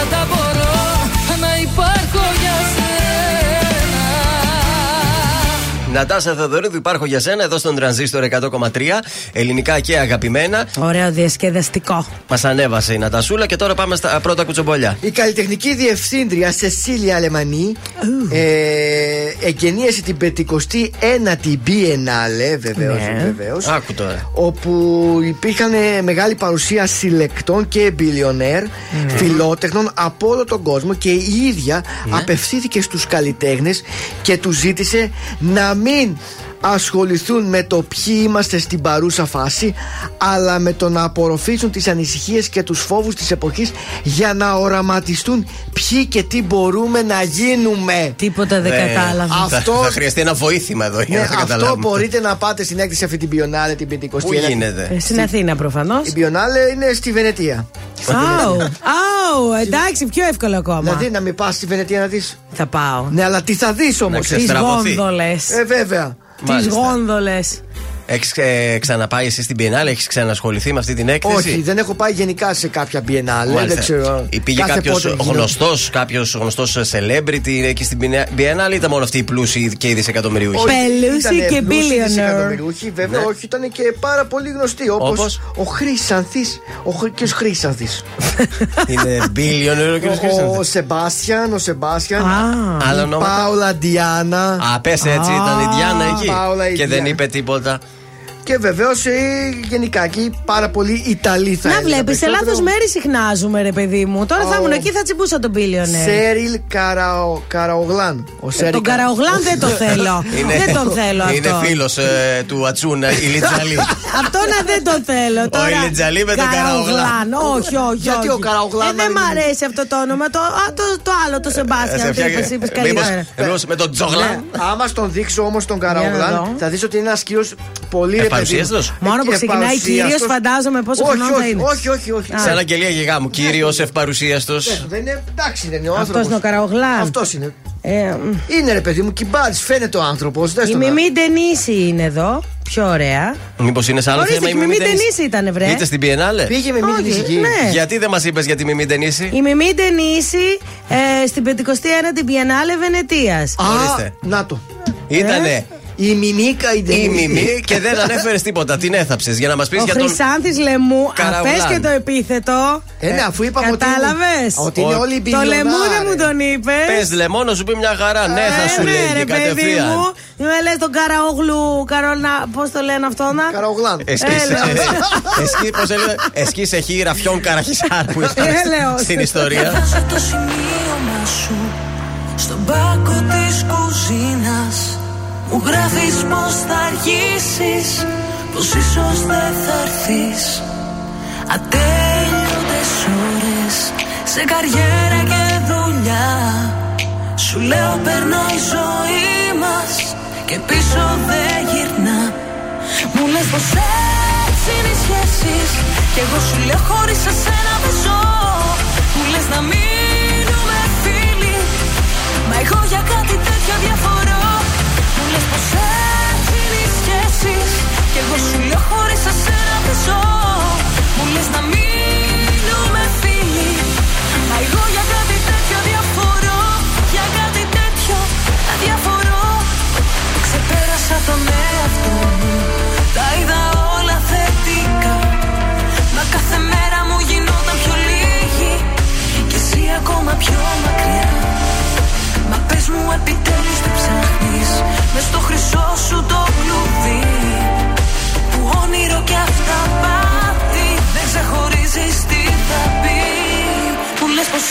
όλα
Νατάσα Θεοδωρίδου, υπάρχω για σένα εδώ στον τρανζίστορ 100,3. Ελληνικά και αγαπημένα.
Ωραίο διασκεδαστικό.
Μας ανέβασε η Νατασούλα και τώρα πάμε στα πρώτα κουτσομπολιά.
Η καλλιτεχνική διευθύντρια Σεσίλια Αλεμανή ε, εγκαινίασε την 51η Biennale, βεβαίως.
Ναι.
βεβαίως,
Άκου τώρα.
όπου υπήρχαν ε, μεγάλη παρουσία συλλεκτών και μπιλιονέρ φιλότεχνων από όλο τον κόσμο και η ίδια απευθύνθηκε στους καλλιτέχνες και τους ζήτησε να μην mean ασχοληθούν με το ποιοι είμαστε στην παρούσα φάση αλλά με το να απορροφήσουν τις ανησυχίες και τους φόβους της εποχής για να οραματιστούν ποιοι και τι μπορούμε να γίνουμε
Τίποτα δεν
Ε,
κατάλαβα.
θα-
Αυτό-
Θα χρειαστεί ένα βοήθημα εδώ για
ναι,
να το
αυτό
καταλάβουμε.
μπορείτε να πάτε στην έκθεση αυτή την Biennale την 51η.
Πού γίνεται;
Ε, Στην Αθήνα προφανώς.
Η Biennale είναι στη Βενετία.
Αου, αου, εντάξει, πιο εύκολο ακόμα.
Δηλαδή να μην πας στη Βενετία να δει.
Θα πάω.
Ναι, αλλά τι θα δεις όμως;
Να
Τις
ξεστραβωθεί.
γόνδολες.
Ε, βέβαια.
Τις
Μάλιστα.
γόνδολες.
Έχεις ε, ξαναπάει εσύ στην Biennale, έχεις ξανασχοληθεί με αυτή την έκθεση;
Όχι, δεν έχω πάει γενικά σε κάποια Biennale.
Μάλιστα.
Δεν ξέρω.
Ή Πήγε
Κάθε
κάποιος
πότε γίνονται.
γνωστός, κάποιος γνωστός celebrity εκεί στην Biennale ή ήταν μόνο αυτοί οι πλούσιοι και οι δισεκατομμυριούχοι;
Όχι. Πελούσι
Ήτανε
και
πλούσιοι
billionaire.
δισεκατομμυριούχοι, βέβαια,
Ναι.
όχι, ήταν και πάρα πολύ γνωστοί. Όπως
Όπως;
ο Χρήσανθη. Ο Χρ- ποιος Χρήσανθης
Είναι billionaire ο κ.
Ο
Χρήστος.
Σεμπάστιαν, ο Σεμπάστιαν.
Α.
Άλλο
Η
ονόματα.
Πάολα Ντιάνα.
Α, πες έτσι, ήταν η Διάννα εκεί.
Πάολα η
Και δεν
Διάννα.
είπε τίποτα.
Και βεβαίως γενικά εκεί πάρα πολλοί Ιταλοί θα
Να
έλεγα
βλέπεις, σε
περισσότερο.
λάθος μέρη συχνάζουμε, ρε παιδί μου. Τώρα θα
Ο-
ήμουν εκεί, θα τσιμπούσα τον Μπίλιονερ.
Σέριλ Καραο, Καραογλάν. Ο Σέριλ
Τον Καραογλάν δεν το θέλω. δεν τον θέλω
Είναι
αυτό.
φίλο του Ατσούνα, η Λιτζαλή.
Αυτό να δεν τον θέλω. Τώρα,
Ηλιτζαλή με τον Καραογλάν.
Όχι, όχι.
Γιατί
όχι.
ο Καραογλάν
Ε, δεν
είναι-
μ' αρέσει αυτό το όνομα. Το, α, το, το άλλο, το Σεμπάστιαν.
σε
Το
φτιάχνει-
είπες, είπες
μήπως
καλύτερα.
εννοούσε με τον Τζογλάν.
Ναι, άμα στον δείξω όμως τον
Για να
Καραογλάν,
δω.
θα δεις ότι είναι ένας κύριος πολύ ρε παιδί. μου.
Ευπαρουσίαστος;
Μόνο που ξεκινάει
Ευπαρουσίαστος.
κύριος, φαντάζομαι πόσο
όχι,
χρονών θα
όχι,
είναι.
Ναι.
Όχι, όχι, όχι.
Α.
Σαν αγγελία γιγάμου. Κύριος ευπαρουσίαστος.
Ε, Δεν είναι, εντάξει, δεν είναι ο
Αυτός
άνθρωπος.
είναι ο Καραογλάν.
Αυτός είναι.
Ε, μ.
Είναι ρε παιδί μου, κυμπάρι, φαίνεται ο άνθρωπος.
Η Μιμή Ντενίση είναι εδώ. Πιο ωραία.
Μήπως είναι σε άλλο
Ορίστε,
θέμα
και η Μιμή Ντενίση ήταν, βρε.
Είτε στην Πιενάλε.
Πήγε με
Όχι,
μήνυση εκεί.
ναι.
Γιατί δεν μας είπες για τη Μιμή Ντενίση.
Η Μιμή Ντενίση ε, στην 51η Biennale Βενετίας.
Α,
Ορίστε.
να το.
Ήτανε
Η Μιμίκα η
η
Ντενίση.
Μιμή και δεν ανέφερες τίποτα. Την έθαψες για να μας πεις
Ο
για τον.
Χρυσάνθης Λεμού,
Καραουλάν.
απες και το επίθετο.
Ε, ναι, αφού είπαμε ότι.
Κατάλαβες;
Ότι είναι
Ο-
όλοι οι
Το λεμού δεν μου τον είπες.
Πες λεμόνο, σου πει μια χαρά. Ναι, θα σου
ναι,
λέει
ρε
και
παιδί
κατευθείαν.
μου. Με λες τον Καραόγλου, Καρόλνα, πώς το λένε αυτό να.
Καραογλάν.
Έλεος.
Εσκή σε χείρα φιόν καραχισάρ που
Έλεος.
ήταν στην ιστορία.
Διαβάζω το σημείωμα σου Μου γράφεις πως θα αργήσεις Πως ίσως δεν θα έρθεις. Ατέλειωτες ώρες σε καριέρα και δουλειά. Σου λέω περνώ η ζωή μας και πίσω δεν γυρνά Μου λες πως έτσι είναι οι σχέσεις Κι εγώ σου λέω χωρίς εσένα δεν ζω Μου λες να μείνουμε φίλοι Μα εγώ για κάτι τέτοιο διαφορώ. Μου λες πως έτσι είναι οι σχέσεις Κι εγώ σου λέω χωρίς εσένα δεν ζω. Μου λες να μείνουμε φίλοι Μα εγώ για κάτι τέτοιο διαφορώ Για κάτι τέτοιο διαφορώ Ξεπέρασα τον εαυτό μου Τα είδα όλα θετικά. Μα κάθε μέρα μου γινόταν πιο λίγη Και εσύ ακόμα πιο μακριά. Μα πες μου επιτέλους τι ψάχνεις. Μες στο χρυσό σου το κλουβί Που όνειρο και αυτά πάθη Δεν ξεχωρίζεις τι θα πει. Που λες πως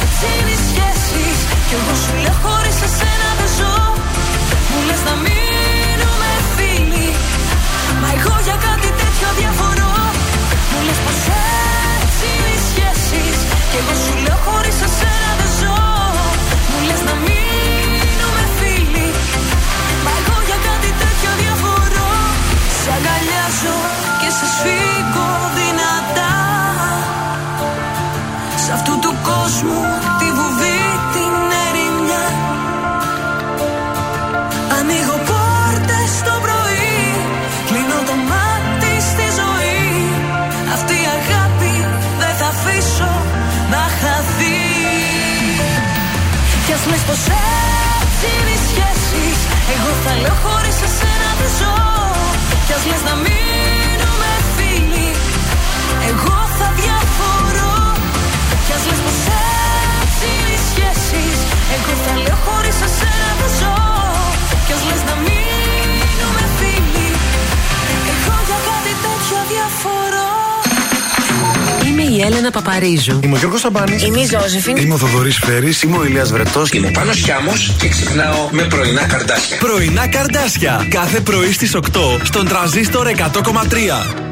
έτσι είναι οι σχέσεις Κι εγώ σου λέω χωρίς εσένα δεν ζω. Μου λες να μείνουμε φίλοι Μα εγώ για κάτι τέτοιο διαφορώ Μου λες πως έτσι είναι οι σχέσεις Κι εγώ σου λέω χωρίς εσένα και σε σφίγγω δυνατά. Σ' αυτού του κόσμου τη βουβή την ερημιά. Ανοίγω πόρτες το πρωί Κλείνω το μάτι στη ζωή. Αυτή η αγάπη δεν θα αφήσω να χαθεί. Κι ας λες πως έτσι είναι οι σχέσεις Εγώ θα λέω χωρίς εσένα δεν ζω. Κι ας λες να μείνουμε φίλοι Εγώ θα διαφορώ Κι ας λες πως έτσι είναι οι σχέσεις Εγώ θα λέω χωρίς εσένα δεν ζω Κι ας λες να μείνουμε φίλοι Εγώ για κάτι τέτοιο διαφορώ
Είμαι η Έλενα Παπαρίζου.
Είμαι ο Γιώργος Σαμπάνης.
Είμαι η Ζώζεφιν.
Είμαι ο Θοδωρής Φέρης. Είμαι ο Ηλίας Βρετός.
Είμαι ο Πάνος Χιάμος και ξυπνάω με πρωινά καρδάσια.
Πρωινά καρδάσια. Κάθε πρωί στις 8 στον τραζίστορ 100,3.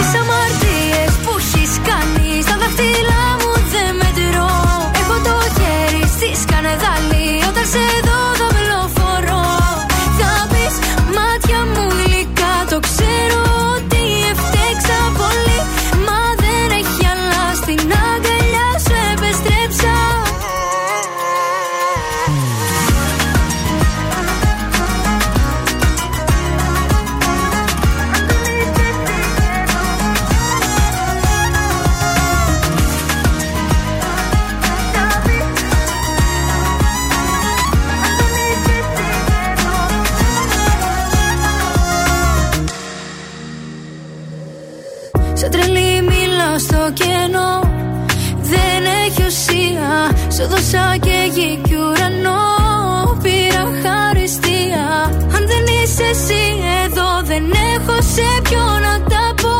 γη κι ουρανό Πήρα χαριστία. Αν δεν είσαι εσύ εδώ Δεν έχω σε ποιο να τα πω.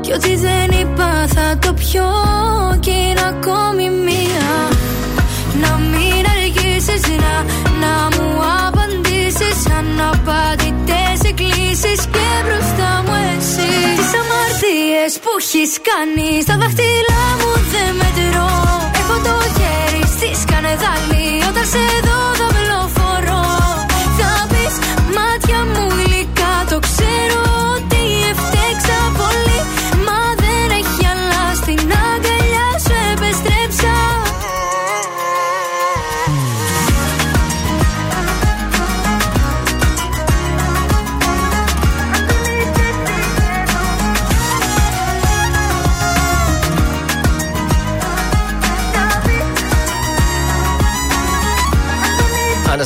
Κι ό,τι δεν είπα θα το πιω Κι είναι ακόμη μία. Να μην αργήσεις να, να μου απαντήσεις. Αναπαντητές εκκλήσεις Και μπροστά μου εσύ. Τις αμαρτίες που έχεις κάνει Στα δάχτυλά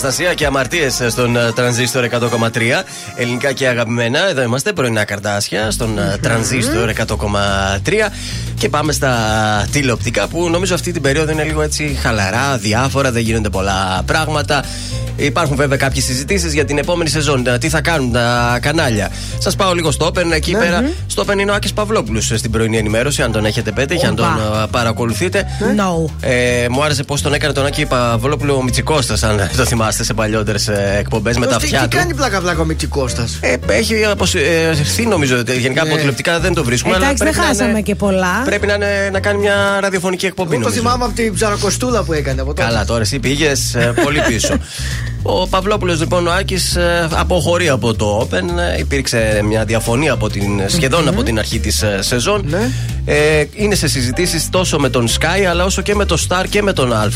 Αναστασία και αμαρτίες στον ε, τρανζίστορ 100,3. Ελληνικά και αγαπημένα. Εδώ είμαστε πρωινά καρτάσια στον ε, τρανζίστορ 100,3. Και πάμε στα τηλεοπτικά που νομίζω αυτή την περίοδο είναι λίγο έτσι χαλαρά, διάφορα, δεν γίνονται πολλά πράγματα. Υπάρχουν βέβαια κάποιες συζητήσεις για την επόμενη σεζόν. ε, Τι θα κάνουν τα κανάλια. Σας πάω λίγο στο Open. Εκεί πέρα, στο Open είναι ο Άκης Παυλόπουλος στην πρωινή ενημέρωση. Αν τον έχετε πετύχει, αν τον
Οπα.
ε, παρακολουθείτε.
No.
Ε, μου άρεσε πώς τον έκανε τον Άκη Παυλόπουλο ο Μητσικώστας, αν το θυμάστε σε παλιότερες εκπομπές με τα
Τι-
αυτιά
Τι
του.
κάνει πλάκα πλάκα ο Μητσικώστας;
Ε, έχει αποσυρθεί νομίζω. ότι Γενικά από
Ναι.
τηλεοπτικά δεν το βρίσκουμε. αλλά
Εντάξει, δεν
πρέπει να
χάσαμε
είναι-
και πολλά.
Πρέπει να, είναι, να κάνει μια ραδιοφωνική εκπομπή.
Εγώ το
νομίζω.
θυμάμαι από την ψαροκοστούλα που έκανε. Από τότε.
Καλά, τώρα εσύ πήγες πολύ πίσω. Ο Παυλόπουλος λοιπόν, ο Άκης, αποχωρεί από το Open. Ε, Υπήρξε μια διαφωνία από την, σχεδόν από την αρχή της σεζόν.
Ναι.
Ε, είναι σε συζητήσεις τόσο με τον Sky αλλά όσο και με το Star και με τον Α.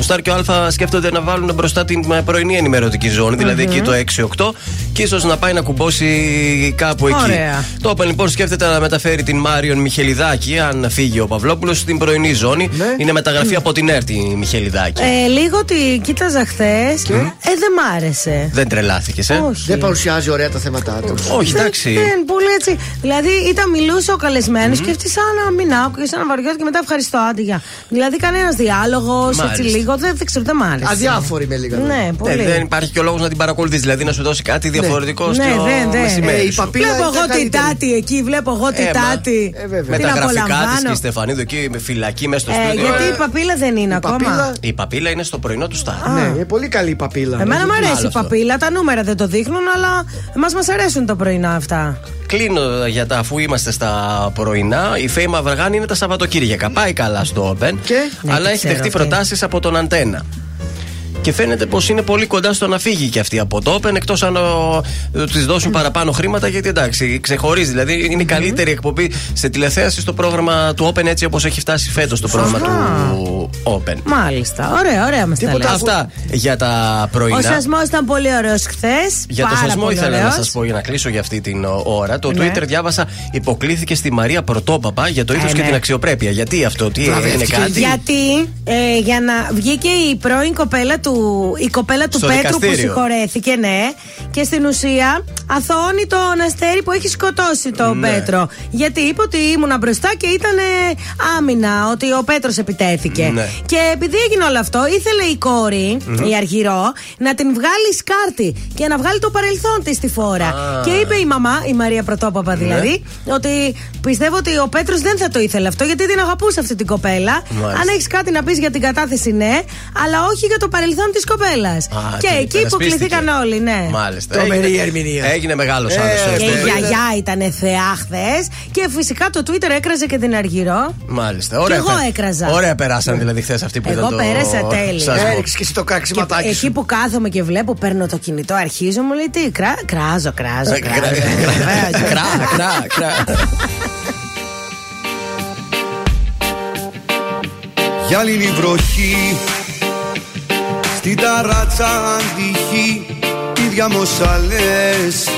Ο Star και ο Α σκέφτονται να βάλουν μπροστά την ε, πρωινή ενημερωτική ζώνη, δηλαδή εκεί το 6-8, και ίσως να πάει να κουμπώσει κάπου εκεί.
Ωραία.
Το Open λοιπόν σκέφτεται να μεταφέρει την Μάριον Μιχελιδάκη, αν φύγει ο Παυλόπουλος, στην πρωινή ζώνη. Είναι μεταγραφή από την ΕΡΤ η Μιχελιδάκη.
Ε, λίγο τη κοίταζα χθες. Ε, δεν μ' άρεσε.
Δεν τρελάθηκες, ε;
Όχι.
Δεν παρουσιάζει ωραία τα θέματα του.
Όχι, εντάξει.
Δεν, πολύ έτσι. Δηλαδή ήταν μιλούσε ο καλεσμένος και αυτή σαν να μην άκουγε, σαν να βαριόταν και μετά ευχαριστώ, άντε γεια. Δηλαδή κανένας διάλογος, έτσι
Μάλιστα.
λίγο. Δεν, δεν ξέρω, δεν μ' άρεσε.
Αδιάφορη με λίγα. λόγια.
Ναι, πολύ.
Ε, δεν υπάρχει και ο λόγος να την παρακολουθείς, δηλαδή να σου δώσει κάτι διαφορετικό
Ναι,
στο
δεν, δεν.
μεσημέρι.
Ε, η
σου.
παπίλα
Βλέπω
ήταν
εγώ την
καλύτερη.
τάτη εκεί, βλέπω εγώ την
Ε, μα,
τάτη.
ε, βέβαια.
Με
Την
τα γραφικά της και
απολαμβάνω.
η Στεφανίδου εκεί με φυλακή μέσα στο
Ε,
στούντιο.
γιατί
Ε,
η παπίλα δεν είναι ακόμα.
παπίλα-
Η παπίλα είναι στο πρωινό του Σταρ.
Ναι, είναι πολύ καλή η παπίλα.
Εμένα μου αρέσει
άλλο
η
αυτό.
παπίλα, τα νούμερα δεν το δείχνουν, αλλά εμάς μας αρέσουν τα πρωινά αυτά.
Κλείνω για τα αφού είμαστε στα πρωινά. Η Φέη Μαυργάνη είναι τα Σαββατοκύριακα. Πάει καλά στο Open.
Και;
Ναι,
αλλά
τι
έχει
ξέρω
δεχτεί
αυτή.
προτάσεις από τον Αντένα. Και φαίνεται πως είναι πολύ κοντά στο να φύγει και αυτή από το Open εκτός αν της δώσουν παραπάνω χρήματα. Γιατί εντάξει, ξεχωρίζει. Δηλαδή είναι η καλύτερη εκπομπή σε τηλεθέαση στο πρόγραμμα του Open έτσι όπως έχει φτάσει φέτος το πρόγραμμα του Open.
Μάλιστα. Ωραία, ωραία μας τα
Τίποτα
λέει.
Αυτά για τα
Ο
πρωινά.
σασμός ήταν πολύ ωραίος χθες.
Για το σασμό ήθελα να σας πω για να κλείσω για αυτή την ο, ώρα. Το
Ναι.
Twitter διάβασα υποκλήθηκε στη Μαρία Πρωτόπαπα για το ήθο
Ε,
και
ναι.
την αξιοπρέπεια. Γιατί αυτό, τι είναι
Βραβεύτηκε
κάτι;
Γιατί ε, για να βγήκε η πρώην κοπέλα του, η κοπέλα του
Στο
Πέτρου που
δικαστήριο.
συγχωρέθηκε, ναι. Και στην ουσία αθωώνει τον Αστέρι που έχει σκοτώσει τον
Ναι.
Πέτρο. Γιατί είπε ότι ήμουνα μπροστά και ήταν ε, άμυνα, ότι ο Πέτρος επιτέθηκε.
Ναι.
Και επειδή έγινε όλο αυτό, ήθελε η κορη η Αργυρό, να την βγάλει σκάρτη και να βγάλει το παρελθόν της τη φόρα.
Α.
Και είπε η μαμά, η Μαρία Πρωτόπαπα
Ναι.
δηλαδή, ότι πιστεύω ότι ο Πέτρος δεν θα το ήθελε αυτό, γιατί την αγαπούσε αυτή την κοπέλα.
Μάλιστα.
Αν έχεις κάτι να πεις για την κατάθεση, ναι, αλλά όχι για το παρελθόν της κοπέλας. Και
την
εκεί
υπερασπίστηκε.
υποκληθήκαν όλοι, ναι.
Μάλιστα.
Τρομερή
Έγινε-
ερμηνεία.
Έγινε μεγάλος
Ε,
άλλος.
Και η γιαγιά ήταν θεά χθες. Και φυσικά το Twitter έκραζε και την Αργυρό.
Μάλιστα. Ωραία,
Κι εγώ
πε-
έκραζα.
Ωραία περάσαν δηλαδή χθες αυτοί που
Εγώ
ήταν το.
πέρασα τέλεια.
σασμό.
Έριξε και εσύ το
Και
κραξιματάκι
εκεί
σου.
που κάθομαι και βλέπω, παίρνω το κινητό, αρχίζω, μου λέει τι, κρά, κράζω, κράζω,
Ε,
κράζω.
κρά-
Βεβαίως.
Κρά, κρά, κρά.
Γυάλινη βροχή Στην ταράτσα αντυχή Ίδια μοσαλές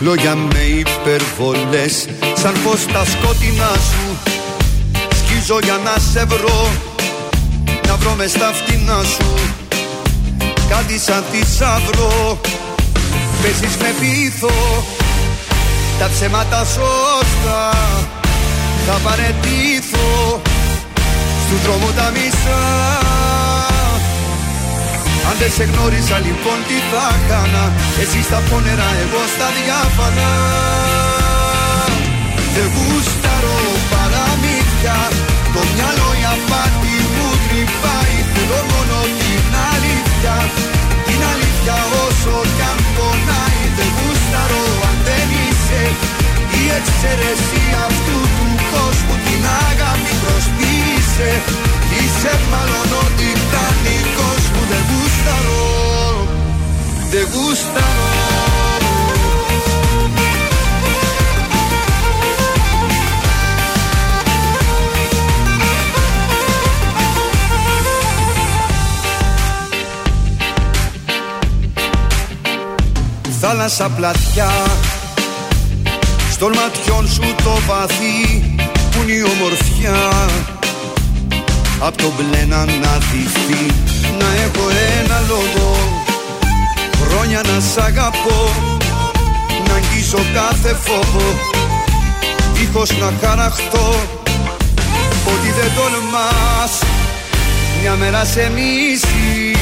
Λόγια με υπερβολές Σαν φως στα σκότεινά σου. Σκίζω για να σε βρω Να βρω μες στα φτηνά σου. Κάτι σαν θησαυρό Παίζεις με πείθο. Τα ψέματα σωστά Θα παρετήθω. Του δρόμου τα μισά Αν δεν σε γνώρισα λοιπόν τι θα έκανα; Εσύ στα πόνερα εγώ στα διάφανα. Δεν γούσταρω παραμύθια. Το μυαλό η απάτη μου τρυπάει. Θέλω μόνο την αλήθεια. Την αλήθεια όσο κι αν πονάει. Δεν γούσταρω αν δεν είσαι Η εξαιρεσία αυτού του κόσμου. Την αγάπη προσποιείσαι Είσαι μάλλον ο τιτανικός μου Δεν γούσταρω Δεν γούσταρω Θάλασσα πλατιά Στον ματιών σου το βαθύ Που είναι η ομορφιά Απ' το μπλε να αναδυθεί Να έχω ένα λόγο Χρόνια να σ' αγαπώ. Να αγγίσω κάθε φόβο Δίχως να χαραχτώ. Ότι δεν τολμάς Μια μέρα σε μίση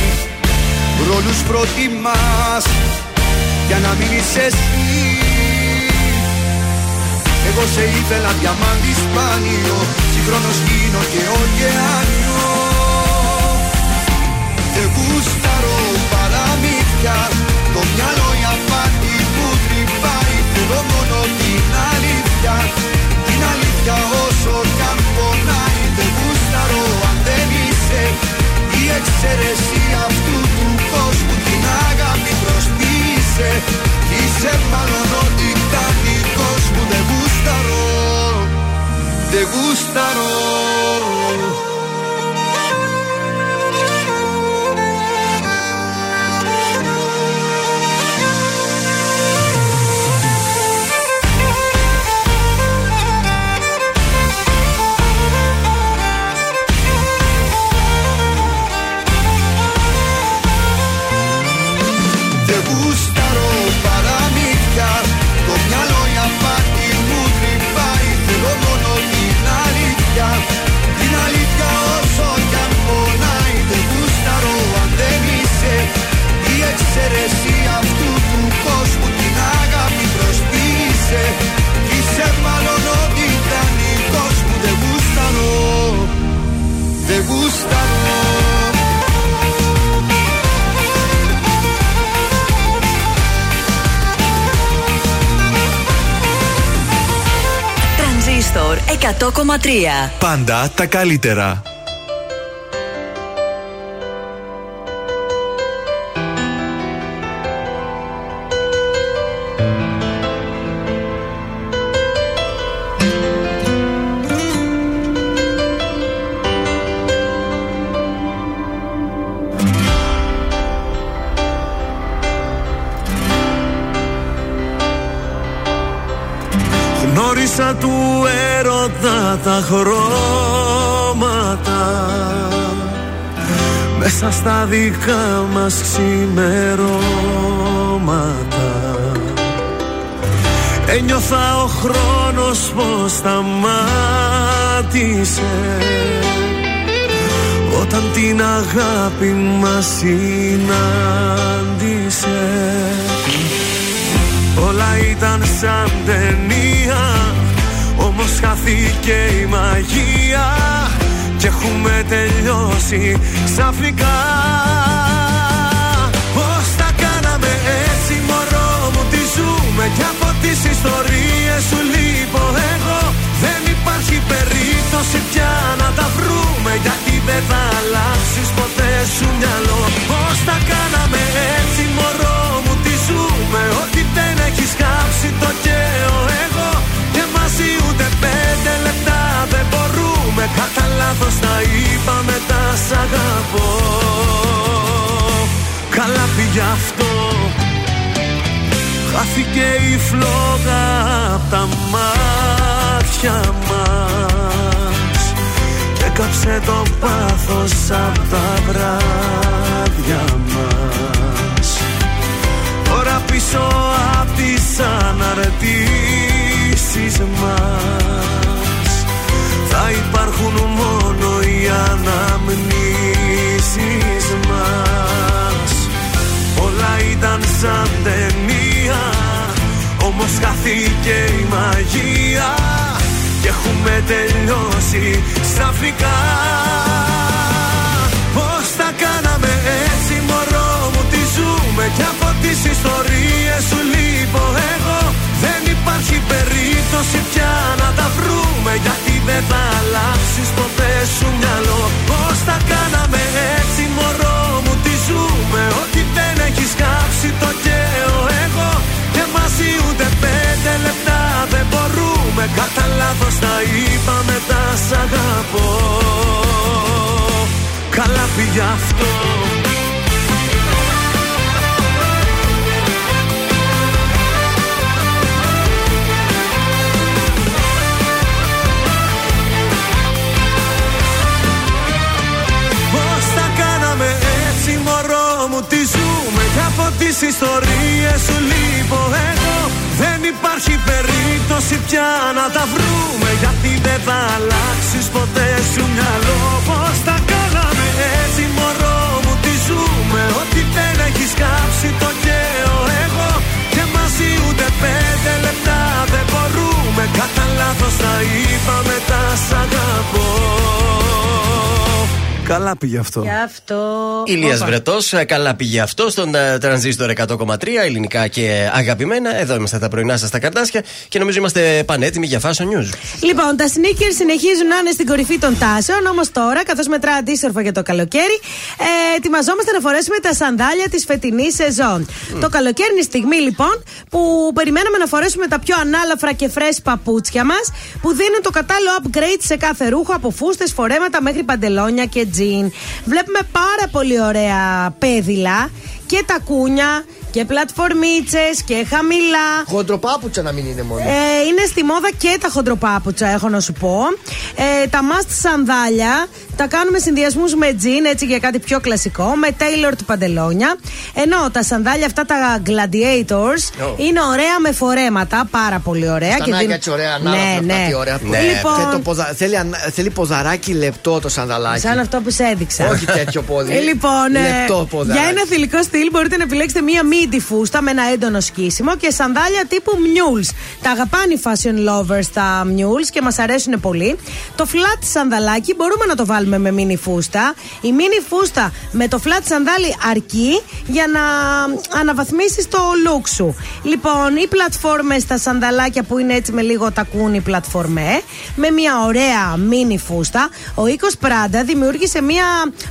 Ρόλους προτιμάς Για να μείνεις εσύ εγώ σε ήθελα διαμάντι σπάνιο Συγχρόνως γίνω και ωκεάνιο. Δεν γούσταρω παραμύθια Το μυαλό η απάτη που τρυπάει Θέλω μόνο την αλήθεια. Την αλήθεια όσο κι αν πονάει Δεν γούσταρω αν δεν είσαι. Η εξαιρεσία αυτού του κόσμου Την αγάπη προσποιείσαι Είσαι μάλλον ο τιτανικός μου Δεν gustaron, te
gustaron. 100,3.
Πάντα τα καλύτερα.
Γνώρισα του έρωτα τα χρώματα. Μέσα στα δικά μας ξημερώματα. Ένιωθα ο χρόνος πως σταμάτησε. Όταν την αγάπη μας συνάντησε. Όλα ήταν σαν ταινία Όμως χάθηκε η μαγεία Και έχουμε τελειώσει ξαφνικά. Πώς τα κάναμε έτσι μωρό μου Τι ζούμε και από τις ιστορίες σου λείπω εγώ. Δεν υπάρχει περίπτωση πια να τα βρούμε Γιατί δεν θα αλλάξεις ποτέ σου μυαλό. Πώς τα κάναμε έτσι μωρό μου Τι ζούμε ότι δεν έχεις κάψει το καίο μπορούμε Κατά λάθος τα είπαμε τα σ' αγαπώ. Καλά πήγε αυτό. Χάθηκε η φλόγα απ' τα μάτια μας. Έκαψε το πάθος απ' τα βράδια μας. Τώρα πίσω απ' τις αναρτήσεις μας θα υπάρχουν μόνο οι αναμνήσεις μας. Όλα ήταν σαν ταινία Όμως χάθηκε η μαγεία. Και έχουμε τελειώσει ξαφνικά Πώς τα κάναμε έτσι μωρό μου τι ζούμε; Κι από τις ιστορίες σου λείπω εγώ. Δεν υπάρχει περίπτωση πια να τα βρούμε δεν θα αλλάξεις ποτέ σου μυαλό. Πώς τα κάναμε έτσι μωρό μου τι ζούμε Ότι δεν έχεις κάψει το καίω εγώ. Και μαζί ούτε πέντε λεπτά δεν μπορούμε. Κατά λάθος τα είπαμε τα σ' αγαπώ. Καλά πήγε αυτό Κι από τις ιστορίες σου λείπω εγώ Δεν υπάρχει περίπτωση πια να τα βρούμε. Γιατί δεν θα αλλάξεις ποτέ σου μυαλό. Πώς τα κάναμε έτσι μωρό μου τι ζούμε. Ότι δεν έχεις κάψει το καίω εγώ. Και μαζί ούτε πέντε λεπτά δεν μπορούμε. Κατά λάθος τα είπαμε τα σ' αγαπώ Καλά πήγε αυτό.
Γι' αυτό.
Ηλίας
Όπα.
Βρετός, καλά πήγε αυτό στον ε, τρανζίστορ 100,3 ελληνικά και αγαπημένα. Εδώ είμαστε τα πρωινά σας στα καρτάσια και νομίζω είμαστε πανέτοιμοι για Fashion News.
Λοιπόν, τα sneakers συνεχίζουν να είναι στην κορυφή των τάσεων, όμως τώρα, καθώς μετρά αντίστροφα για το καλοκαίρι, ε, ετοιμαζόμαστε να φορέσουμε τα σανδάλια της φετινής σεζόν. Το καλοκαίρι είναι η στιγμή λοιπόν που περιμέναμε να φορέσουμε τα πιο ανάλαφρα και φρέσ παπούτσια μας, που δίνουν το κατάλληλο upgrade σε κάθε ρούχο από φούστες, φορέματα μέχρι παντελόνια και τζιν. Βλέπουμε πάρα πολύ ωραία πέδιλα και τα κούνια και πλατφορμίτσες και χαμηλά.
Χοντροπάπουτσα να μην είναι μόνο.
Ε, είναι στη μόδα και τα χοντροπάπουτσα, έχω να σου πω. Ε, τα must σανδάλια τα κάνουμε συνδυασμούς με τζιν, έτσι για κάτι πιο κλασικό, με tailored παντελόνια. Ενώ τα σανδάλια αυτά τα gladiators
Oh.
είναι ωραία με φορέματα, πάρα πολύ ωραία.
Στανάκια
δίνουν-
έτσι ωραία, ανάλαφρα
ναι,
αυτά,
ναι.
τι ωραία.
Λοιπόν,
Και το ποδα... θέλει, ανα- θέλει ποδαράκι λεπτό το σανδαλάκι.
Σαν αυτό που σε έδειξα.
Όχι τέτοιο πόδι.
Ε, λοιπόν, ε,
Λεπτό ποδαράκι.
για ένα θηλυκό στυλ μπορείτε να επιλέξετε μία μίντι φούστα με ένα έντονο σκίσιμο και σανδάλια τύπου mules. Τα αγαπάνε οι fashion lovers τα mules και μας αρέσουν πολύ. Το flat σανδαλάκι μπορούμε να το βάλουμε με μίνι φούστα. Η μίνι φούστα με το flat σανδάλι αρκεί για να αναβαθμίσεις το look σου. Λοιπόν, οι πλατφόρμες στα σανδαλάκια που είναι έτσι με λίγο τακούνι πλατφορμέ, με μια ωραία μίνι φούστα. Ο οίκος Πράντα δημιούργησε μια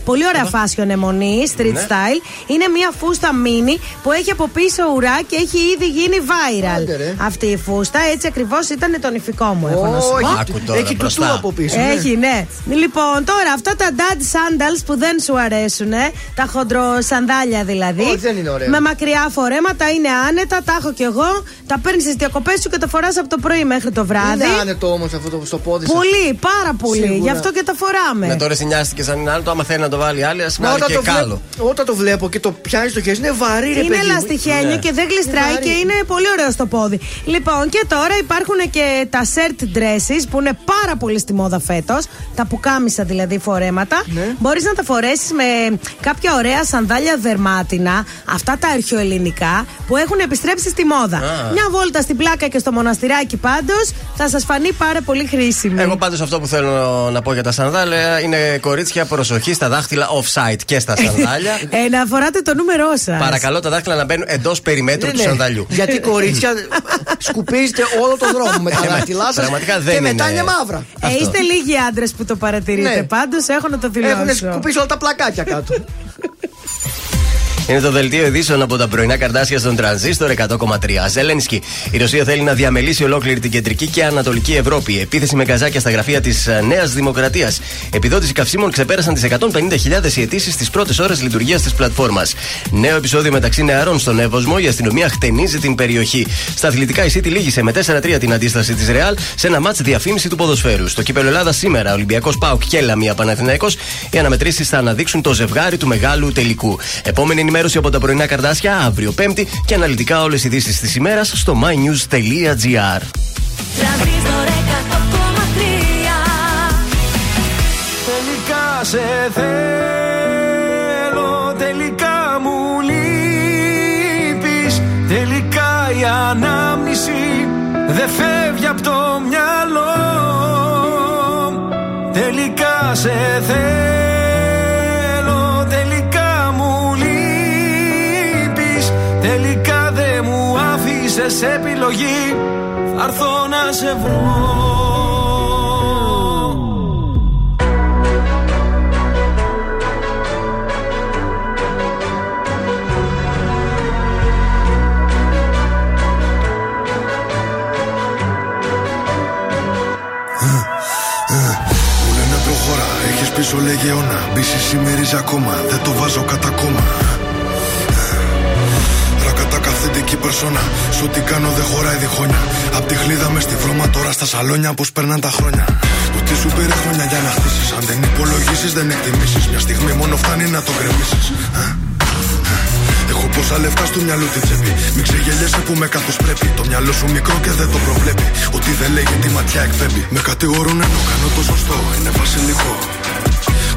πολύ ωραία fashion αιμονή, street
Ναι.
style. Είναι μια φούστα μίνι που έχει από πίσω ουρά και έχει ήδη γίνει viral.
Άντε, ρε.
Αυτή η φούστα έτσι ακριβώς ήταν το νηφικό μου, έχω να σου
Όχι,
πω.
Άκου τώρα,
έχει
μπροστά.
τουτού από πίσω. ναι.
Έχει, ναι. Λοιπόν, τώρα αυτά τα dad sandals που δεν σου αρέσουν, τα χοντροσανδάλια δηλαδή.
Όχι, δεν είναι ωραία.
Με μακριά φορέματα είναι άνετα, τα έχω κι εγώ. Τα παίρνεις στις διακοπές σου και τα φοράς από το πρωί μέχρι το βράδυ.
Είναι άνετο όμως αυτό το, στο πόδι σας.
Πολύ, πάρα πολύ.
Σίγουρα.
Γι' αυτό και τα φοράμε.
Με τώρα συνιάστηκες σαν είναι άλλο, το άμα θέλει να το βάλει άλλη, ας
Μα
βάλει
όταν
και
το,
κάλο.
βλέπω, όταν το βλέπω και το πιάνεις στο χέρι, είναι βαρύ, ρε
Είναι
παιδί μου.
ελαστιχένιο
Ναι.
και δεν γλιστράει
βαρύ.
και είναι πολύ ωραίο στο πόδι. Λοιπόν, και τώρα υπάρχουν και τα shirt dresses που είναι πάρα πολύ στη μόδα φέτος. Τα πουκάμισα δηλαδή φορέματα.
Ναι.
Μπορείς να τα φορέσεις με κάποια ωραία σανδάλια δερμάτινα, αυτά τα αρχαιοελληνικά που έχουν επιστρέψει στη μόδα.
Α.
Μια βόλτα στην πλάκα και στο μοναστηράκι πάντως θα σας φανεί πάρα πολύ χρήσιμη.
Εγώ πάντως αυτό που θέλω να πω για τα σανδάλια είναι κορίτσια προσοχή στα δάχτυλα off-site και στα σανδάλια.
Ε, να φοράτε το νούμερό σας.
Παρακαλώ τα δάχτυλα να μπαίνουν εντός περιμέτρου
Ναι,
του
ναι.
σανδαλιού.
Γιατί κορίτσια σκουπίζετε όλο το δρόμο με τα δάχτυλά σα.
Πραγματικά δεν
Και μετά
είναι-
είναι μαύρα.
Ε,
Αυτό.
είστε λίγοι άντρες που το παρατηρείτε.
Ναι.
Πάντως έχω να το δηλώσω.
Έχουν σκουπίσει όλα τα πλακάκια κάτω.
Είναι το δελτίο ειδήσεων από τα πρωινά καρτάσια στον τρανζίστορ 100,3. Ζελένσκι. Η Ρωσία θέλει να διαμελήσει ολόκληρη την κεντρική και ανατολική Ευρώπη. Επίθεση με καζάκια στα γραφεία της Νέας Δημοκρατίας. Επιδότηση καυσίμων ξεπέρασαν τις 150.000 οι αιτήσεις στις πρώτες ώρες λειτουργίας της πλατφόρμας. Νέο επεισόδιο μεταξύ νεαρών στον Εύωσμο. Η αστυνομία χτενίζει την περιοχή. Στα αθλητικά η City λύγησε με 4-3 την αντίσταση της Ρεάλ σε ένα μάτς διαφήμιση του ποδοσφαίρου. Στο κύπελο Ελλάδα σήμερα Ολυμπιακός Πάουκ και Λαμία Παναθηναϊκός. Οι αναμετρήσεις θα αναδείξουν το ζευγάρι του μεγάλου τελικού. Επόμενη ενημέρωση από τα πρωινά καρδάσια αύριο Πέμπτη και αναλυτικά όλες οι ειδήσεις της ημέρας στο mynews.gr.
Τρανζίστορ 100,3
Τελικά σε θέλω, τελικά μου λείπεις. Τελικά η ανάμνηση δεν φεύγει από το μυαλό. Θέλω άφησες επιλογή Θα έρθω να σε βρω.
Μου λένε προχώρα, έχεις πίσω λεγεώνα Μπίση σημερίζει ακόμα, δεν το βάζω κατά κόμμα Ρακατά καθεντική περσόνα Σου τι κάνω δεν χωράει διχόνια Απ' τη χλίδα μες στη βρώμα τώρα στα σαλόνια Πως περνάνε τα χρόνια Ότι σου πήρε χρόνια για να χτίσεις Αν δεν υπολογίσεις δεν εκτιμήσεις Μια στιγμή μόνο φτάνει να το γκρεμίσεις Έχω πόσα λεφτά στο μυαλό τη τσέπη. Μην ξεγελιέσαι που με καθώ πρέπει. Το μυαλό σου μικρό και δεν το προβλέπει. Ότι δεν λέγει τη ματιά εκπέμπει. Με κατηγορούν ενώ κάνω το σωστό. Είναι βασιλικό.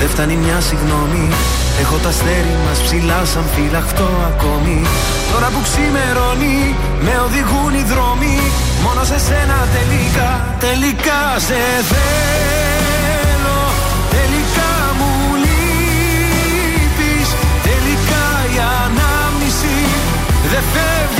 δεν φτάνει μια συγγνώμη. Έχω τα αστέρι μας ψηλά σαν φυλαχτό ακόμη. Τώρα που ξημερώνει, με οδηγούν οι δρόμοι. Μόνο σε σένα τελικά, τελικά σε θέλω. Τελικά μου λείπεις. Τελικά η ανάμνηση. Δεν φεύγει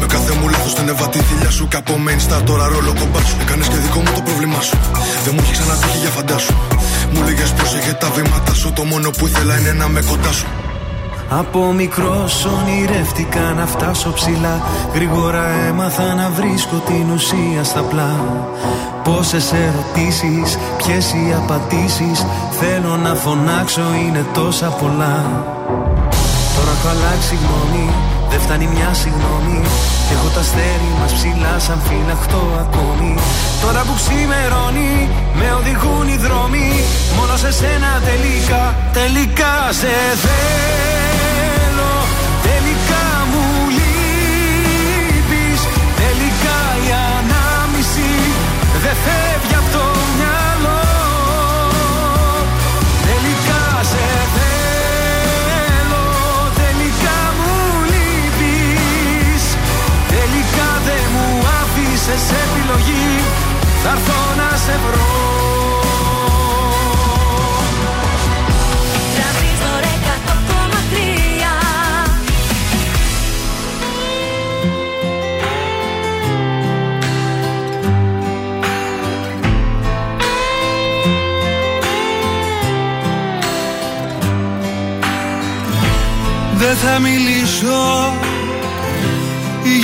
Με κάθε μου λάθος την εβατή θηλιά σου. Και από main star τώρα ρόλο κομπά σου. Έκανες και δικό μου το πρόβλημά σου. Δεν μου έχει ξανατύχει για φαντάσου. Μου λέγες πρόσεχε τα βήματα σου. Το μόνο που ήθελα είναι να με κοντά σου.
Από μικρός ονειρεύτηκα να φτάσω ψηλά Γρήγορα έμαθα να βρίσκω την ουσία στα πλά Πόσες ερωτήσεις, ποιες οι απαντήσεις Θέλω να φωνάξω είναι τόσα πολλά Τώρα έχω αλλάξει γνώμη, δεν φτάνει μια συγγνώμη. Έχω τα αστέρι μας ψηλά σαν φυλαχτό ακόμη. Τώρα που ξημερώνει, με οδηγούν οι δρόμοι. Μόνο σε σένα τελικά, τελικά σε θέλω. Τελικά μου λείπεις. Τελικά η ανάμνηση δεν φεύγει άφησες επιλογή Θα έρθω να σε βρω.
Τρανζίστορ 100,3
Δεν θα μιλήσω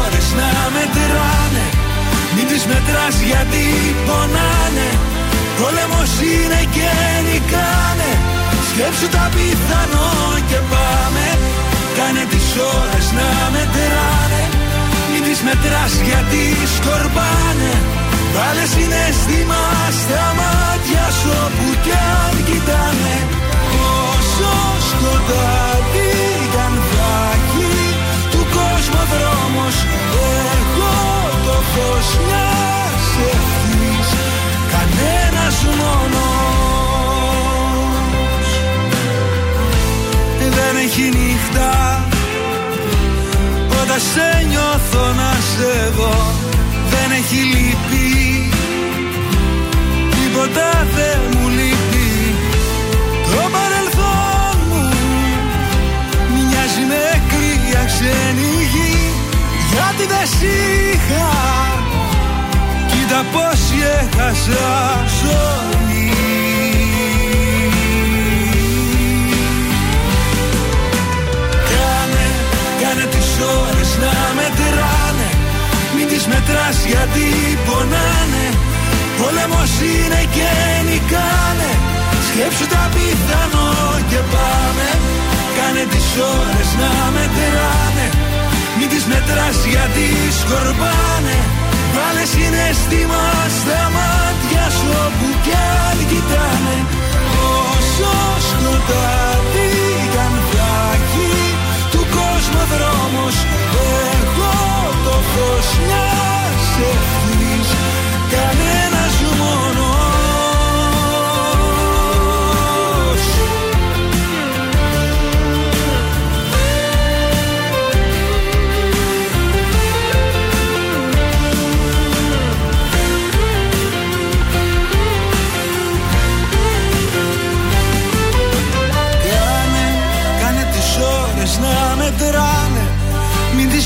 ώρες να μετράνε. Μην τις μετράς γιατί πονάνε. Πόλεμος είναι και νικάνε. Σκέψου τα πιθανό και πάμε. Κάνε τις ώρες να μετράνε. Μην τις μετράς γιατί σκορπάνε. Βάλε συναίσθημα στα μάτια σου όπου κι αν κοιτάνε. Όσο σκοτάδι δρόμος Εγώ το φως μιας ευθύς Κανένας
μόνος. Δεν έχει νύχτα Όταν σε νιώθω να σε δω Δεν έχει λύπη. Τίποτα δεν μου λύπη ξένη γη Γιατί δεν σ' είχα. Κοίτα πως έχασα ζωή. Κάνε, κάνε τις ώρες να μετράνε. Μην τις μετράς γιατί πονάνε. Πόλεμος είναι και νικάνε. Σκέψου τα πιθανό και πάμε Κάνε τις ώρες να μετράνε Μην τις μετράς γιατί σκορπάνε. Βάλε συναισθήμα στα μάτια σου όπου κι αν κοιτάνε. Όσο σκοτάδι κι αν θα έχει του κόσμου δρόμος Εγώ το φως μιας ευθύς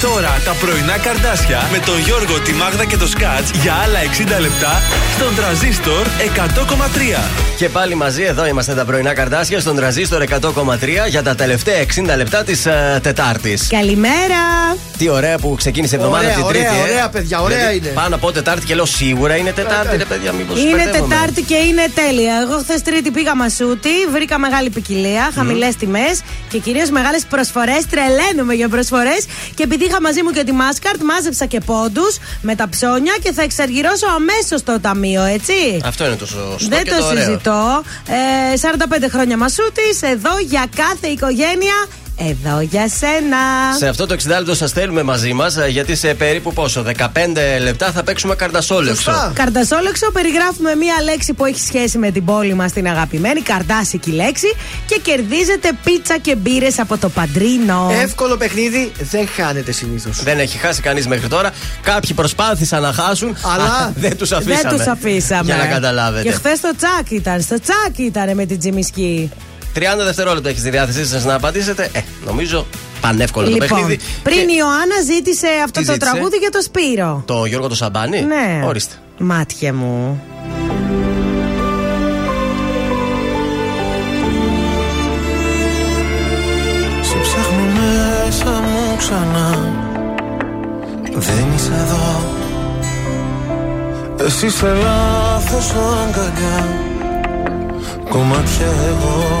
τώρα τα πρωινά καρδάσια με τον Γιώργο, τη Μάγδα και το Σκάτς για άλλα 60 λεπτά στον τραζίστορ 100,3.
Και πάλι μαζί εδώ είμαστε τα πρωινά καρδάσια στον τραζίστορ 100,3 για τα τελευταία 60 λεπτά της uh, Τετάρτης.
Καλημέρα!
Τι ωραία που ξεκίνησε η εβδομάδα
Ωραία,
την Τρίτη.
ωραία,
ε.
ωραία, παιδιά, ωραία
Δηλαδή,
είναι.
Πάνω από Τετάρτη και λέω σίγουρα είναι Τετάρτη, ρε παιδιά, μήπως
Είναι Τετάρτη και είναι τέλεια. Εγώ χθες Τρίτη πήγα μασούτη, βρήκα μεγάλη ποικιλία, χαμηλές τιμές και κυρίως μεγάλες προσφορές. Τρελαίνουμε για προσφορές. Και επειδή είχα μαζί μου και τη Μάσκαρτ, μάζεψα και πόντους με τα ψώνια και θα εξαργυρώσω αμέσως το ταμείο, έτσι.
Αυτό είναι το σωστό.
Δεν
και
το
ωραίο.
συζητώ. Ε, 45 χρόνια μασούτη, εδώ για κάθε οικογένεια, εδώ για σένα.
Σε αυτό το 60 λεπτό σας θέλουμε μαζί μας γιατί σε περίπου πόσο, 15 λεπτά θα παίξουμε καρτασόλεξο.
Καρτασόλεξο, περιγράφουμε μία λέξη που έχει σχέση με την πόλη μας, την αγαπημένη, καρτάσικη λέξη και κερδίζετε πίτσα και μπύρες από το Παντρίνο.
Εύκολο παιχνίδι, δεν χάνεται συνήθως.
Δεν έχει χάσει κανείς μέχρι τώρα. Κάποιοι προσπάθησαν να χάσουν,
Αλλά
δεν τους αφήσαμε.
Δεν τους αφήσαμε.
Για να καταλάβετε.
Και χθες στο τσάκ ήταν, στο τσάκ ήταν με την Τζιμισκή.
30 δευτερόλεπτα έχει στη διάθεσή σας να απαντήσετε. Ε, νομίζω πανεύκολο το
Λοιπόν,
παιχνίδι.
πριν η Ιωάννα ζήτησε αυτό
Τι
το
ζήτησε;
τραγούδι για το Σπύρο.
Το Γιώργο το Σαμπάνι;
Ναι.
Ορίστε.
Μάτια μου.
Σε ψάχνω μέσα μου ξανά Δεν είσαι εδώ Εσύ σε λάθος αγκαλιά Κομμάτια εγώ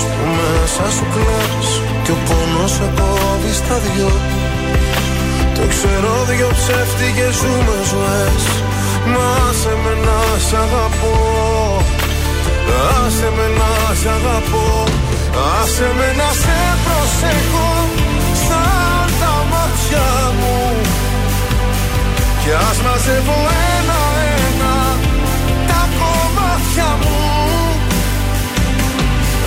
που μέσα σου κλαις Και ο πόνος σε κόβει στα δυο. Το ξέρω δυο ψεύτικες ζούμε ζωές. Μα σε με να σ' αγαπώ. Άσε με να σ' αγαπώ. Άσε με να σε προσέχω Σαν τα μάτια μου. Κι ας μαζεύω ένα-ένα Τα κομμάτια μου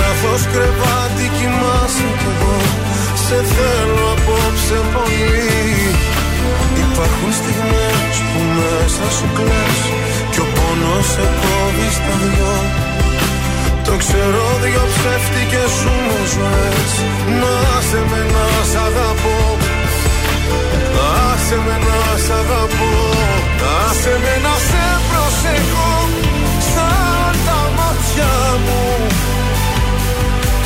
λάθος κρεβάτι κοιμάσαι κι εγώ. Σε θέλω απόψε πολύ. Υπάρχουν στιγμές που μέσα σου κλαις Κι ο πόνος σε κόβει στα δυο. Το ξέρω δυο ψεύτικες σου με ζωές. Να σε με να σ' αγαπώ. Άσε με να σ' αγαπώ. Άσε με να σε προσεχώ Σαν τα μάτια μου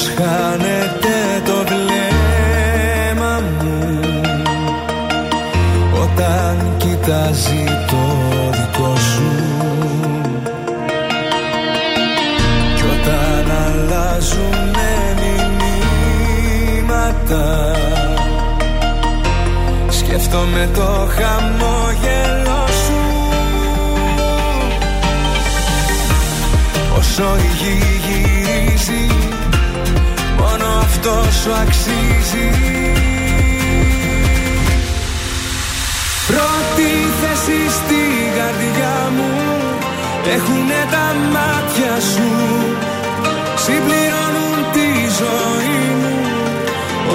Πως χάνεται το βλέμμα μου Όταν κοιτάζει το δικό σου; Κι όταν αλλάζουνε μηνύματα Σκέφτομαι το χαμόγελο σου. Όσο η γη αυτό σου αξίζει. Πρώτη θέση στη καρδιά μου Έχουνε τα μάτια σου. Συμπληρώνουν τη ζωή μου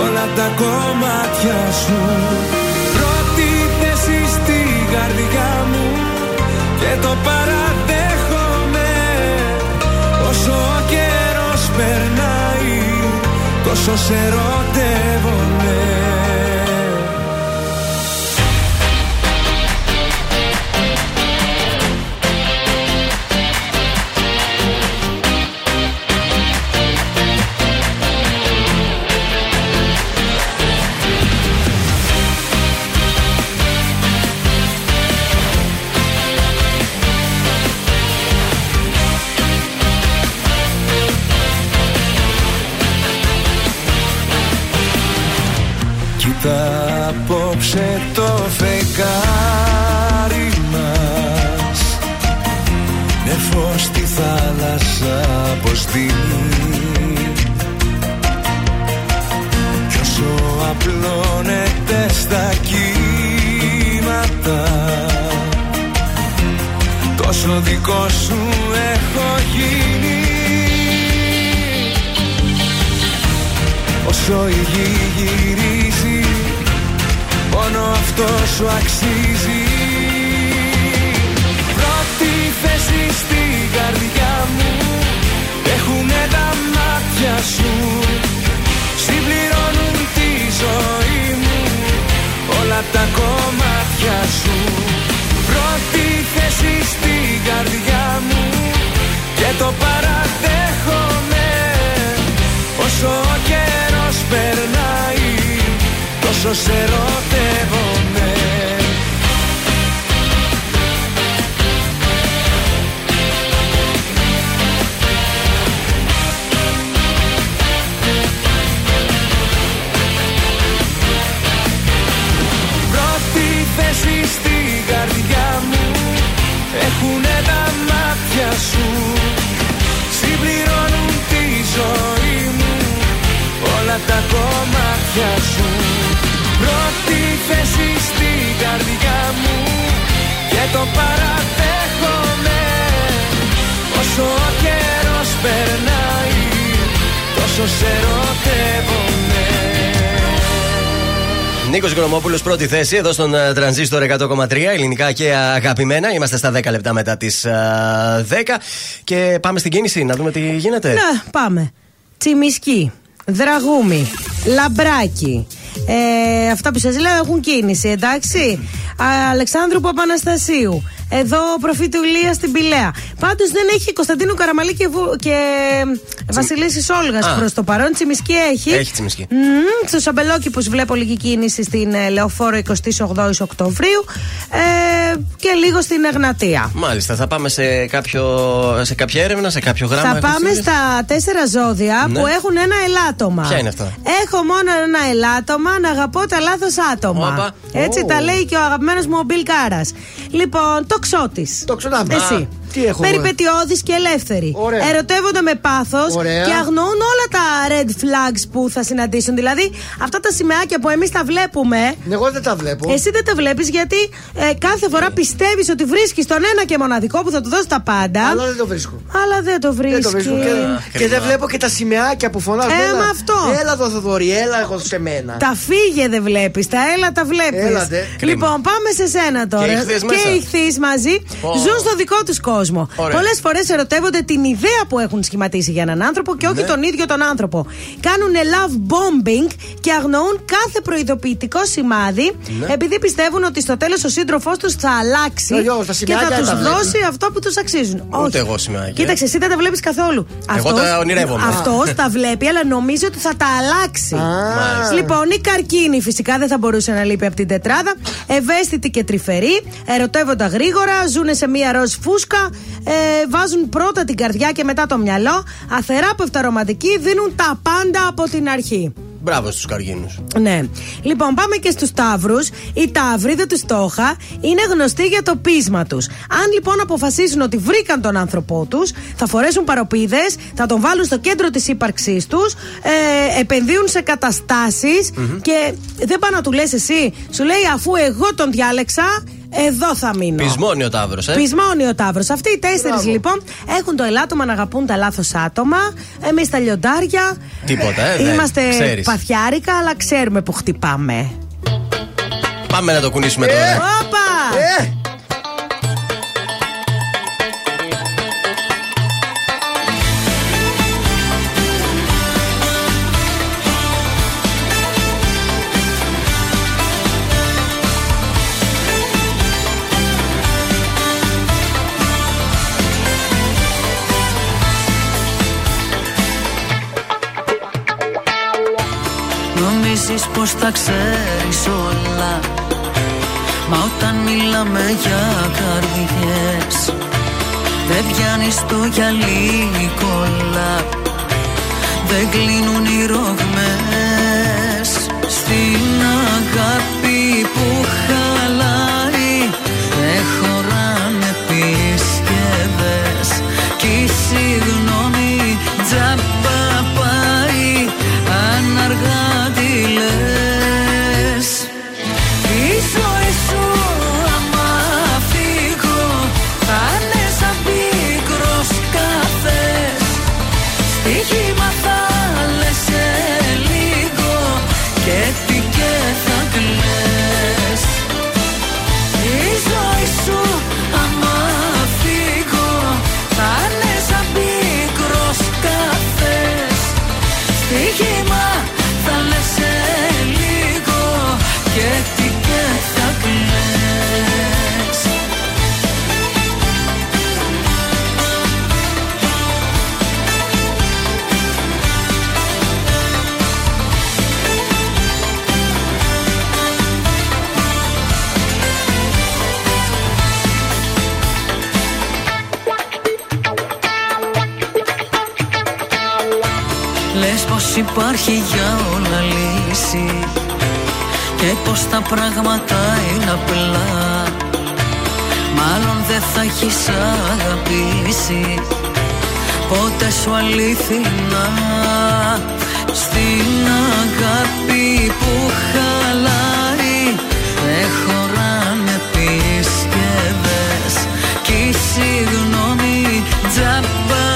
Όλα τα κομμάτια σου. Πρώτη θέση στη καρδιά Τόσο σε ερωτεύομαι σε ερωτεύομαι. Πρώτη θέση στην καρδιά μου Έχουνε τα μάτια σου. Συμπληρώνουν τη ζωή μου Όλα τα κομμάτια σου. Πρώτη θέση στην καρδιά μου Και το παραδέχομαι Όσο ο καιρός περνάει Τόσο σε ερωτεύομαι
Νίκος Γκρομόπουλο, πρώτη θέση εδώ στον ε, τρανζίστορ 100,3 ελληνικά και αγαπημένα. Είμαστε στα 10 λεπτά μετά τις 10. Και πάμε στην κίνηση να δούμε τι γίνεται.
Να, πάμε. Τσιμισκή, Δραγούμη, Λαμπράκι. Ε, αυτά που σας λέω έχουν κίνηση, εντάξει. Α, Αλεξάνδρου Παπαναστασίου. Εδώ προφήτου Ηλίας στην Πηλαία. Πάντως δεν έχει Κωνσταντίνου Καραμαλή και, Βου... και Βασιλίση Όλγα
Α.
προς το παρόν. Τσιμισκή έχει.
Έχει τσιμισκή.
Μμμ, στο Σαμπελόκηπο βλέπω λίγη κίνηση στην ε, Λεωφόρο 28 Οκτωβρίου ε, και λίγο στην Εγνατία.
Μάλιστα, θα πάμε σε, κάποιο, σε κάποια έρευνα, σε κάποιο γράμμα.
Θα πάμε
Χριστίνες;
στα τέσσερα ζώδια
Ναι.
που έχουν ένα ελάττωμα.
Ποια είναι αυτά;
Έχω μόνο ένα ελάττωμα να αγαπώ τα λάθος άτομα.
Όπα.
Έτσι
Ω.
τα λέει και ο αγαπημένος μου ο Μπιλ Κάρας. Λοιπόν, το ξώτης.
Το ξωτάμε.
Εσύ.
Α, τι έχω εγώ;
Περιπετειώδης και ελεύθερη.
Ωραία.
Ερωτεύονται με πάθος
Ωραία.
και αγνοούν όλα τα red flags που θα συναντήσουν. Δηλαδή, αυτά τα σημαίακια που εμείς τα βλέπουμε.
Εγώ δεν τα βλέπω.
Εσύ δεν τα βλέπεις γιατί ε, κάθε φορά πιστεύεις ότι βρίσκεις τον ένα και μοναδικό που θα του δώσεις τα πάντα.
Αλλά δεν το βρίσκω.
Αλλά δεν το βρίσκει.
Δεν το βρίσκω. Και, και δεν βλέπω και τα σημαίακια που φωνάζουν.
Ε,
έλα,
μα αυτό.
Έλα εδώ Θοδωρή, έλα εγώ σε μένα.
Τα φύγε δεν βλέπεις, τα έλα τα βλέπεις.
Έλατε.
Λοιπόν, πάμε σε σένα τώρα.
Και οι ηχθείς μέσα.
Και οι ηχθείς μαζί
Ω.
ζουν στο δικό τους κόσμο.
Ωραία.
Πολλές φορές ερωτεύονται την ιδέα που έχουν σχηματίσει για έναν άνθρωπο και όχι
Ναι.
τον ίδιο τον άνθρωπο. Κάνουν love bombing και αγνοούν κάθε προειδοποιητικό σημάδι
Ναι.
επειδή πιστεύουν ότι στο τέλος ο σύντροφός τους θα αλλάξει
Ο Γιώργος, τα
και
σημαίακια
θα
τα
τους
βλέπει.
δώσει αυτό που τους αξίζουν.
Ούτε εγώ σημαίακια.
Κοίταξε, εσύ δεν τα βλέπεις καθόλου.
Εγώ τα ονειρεύομαι.
Αυτός τα βλέπει, αλλά νομίζει ότι θα τα αλλάξει.
Μάλιστα.
Λοιπόν, η καρκίνη φυσικά δεν θα μπορούσε να λείπει από την τετράδα. Ευαίσθητη και τρυφερή. Ερωτεύονται γρήγορα. Ζουν σε μία ροζ φούσκα. Ε, βάζουν πρώτα την καρδιά και μετά το μυαλό. Αθεράπευτα ρομαντικοί. Δίνουν τα πάντα από την αρχή.
Μπράβο στους καρκίνους.
Ναι. Λοιπόν, πάμε και στους Ταύρους. Οι Ταύροι, δεν τους το είχα, είναι γνωστοί για το πείσμα τους. Αν λοιπόν αποφασίσουν ότι βρήκαν τον άνθρωπό τους, θα φορέσουν παροπίδες, θα τον βάλουν στο κέντρο της ύπαρξής τους, ε, επενδύουν σε καταστασεις και δεν πάνε να του λες εσύ, σου λέει αφού εγώ τον διάλεξα, εδώ θα μείνω.
Πεισμόνι ο Ταύρος, ε.
Πεισμόνι ο Ταύρος. Αυτοί οι τέσσερις λοιπόν έχουν το ελάττωμα να αγαπούν τα λάθος άτομα. Εμείς τα λιοντάρια.
Τίποτα, ε, δεν
Είμαστε
ξέρεις.
παθιάρικα, αλλά ξέρουμε που χτυπάμε.
Πάμε να το κουνήσουμε τώρα.
Όπα!
Ε!
Νομίζεις πως θα ξέρεις όλα. Μα όταν μιλάμε για καρδιές Δεν πιάνεις το γυαλί κόλλα Δεν κλείνουν οι ρογμές Στην αγάπη που πως υπάρχει για όλα λύση Και πως τα πράγματα είναι απλά. Μάλλον δεν θα έχεις αγαπήσει Πότε σου αλήθινα. Στην αγάπη που χαλάει Δεν χωράνε πίσκευες Κι η συγγνώμη τζάμπα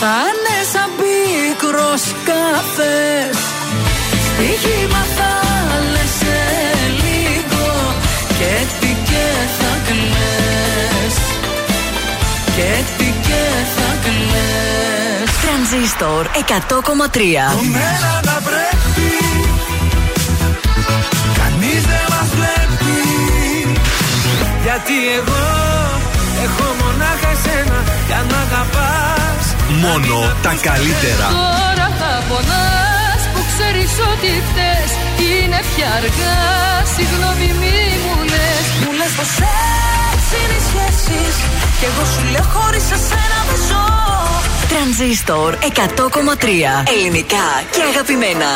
Θα είναι σαν πίκρος καφές Στοίχημα θα λες σε λίγο Και τι και θα κλαις Και τι και θα κλαις
Τρανζίστορ 100,3.
Μένα να πρέπει Κανείς δεν μας βλέπει. Γιατί εγώ έχω μονάχα εσένα Για να αγαπάς
Μόνο τα καλύτερα.
Τώρα θα πονάς που ξέρεις ότι φταίς Είναι πια αργά, συγγνώμη μη μου λες
Μου λες πως έτσι είναι οι σχέσεις Κι εγώ σου λέω χωρίς εσένα δεν ζω
Τρανζίστορ 100,3. Ελληνικά και αγαπημένα.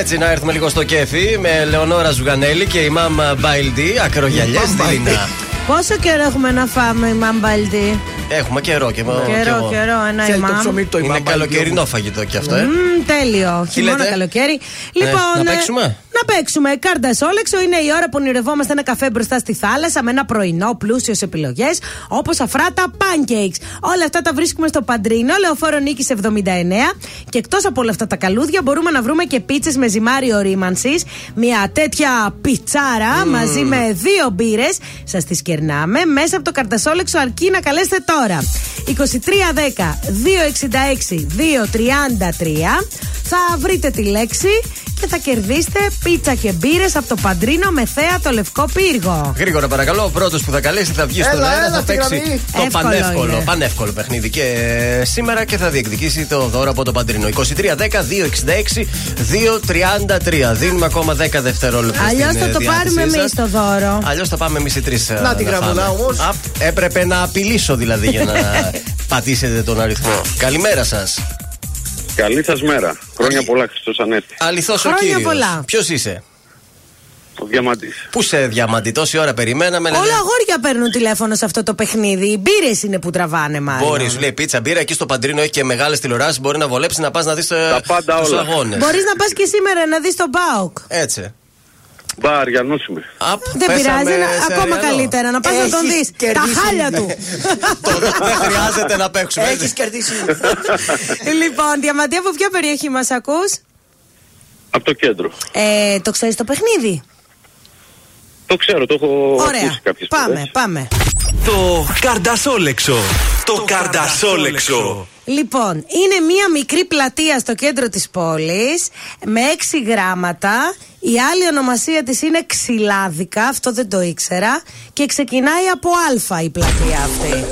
Έτσι, να έρθουμε λίγο στο κέφι με Λεωνόρα Ζουγανέλη και η Μάμα Μπάιλντι. Ακρογιαλιές Δίνα.
Πόσο καιρό έχουμε να φάμε η μαμπαλτή.
Έχουμε καιρό και εγώ.
Καιρό,
και εγώ.
καιρό, ένα
Θέλει το
ημάμ.
ψωμί το
Είναι
ημάμπα.
καλοκαιρινό φαγητό κι αυτό, ε.
Μμμ, τέλειο.
Τι
Χειμώνα,
λέτε;
καλοκαίρι. Λοιπόν,
να
ε,
παίξουμε;
Να παίξουμε. Κάρτα Σόλεξο είναι η ώρα που ονειρευόμαστε ένα καφέ μπροστά στη θάλασσα με ένα πρωινό πλούσιο σε επιλογές όπως αφρά τα pancakes. Όλα αυτά τα βρίσκουμε στο Παντρίνο, λεωφόρο νίκης 79. Και εκτός από όλα αυτά τα καλούδια, μπορούμε να βρούμε και πίτσες με ζυμάριο ρήμανση. Μια τέτοια πιτσάρα μαζί με δύο μπύρες. Σας τις κερνάμε μέσα από το καρτασόλεξο αρκεί να καλέσετε τώρα. 2310 266 233 θα βρείτε τη λέξη και θα κερδίσετε πίτσα και μπύρες από το Παντρίνο με θέα το λευκό πύργο.
Γρήγορα παρακαλώ, ο πρώτος που θα καλέσει θα βγει στον
Έλα,
αέρα,
έλα,
θα
στη
παίξει
γραμμή.
το
Εύκολο
πανεύκολο,
είναι.
πανεύκολο παιχνίδι και ε, σήμερα και θα διεκδικήσει το δώρο από το Παντρίνο. 2310-266-233. Δίνουμε ακόμα 10 δευτερόλεπτα.
Αλλιώς
στην,
θα
ε,
το
διάθεσή
πάρουμε εμείς
σας.
το δώρο.
Αλλιώς θα πάμε εμείς οι τρεις.
Να την γραμμουλά όμως.
Έπρεπε να απειλήσω δηλαδή για να πατήσετε τον αριθμό. Καλημέρα σας.
Καλή σα μέρα. Χρόνια πολλά, Χριστός Ανέστη.
Αληθώς ο
Χρόνια
κύριος.
πολλά.
Ποιος είσαι;
Ο Διαμαντής.
Πού σε διαμαντή, τόση ώρα περιμέναμε.
Όλα αγόρια παίρνουν τηλέφωνο σε αυτό το παιχνίδι. Οι μπύρες είναι που τραβάνε μάλλον.
Μπορεί, σου λέει πίτσα, μπύρα. Εκεί στο Παντρίνο έχει και μεγάλες τηλεοράσεις. Μπορεί να βολέψεις να πας να δεις
Τα πάντα
τους
όλα.
αγώνες.
Μπορείς να πας και σήμερα να δεις τον Μπάουκ.
Έτσι.
Μπα, Αριανός είμαι.
Απ,
Δεν
πέσαμε
πειράζει, να-
σε
ακόμα
αριανό.
καλύτερα να πας να τον
Έχεις
δεις. Τα
κερδίσει.
χάλια του.
Δεν χρειάζεται να παίξουμε.
Έχεις κερδίσει.
λοιπόν, Διαμαντή, από ποια περιοχή μας ακούς;
Από το κέντρο.
Ε, το ξέρεις το παιχνίδι;
Το ξέρω, το έχω
Ωραία.
ακούσει κάποιες
Πάμε,
φορές.
πάμε.
Το Καρντασόλεξο. Το Καρντασόλεξο.
Λοιπόν, είναι μία μικρή πλατεία στο κέντρο της πόλης με έξι γράμματα. Η άλλη ονομασία της είναι Ξυλάδικα, αυτό δεν το ήξερα. Και ξεκινάει από Α η πλατεία αυτή.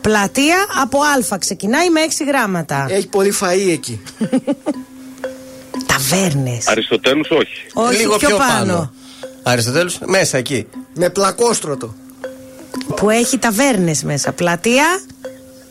Πλατεία από Α ξεκινάει με έξι γράμματα.
Έχει πολύ φαΐ εκεί.
Ταβέρνες.
Αριστοτέλους όχι.
Όχι,
Λίγο
πιο,
πιο
πάνω.
πάνω. Αριστοτέλους, μέσα εκεί.
Με πλακόστρωτο.
Που έχει ταβέρνες μέσα. Πλατεία.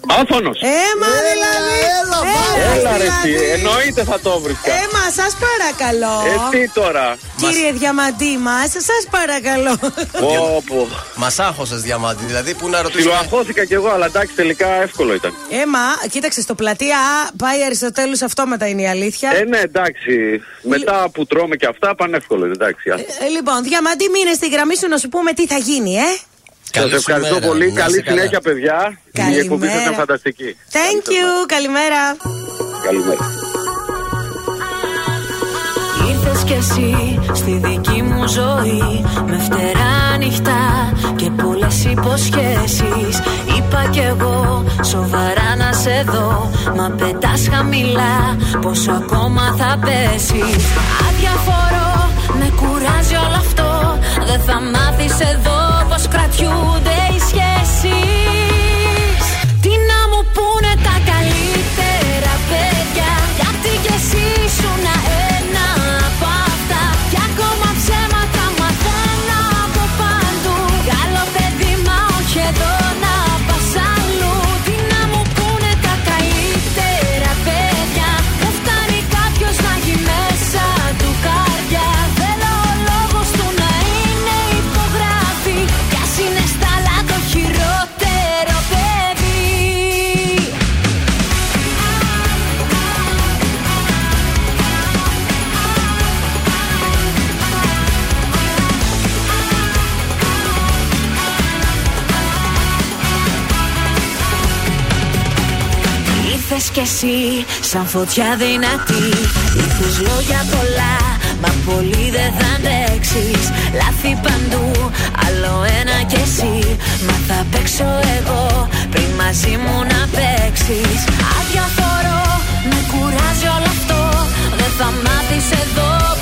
Άφωνος.
Έμα δηλαδή.
έλα,
Έλα,
Έλα ρε
δηλαδή.
εσύ, εννοείται θα το βρίσκα.
Έμα, σας παρακαλώ.
Εσύ τώρα.
Κύριε Διαμαντή μας, σας παρακαλώ.
Πω, πω.
Μας άχωσε διαμάτι. Δηλαδή, πού να ρωτήσουμε;
Ψιλοαχώθηκα κι εγώ, αλλά εντάξει, τελικά εύκολο ήταν.
Έμα, κοίταξε, στο πλατεία Α πάει Αριστοτέλους, αυτόματα είναι η αλήθεια.
Ε, ναι, εντάξει. Μετά που τρώμε και αυτά, πανεύκολο είναι, εντάξει.
Ε, λοιπόν, Διαμαντή, μείνε στη γραμμή σου να σου πούμε τι θα γίνει, ε.
Σα
Καλή σου
ευχαριστώ
μέρα,
πολύ.
να είσαι
Καλή
καλά.
συνέχεια, παιδιά. Η
Καλημέρα.
εκπομπή σας είναι φανταστική.
Thank you, καλημέρα.
Καλημέρα.
Ήρθες κι εσύ στη δική μου ζωή Με φτερά νυχτά και πολλές υποσχέσεις Είπα κι εγώ σοβαρά να σε δω Μα πετάς χαμηλά πόσο ακόμα θα πέσεις Αδιαφορώ, με κουράζει όλο αυτό Δεν θα μάθεις εδώ πως κρατιούνται κι εσύ σαν φωτιά δυνατή. Ήρθες λόγια πολλά Μα πολύ δεν θα αντέξεις. Λάθη παντού Άλλο ένα κι εσύ. Μα θα παίξω εγώ Πριν μαζί μου να παίξεις. Αδιαφορώ Με κουράζει όλο αυτό. Δεν θα μάθεις εδώ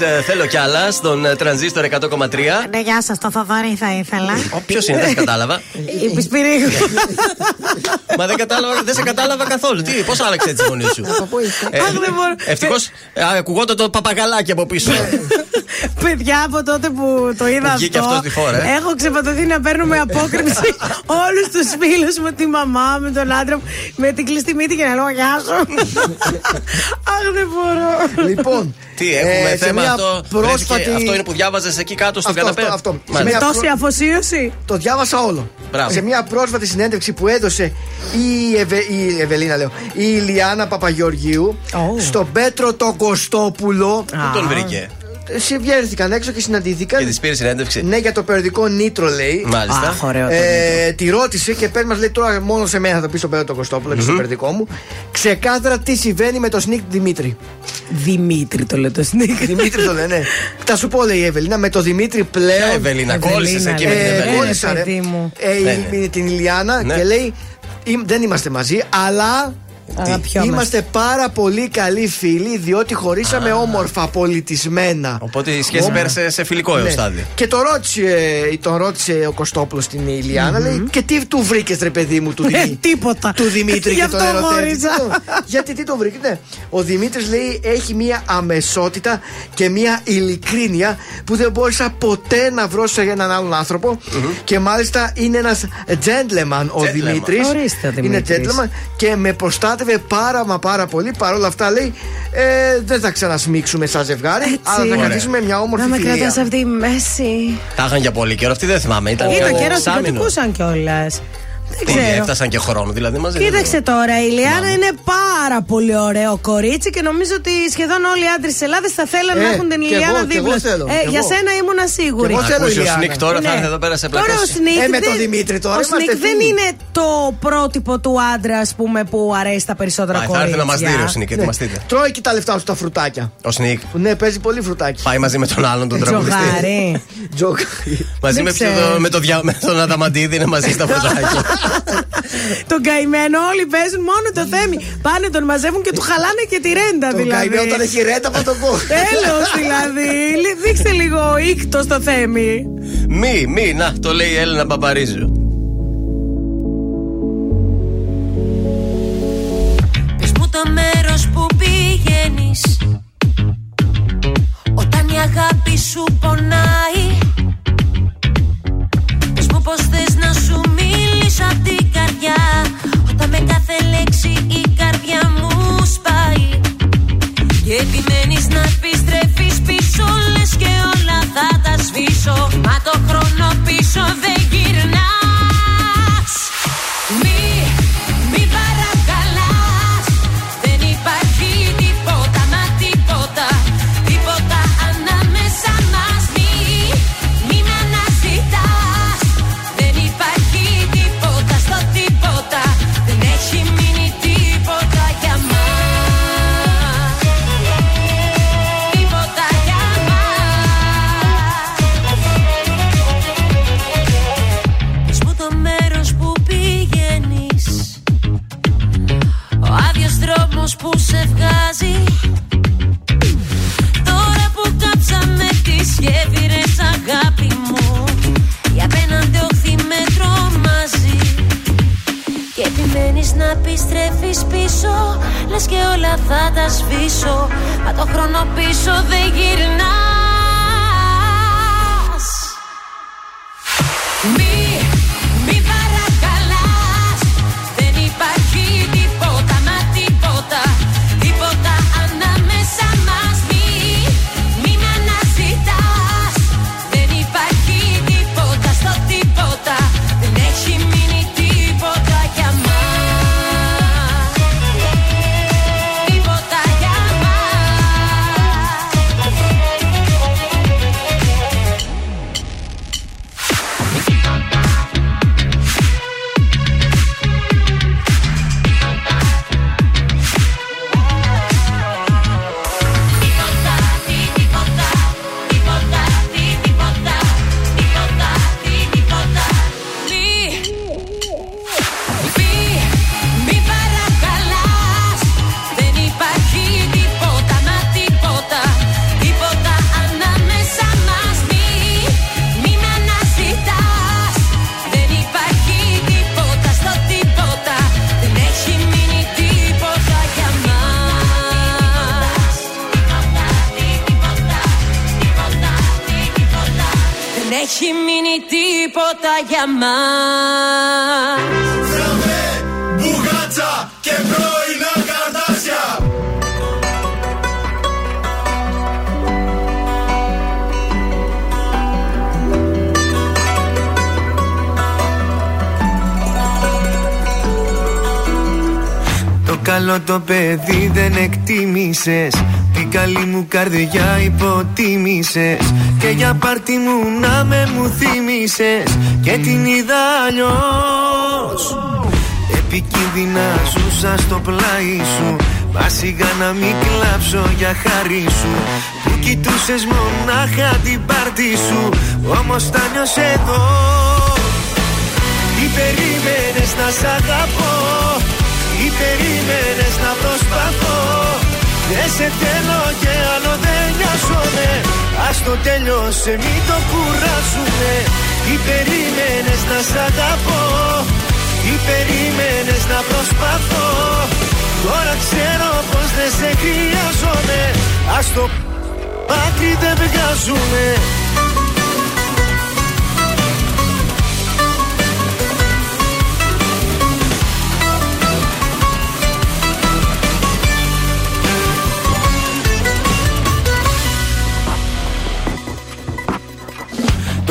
θέλω
κι άλλα στον
ε, τρανζίστορ 100,3.
Ναι, γεια σας, το Θοδωρή θα ήθελα.
Ποιος είναι, δεν σε κατάλαβα.
Η Πισπυρίγου.
Μα δεν, κατάλαβα, δεν σε κατάλαβα καθόλου. Τι, πώς άλλαξε έτσι η φωνή σου;
Αχ, δεν μπορώ.
Ευτυχώς ακουγόταν το παπαγαλάκι από πίσω.
Παιδιά, από τότε που το είδα
Βγήκε
αυτό,
αυτό στη φόρα, ε.
έχω ξεπατωθεί να παίρνουμε απόκρυψη όλους τους φίλους μου, τη μαμά, με τον άντρα μου, με την κλειστή μύτη και να λέω Γεια σου. Αχ, δεν μπορώ.
Λοιπόν,
Τι έχουμε
ε, σε
θέμα
μια
αυτό;
πρόσφατη-
Βρέθηκε- Αυτό είναι που διάβαζες εκεί κάτω στον
Αυτό,
καναπέ.
αυτό, αυτό.
Με
Μάλιστα.
μια
τόση
προ-
αφοσίωση.
Το διάβασα όλο.
Μπράβο.
Σε μια πρόσφατη συνέντευξη που έδωσε η, Ευε, η Ευελίνα, λέω, η Ηλιάνα Παπαγεωργίου στον Πέτρο τον Κωστόπουλο.
Πού τον βρήκε;
Συμβιέρθηκαν έξω και συναντήθηκαν.
Και τη πήρε συνέντευξη.
Ναι, για το περιοδικό Νίτρο λέει.
Μάλιστα.
Αχ, ωραίο το
Ε, τη ρώτησε και παίρνει μας λέει τώρα μόνο σε μένα θα πει στον Πέτρο τον Κωστόπουλο και στο περιοδικό μου. Ξεκάθαρα τι συμβαίνει με τον Σνίκ Δημήτρη.
Δημήτρη το λέει το Σνίκ.
Δημήτρη το λένε. Θα σου πω λέει η Εύελινα με το Δημήτρη πλέον.
Ποια Ευελίνα, κόλλησες εκεί με την
Ε,
Ευελίνα.
κόλλησα, ρε.
παιδί μου.
Ε, η-
Ναι, ναι.
με την Ηλιάνα
Ναι.
και λέει «Εμ- δεν είμαστε μαζί, αλλά
Αγαπιόμαστε.
Είμαστε πάρα πολύ καλοί φίλοι, διότι χωρίσαμε όμορφα, πολιτισμένα.
Οπότε η σχέση
Ω.
πέρασε σε φιλικό
Ναι.
στάδιο.
Και το ρώτησε, τον ρώτησε ο Κωστόπουλος στην ηλιανα λέει, Και τι του βρήκες, ρε παιδί μου, του, Δημή-
τίποτα.
του Δημήτρη
Γι'
και τον
αυτό
ερωτεύτηκε.
χώρισα.
Γιατί τι τον βρήκε, ναι. Ο Δημήτρης λέει έχει μία αμεσότητα και μία ειλικρίνεια που δεν μπόρεσα ποτέ να βρω σε έναν άλλον άνθρωπο. Και μάλιστα είναι ένας gentleman ο
Gentleman.
Δημήτρης.
Ορίστε ο
Είναι
Δημήτρης.
gentleman και με προστάτευε πάρα μα πάρα πολύ. Παρ' όλα αυτά λέει ε, δεν θα ξανασμίξουμε σαν ζευγάρι, αλλά θα
Ωραία.
κρατήσουμε μια όμορφη
Να με
φιλία.
κρατάς αυτή η μέση.
Τα είχαν για πολύ καιρό. Αυτή δεν θυμάμαι. Ήταν
Ήταν
για
καιρός
εξάμηνο.
συγκατοικούσαν κιόλας. Δεν
Τι,
ξέρω.
Έφτασαν και χρόνο δηλαδή μαζί.
Κοίταξε τώρα, η Λιάννα είναι πάρα πολύ ωραίο κορίτσι και νομίζω ότι σχεδόν όλοι οι άντρες της Ελλάδας θα θέλαν
Ε,
να έχουν την
κι
Λιάννα
εγώ, κι εγώ
δίπλα. τους.
θέλω,
Ε,
κι
για
εγώ.
σένα ήμουνα σίγουρη.
Κι εγώ θέλω
Ακούσει ο
Ηλιάνα.
Σνικ τώρα θα
Ναι.
έρθει εδώ πέρα σε
Τώρα ο
πλακώσει.
Σνικ
Ε, με
δεν-
τον Δημήτρη τώρα,
Ο
είμαστε
Σνικ δεν
φίλοι.
είναι το πρότυπο του άντρα, ας πούμε, που αρέσει τα περισσότερα
Πάει, θα
κορίτσια.
έρθει να μας δει ο Σνικ,
Ναι.
ετοιμαστείτε.
Τρώει και τα λεφτά σου τα φρουτάκια.
Ο Σνικ
Ναι, παίζει πολύ φρουτάκι.
πάει μαζί με τον άλλον τον τραγουδιστή.
Τζογάρι.
Τζογάρι.
Μαζί
Δεν
με, ποιο-
ξέρω.
με, το δια, με τον Αδαμαντίδη είναι μαζί στα φωτάκια.
Τον καημένο όλοι παίζουν μόνο το θέμη. Πάνε τον μαζεύουν και του χαλάνε και τη ρέντα
Τον
δηλαδή.
καημένο όταν έχει ρέτα θα το πω.
Τέλος δηλαδή. Λι- Δείξτε λίγο ήκτο στο θέμη.
μη, μη, να, το λέει η Έλληνα Παπαρίζου.
Πες μου το μέρος που πηγαίνεις Όταν η αγάπη σου πονάει Πες μου πως θες να σου μιλήσω απ' την καρδιά. Όταν με κάθε λέξη η καρδιά μου σπάει. Και επιμένεις να επιστρέφεις πίσω Λες και όλα θα τα σβήσω. Μα το χρόνο πίσω δεν γυρνάς που σε βγάζει. Τώρα που κάψαμε τις γέφυρες αγάπη μου. Η απέναντι όχθη με τρομάζει. Και επιμένεις να επιστρέφεις πίσω Λες και όλα θα τα σβήσω. Μα το χρόνο πίσω δεν γυρνάς. Μη, μη τίποτα για μας.
Μπουγάτσα και πρώινα καρτάσια
Το καλό το παιδί δεν εκτίμησες Την καλή μου καρδιά υποτίμησες Και για πάρτι μου να με μου θύμισες Και την είδα αλλιώς. Επικίνδυνα ζούσα στο πλάι σου Μα σιγά να μην κλάψω για χάρη σου. Που κοιτούσες μονάχα την πάρτι σου Όμως τα νιώσε εδώ. Τι περίμενες να σ' αγαπώ Ή περίμενες να προσπαθώ Δεν σε θέλω και άλλο δεν νοιάζομαι. Ας το τέλειωσε μη το κουράζουμε Ή περίμενες να σ' αγαπώ. Ή περίμενες να προσπαθώ. Τώρα ξέρω πως δεν σε χρειάζομαι. Ας το άκρη δεν βγάζουμε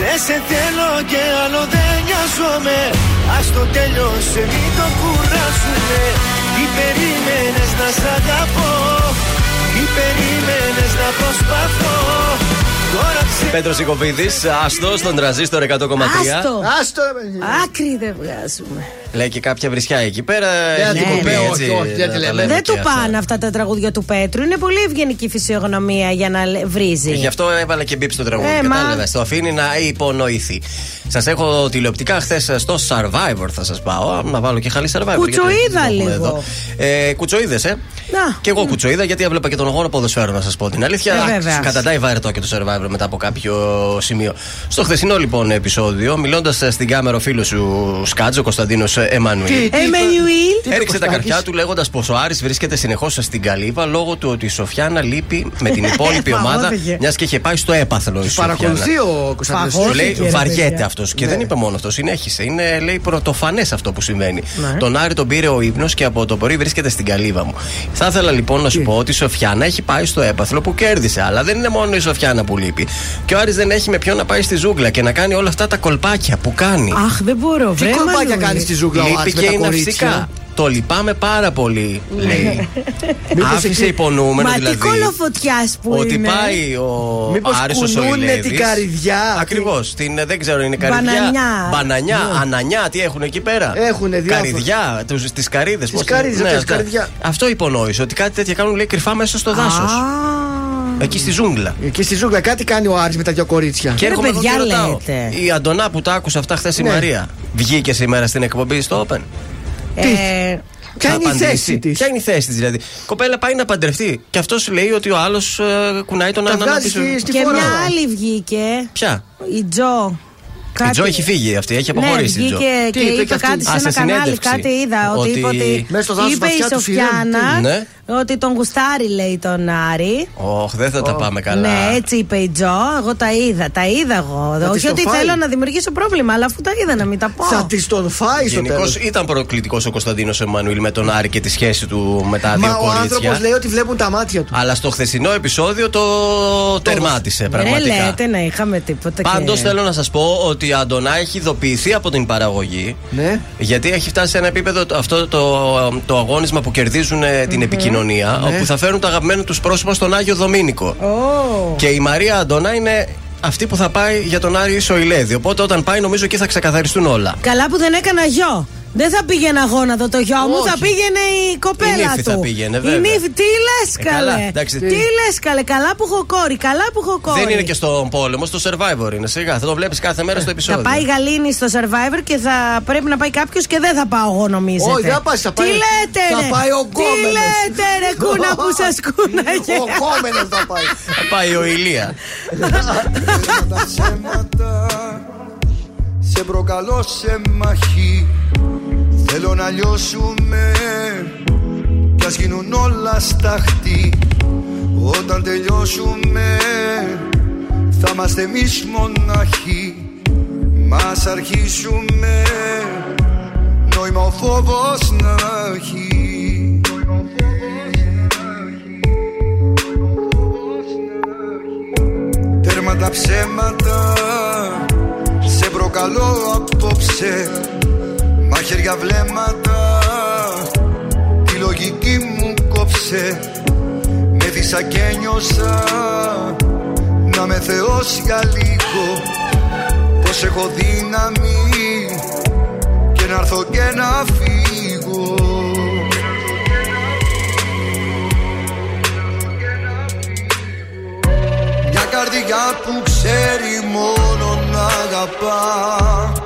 Δεν σε θέλω και άλλο δεν νοιάζομαι Ας το τέλειωσε μην το κουράσουμε Τι περίμενες να σ' αγαπώ; Τι περίμενες να προσπαθώ; Τώρα ξέρω
Πέτρος Ικοβίδη, άστο στον τραζίστορ 100,3.
Άστο.
Άστο, ρε παιδί.
Άκρη δεν βγάζουμε.
Λέει και κάποια βρισιά εκεί πέρα.
Δεν
έχει
τη
κοπεί,
λέμε,
έτσι,
όχι, όχι, δεν τη
να τα
λέμε.
λέμε
Δεν
και
του
αυτά.
πάνε αυτά τα τραγούδια του Πέτρου. Είναι πολύ ευγενική φυσιογνωμία για να λε- βρίζει.
Γι' αυτό έβαλε και μπίπ στο τραγούδι.
Ε, μα.
Κατάλαβε. Το αφήνει να υπονοηθεί. Σας έχω τηλεοπτικά χθες στο Survivor, θα σας πάω. Να βάλω και χαλή Survivor.
Κουτσοίδα
γιατί δεν έχουμε
λίγο.
εδώ. Ε, Κουτσοίδες, ε.
Να.
Και εγώ κουτσοίδα γιατί έβλεπα και τον αγώνα ποδοσφαίρου, να σας πω την αλήθεια.
Ε, βέβαια.
Καταντάει βαρετό και το survivor μετά από κάποιο σημείο. Στο χθεσινό λοιπόν επεισόδιο, μιλώντας στην κάμερα ο φίλο σου Σκάτζο, Κωνσταντίνος Εμμανουήλ.
Εμμανουήλ.
Έριξε τα καρδιά του λέγοντας πως ο Άρης βρίσκεται συνεχώς στην καλύβα λόγω του ότι η Σοφιάνα λείπει με την υπόλοιπη ομάδα,
Παγώθηκε.
μιας και είχε πάει στο έπαθλο η Σοφιάνα.
Παρακολουθεί ο Κωνσταντίνο.
Του λέει
ρε
βαριέται
παιδιά.
αυτός. Και
Ναι.
δεν είπε μόνο αυτό, συνέχισε. Είναι λέει πρωτοφανές αυτό που συμβαίνει.
Ναι.
Τον Άρη τον πήρε ο ύπνος και από το πρωί βρίσκεται στην καλύβα μου. Θα ήθελα λοιπόν να σου πω ότι η Σοφιάνα έχει πάει στο έπαθλο που κέρδισε. Αλλά δεν είναι μόνο η Σοφιάνα που λείπει. Και ο Άρης δεν έχει με ποιον να πάει στη ζούγκλα και να κάνει όλα αυτά τα κολπάκια που κάνει.
Αχ, δεν μπορώ,
Τι
βρε.
κολπάκια
Μανουήλ.
κάνει στη ζούγκλα ο
Λείπει
Άρης με
και
τα
είναι
κορίτσια.
φυσικά. Το λυπάμαι πάρα πολύ, λέει.
Μήπως
Άφησε
εκεί-
υπονοούμενο
Μα τι
δηλαδή.
κολοφωτιάς που
Ότι
είναι.
πάει ο
Μήπως
Άρης ο
κουνούνε
Σοηλέδης.
την καρυδιά.
Ακριβώς. Την, ε, δεν ξέρω, είναι καρδιά.
Μπανανιά.
Μπανανιά, ανανιά, τι έχουν εκεί πέρα;
Έχουνε διάφορα.
Καριδιά, τι καρίδες.
Τις καρύδες αυτές, καρδιά.
Αυτό υπονόησε. Ότι κάτι τέτοια κάνουν λέει κρυφά μέσα στο δάσος.
Α,
Εκεί στη ζούγκλα.
Εκεί στη ζούγκλα κάτι κάνει ο Άρης με τα δυο κορίτσια.
Και
Ρε,
έρχομαι εγώ
παιδιά,
και ρωτάω.
λέτε.
Η Αντωνά που τα άκουσα αυτά χθες η
Ναι.
Μαρία. Βγήκε σήμερα στην εκπομπή στο Open;
ε,
Ποια
Θα
είναι η
απαντήσει.
θέση της;
Ποια είναι η θέση της, δηλαδή; Κοπέλα πάει να παντρευτεί. Και αυτός λέει ότι ο άλλος κουνάει τον
Τα
άλλον
βγάζει
πίσω.
στη- στη
και
φορά.
μια άλλη βγήκε.
Ποια;
Η Τζο.
Η Τζο έχει φύγει αυτή, έχει
Ναι,
αποχωρήσει η Τζο.
βγήκε
Τι
και
είπε
είπε
και αυτή;
κάτι σε
Α,
ένα
σε
κανάλι.
συνέντευξη.
Κάτι είδα. Ότι,
Ότι-
είπε ότι.
Μέσα στο δάσος
είπε η
βαθιά του φυρέν,
Σοφιάνα
τι; Ναι.
Ότι τον γουστάρει, λέει τον Άρη.
Όχ, δεν θα τα πάμε καλά.
Ναι, έτσι είπε η Τζο. Εγώ τα είδα. Τα είδα εγώ.
Θα
Όχι
της το
ότι
φάει.
θέλω να δημιουργήσω πρόβλημα, αλλά αφού τα είδα να μην τα πω.
Θα τη τον φάει στο
Γενικώς
τέλος.
ήταν προκλητικός ο Κωνσταντίνος Εμμανουήλ με τον Άρη και τη σχέση του με τα δύο
Μα ο άνθρωπος
κορίτσια.
λέει ότι βλέπουν τα μάτια του.
Αλλά στο χθεσινό επεισόδιο το τερμάτισε
Δεν
πραγματικά.
λέτε να είχαμε τίποτα.
Πάντως
και...
θέλω να σας πω ότι η Αντωνά έχει ειδοποιηθεί από την παραγωγή.
Ναι.
Γιατί έχει φτάσει σε ένα επίπεδο το- αυτό το, το αγώνισμα που κερδίζουν ε, την επικοινωνία,
Ναι.
όπου θα φέρουν το αγαπημένο τους πρόσωπο στον Άγιο Δομήνικο.
Ω.
Και η Μαρία Αντωνά είναι αυτή που θα πάει για τον Άρη Σοηλέδη. Οπότε όταν πάει, νομίζω εκεί θα ξεκαθαριστούν όλα.
Καλά που δεν έκανα γιο. Δεν θα πήγαινα εγώ να δω το γιο μου,
Όχι.
θα πήγαινε η κοπέλα
Η νύφη
του.
θα πήγαινε,
Η
βέβαια.
νύφη, τι λες,
Ε, καλά,
καλέ.
εντάξει.
τι λες, καλέ; Καλά που έχω κόρη, καλά που έχω κόρη.
Δεν είναι και στον πόλεμο, στο survivor είναι. Σιγά, θα το βλέπεις κάθε μέρα στο επεισόδιο.
Θα πάει η Γαλήνη στο survivor και θα πρέπει να πάει κάποιος και δεν θα πάω εγώ, νομίζετε.
Όχι, δεν θα πάεις, θα πάει-
Τι λέτε,
θα
ρε;
πάει ο
Τι
γκόμενος.
λέτε, ρε, κούνα που σας κούναγε.
Ο κόμενο θα πάει.
Θα πάει ο Ηλία.
τα ψέματα Σε προκαλώ σε μαχή Θέλω να λιώσουμε Κι κι ας γίνουν όλα σταχτή Όταν τελειώσουμε θα είμαστε εμείς μοναχοί. Μας αρχίσουμε νόημα ο φόβος να έχει. Τέρμα τα ψέματα Σε προκαλώ απόψε Μαχαίρια βλέμματα. Τη λογική μου κόψε Με δίσα και νιώσα. Να με θεώσει για λίγο Πως έχω δύναμη. Και να έρθω και να φύγω. Μια καρδιά που ξέρει μόνο να αγαπά. Και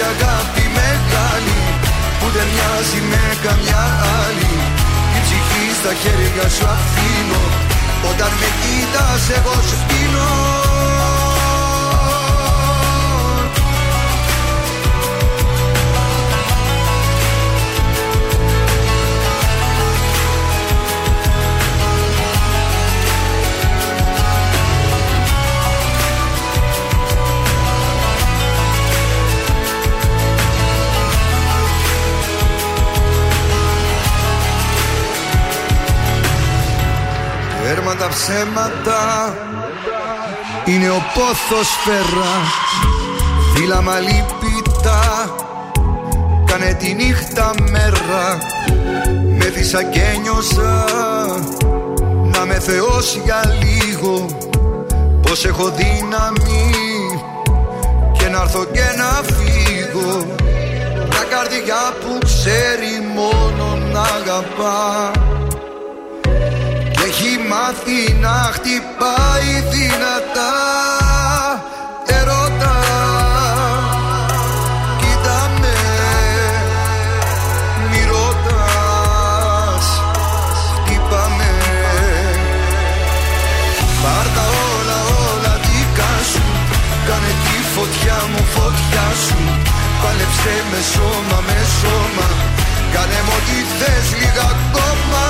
έχω τέτοια αγάπη μεγάλη Που δεν μοιάζει με καμιά άλλη. Η ψυχή στα χέρια σου αφήνω Όταν με κοίτας εγώ σου σπίνω Έρμα τα ψέματα Είναι ο πόθος φέρα. Φύλλα μαλλίπητα Κάνε τη νύχτα μέρα. Με δίσα και νιώσα Να με θεώσει για λίγο. Πως έχω δύναμη Και να έρθω και να φύγω. Μια καρδιά που ξέρει μόνο να αγαπά. και έχει μάθει να χτυπάει δυνατά. Ερώτα Κοίτα με Μη ρωτάς. Χτύπα με Πάρ' τα όλα όλα δικά σου. Κάνε τη φωτιά μου φωτιά σου. Πάλεψε με σώμα με σώμα. Κάνε μου ό,τι θες λίγα ακόμα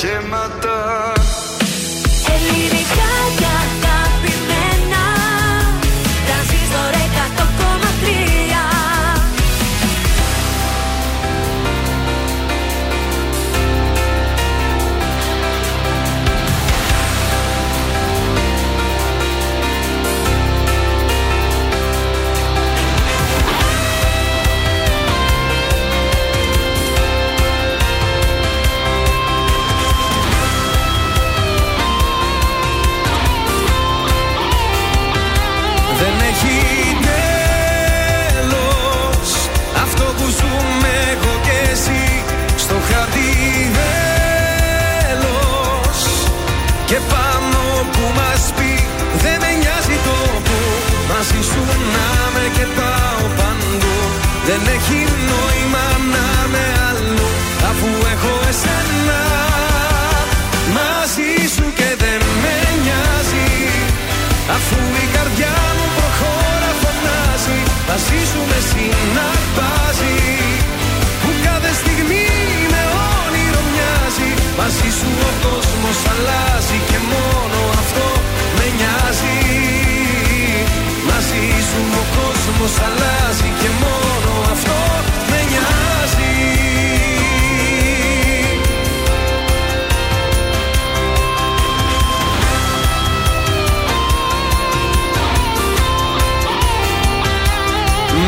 Τέρμα
παντού. Δεν έχει νόημα να με αλλού Αφού έχω εσένα. Μαζί σου και δεν με νοιάζει. Αφού η καρδιά μου προχώρα φωνάζει. Μαζί σου με συναρπάζει Που κάθε στιγμή με όνειρο μοιάζει. Μαζί σου ο κόσμος αλλάζει κόσμος αλλάζει και μόνο αυτό με νοιάζει.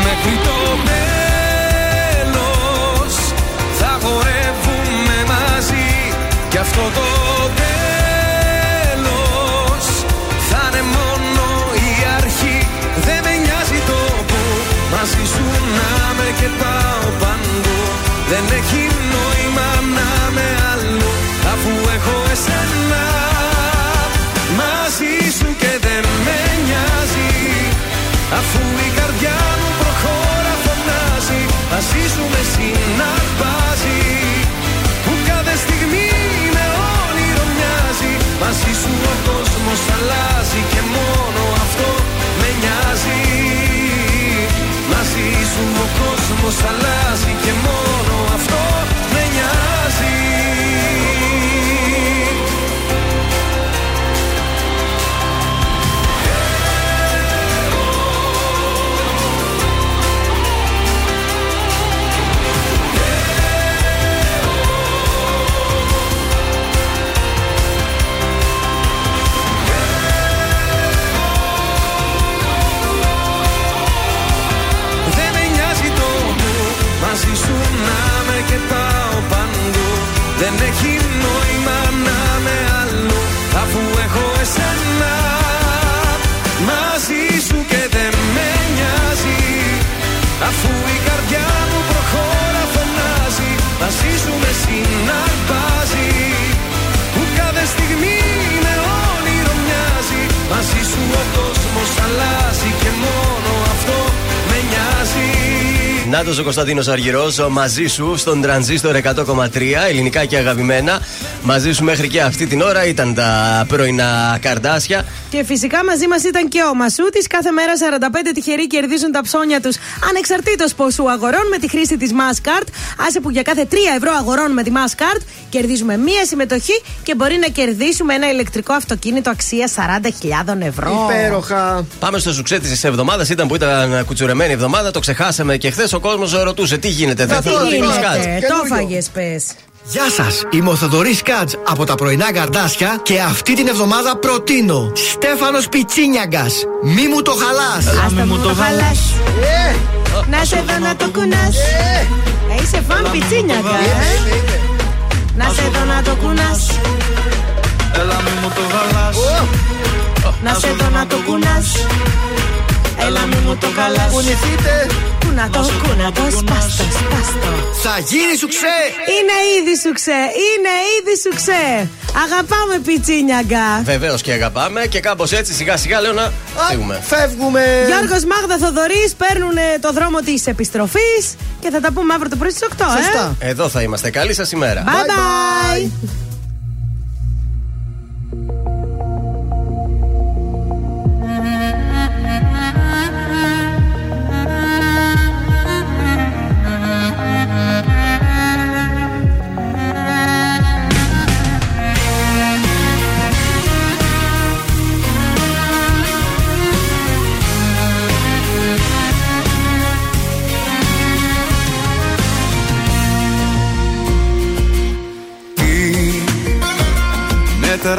Μέχρι το τέλος θα χορεύουμε μαζί. Και αυτό το Δεν έχει νόημα να με αλλού αφού έχω εσένα. Μαζί σου και δεν με νοιάζει αφού η καρδιά μου προχώρα φωνάζει. Μαζί σου με συναρπάζει που κάθε στιγμή με όνειρο μοιάζει. Μαζί σου ο κόσμος αλλάζει και μόνο αυτό με νοιάζει. Μαζί σου ο κόσμος αλλάζει και Δεν έχει νόημα να με αλλού αφού Νάτος ο
Κωνσταντίνος Αργυρός μαζί σου στον τρανζίστορ 100,3 ελληνικά και αγαπημένα. Μαζί σου μέχρι και αυτή την ώρα ήταν τα πρωινά καρδάσια.
Και φυσικά μαζί μας ήταν και ο Μασούτης. Κάθε μέρα 45 τυχεροί κερδίζουν τα ψώνια τους ανεξαρτήτως ποσού αγορών με τη χρήση της Maskart. Άσε που για κάθε 3 ευρώ αγορών με τη Maskart κερδίζουμε μία συμμετοχή και μπορεί να κερδίσουμε ένα ηλεκτρικό αυτοκίνητο αξία 40.000 ευρώ.
Υπέροχα.
Πάμε στο σουξέ της εβδομάδας. Ήταν που ήταν κουτσουρεμένη εβδομάδα. Το ξεχάσαμε και χθες ο κόσμος ρωτούσε τι γίνεται. Δεν
Τις
θέλω να
γίνεται, το φάγες, πες.
Γεια σας, είμαι ο Θοδωρή Κάτζ από τα πρωινά καρδάσια και αυτή την εβδομάδα προτείνω Στέφανος Πιτσίνιαγκας. Μη μου το χαλάς.
Άστα μου το χαλάς Να σε δω να το κουνάς Ε, Είσαι φαν πιτσίνιακα ε. Να σε δω να το κουνάς.
Έλα μη μου το χαλάς
Να σε δω να το κουνάς. Έλα μη μου το χαλάς
Κουνηθείτε.
Κούνα το, κούνα το, σπάστο, σπάστο
Θα γίνει σου ξέ.
Είναι ήδη σου ξέ, είναι ήδη σου ξέ Αγαπάμε πιτσίνιαγκα
Βεβαίως και αγαπάμε και κάπως έτσι σιγά σιγά λέω να φύγουμε.
Φεύγουμε.
Γιώργος Μάγδα Θοδωρής παίρνουν το δρόμο της επιστροφής και θα τα πούμε αύριο το πρωί στις 8
Σωστά.
ε;
Εδώ θα είμαστε. Καλή σας ημέρα.
Bye bye.
Τι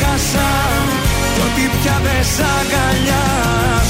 σε χάσα κι ότι πια δεν σ' αγκαλιάζω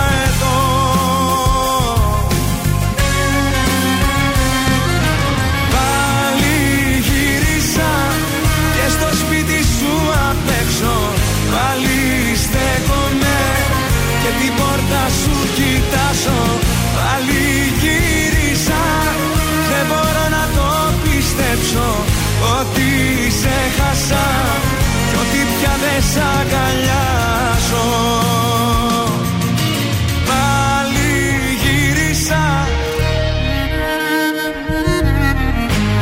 σ' αγκαλιάζω. Πάλι γύρισα.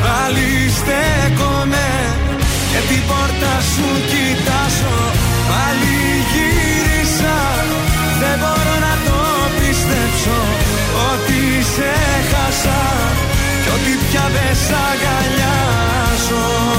Πάλι στέκομαι. Και την πόρτα σου κοιτάζω. Πάλι γύρισα. Δεν μπορώ να το πιστέψω Ότι σε χάσα κι ότι πια δεν σ' αγκαλιάζω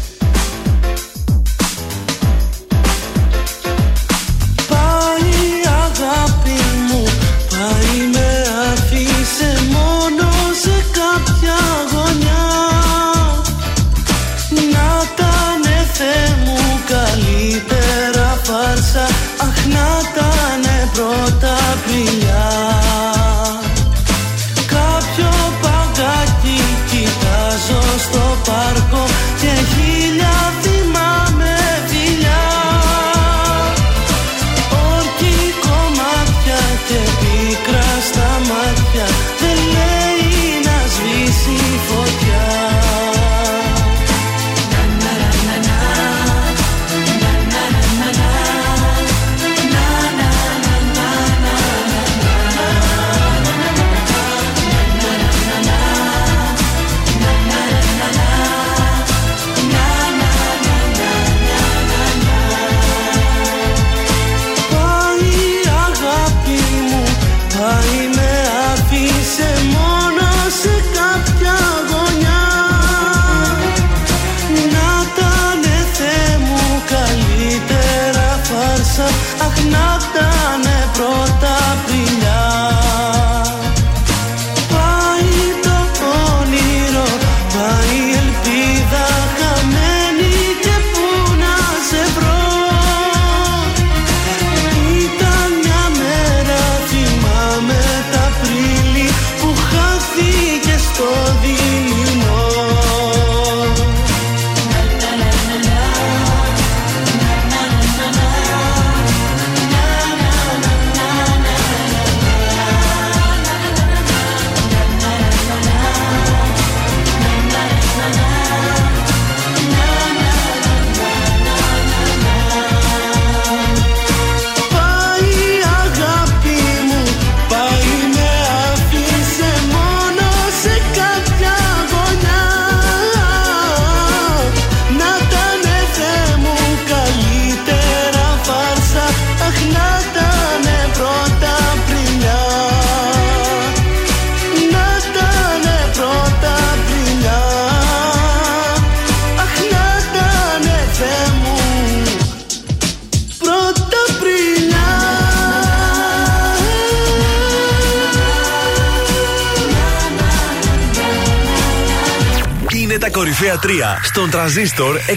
Είναι τα κορυφαία 3 στον τραζίστορ 100,3.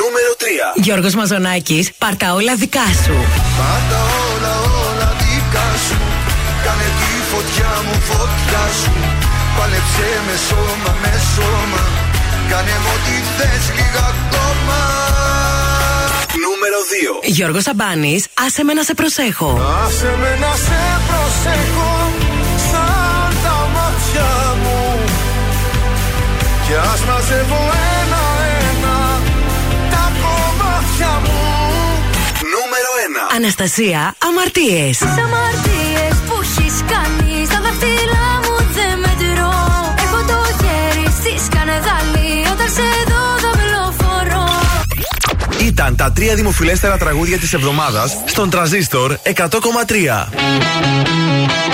Νούμερο 3.
Γιώργος Μαζονάκης, πάρ' τα όλα δικά σου.
Πάντα όλα όλα δικά σου Κάνε τη φωτιά μου φωτιά σου Πάλεψε με σώμα με σώμα Κάνε μου ό,τι θες λίγα ακόμα
Νούμερο 2.
Γιώργος Σαμπάνης, άσε με να σε προσέχω.
Άσε με να σε Κι ας μαζεύω ένα-ένα τα κομμάτια μου
Νούμερο 1.
Αναστασία, αμαρτίες.
Τις αμαρτίες που έχεις κάνει Στα δάχτυλά μου δεν μετρώ Έχω το χέρι στη σκανεδάλη Όταν σε δω δαυλοφορώ
Ήταν δωρεάν τα τρία δημοφιλέστερα τραγούδια της εβδομάδας στον τραζίστορ 100,3.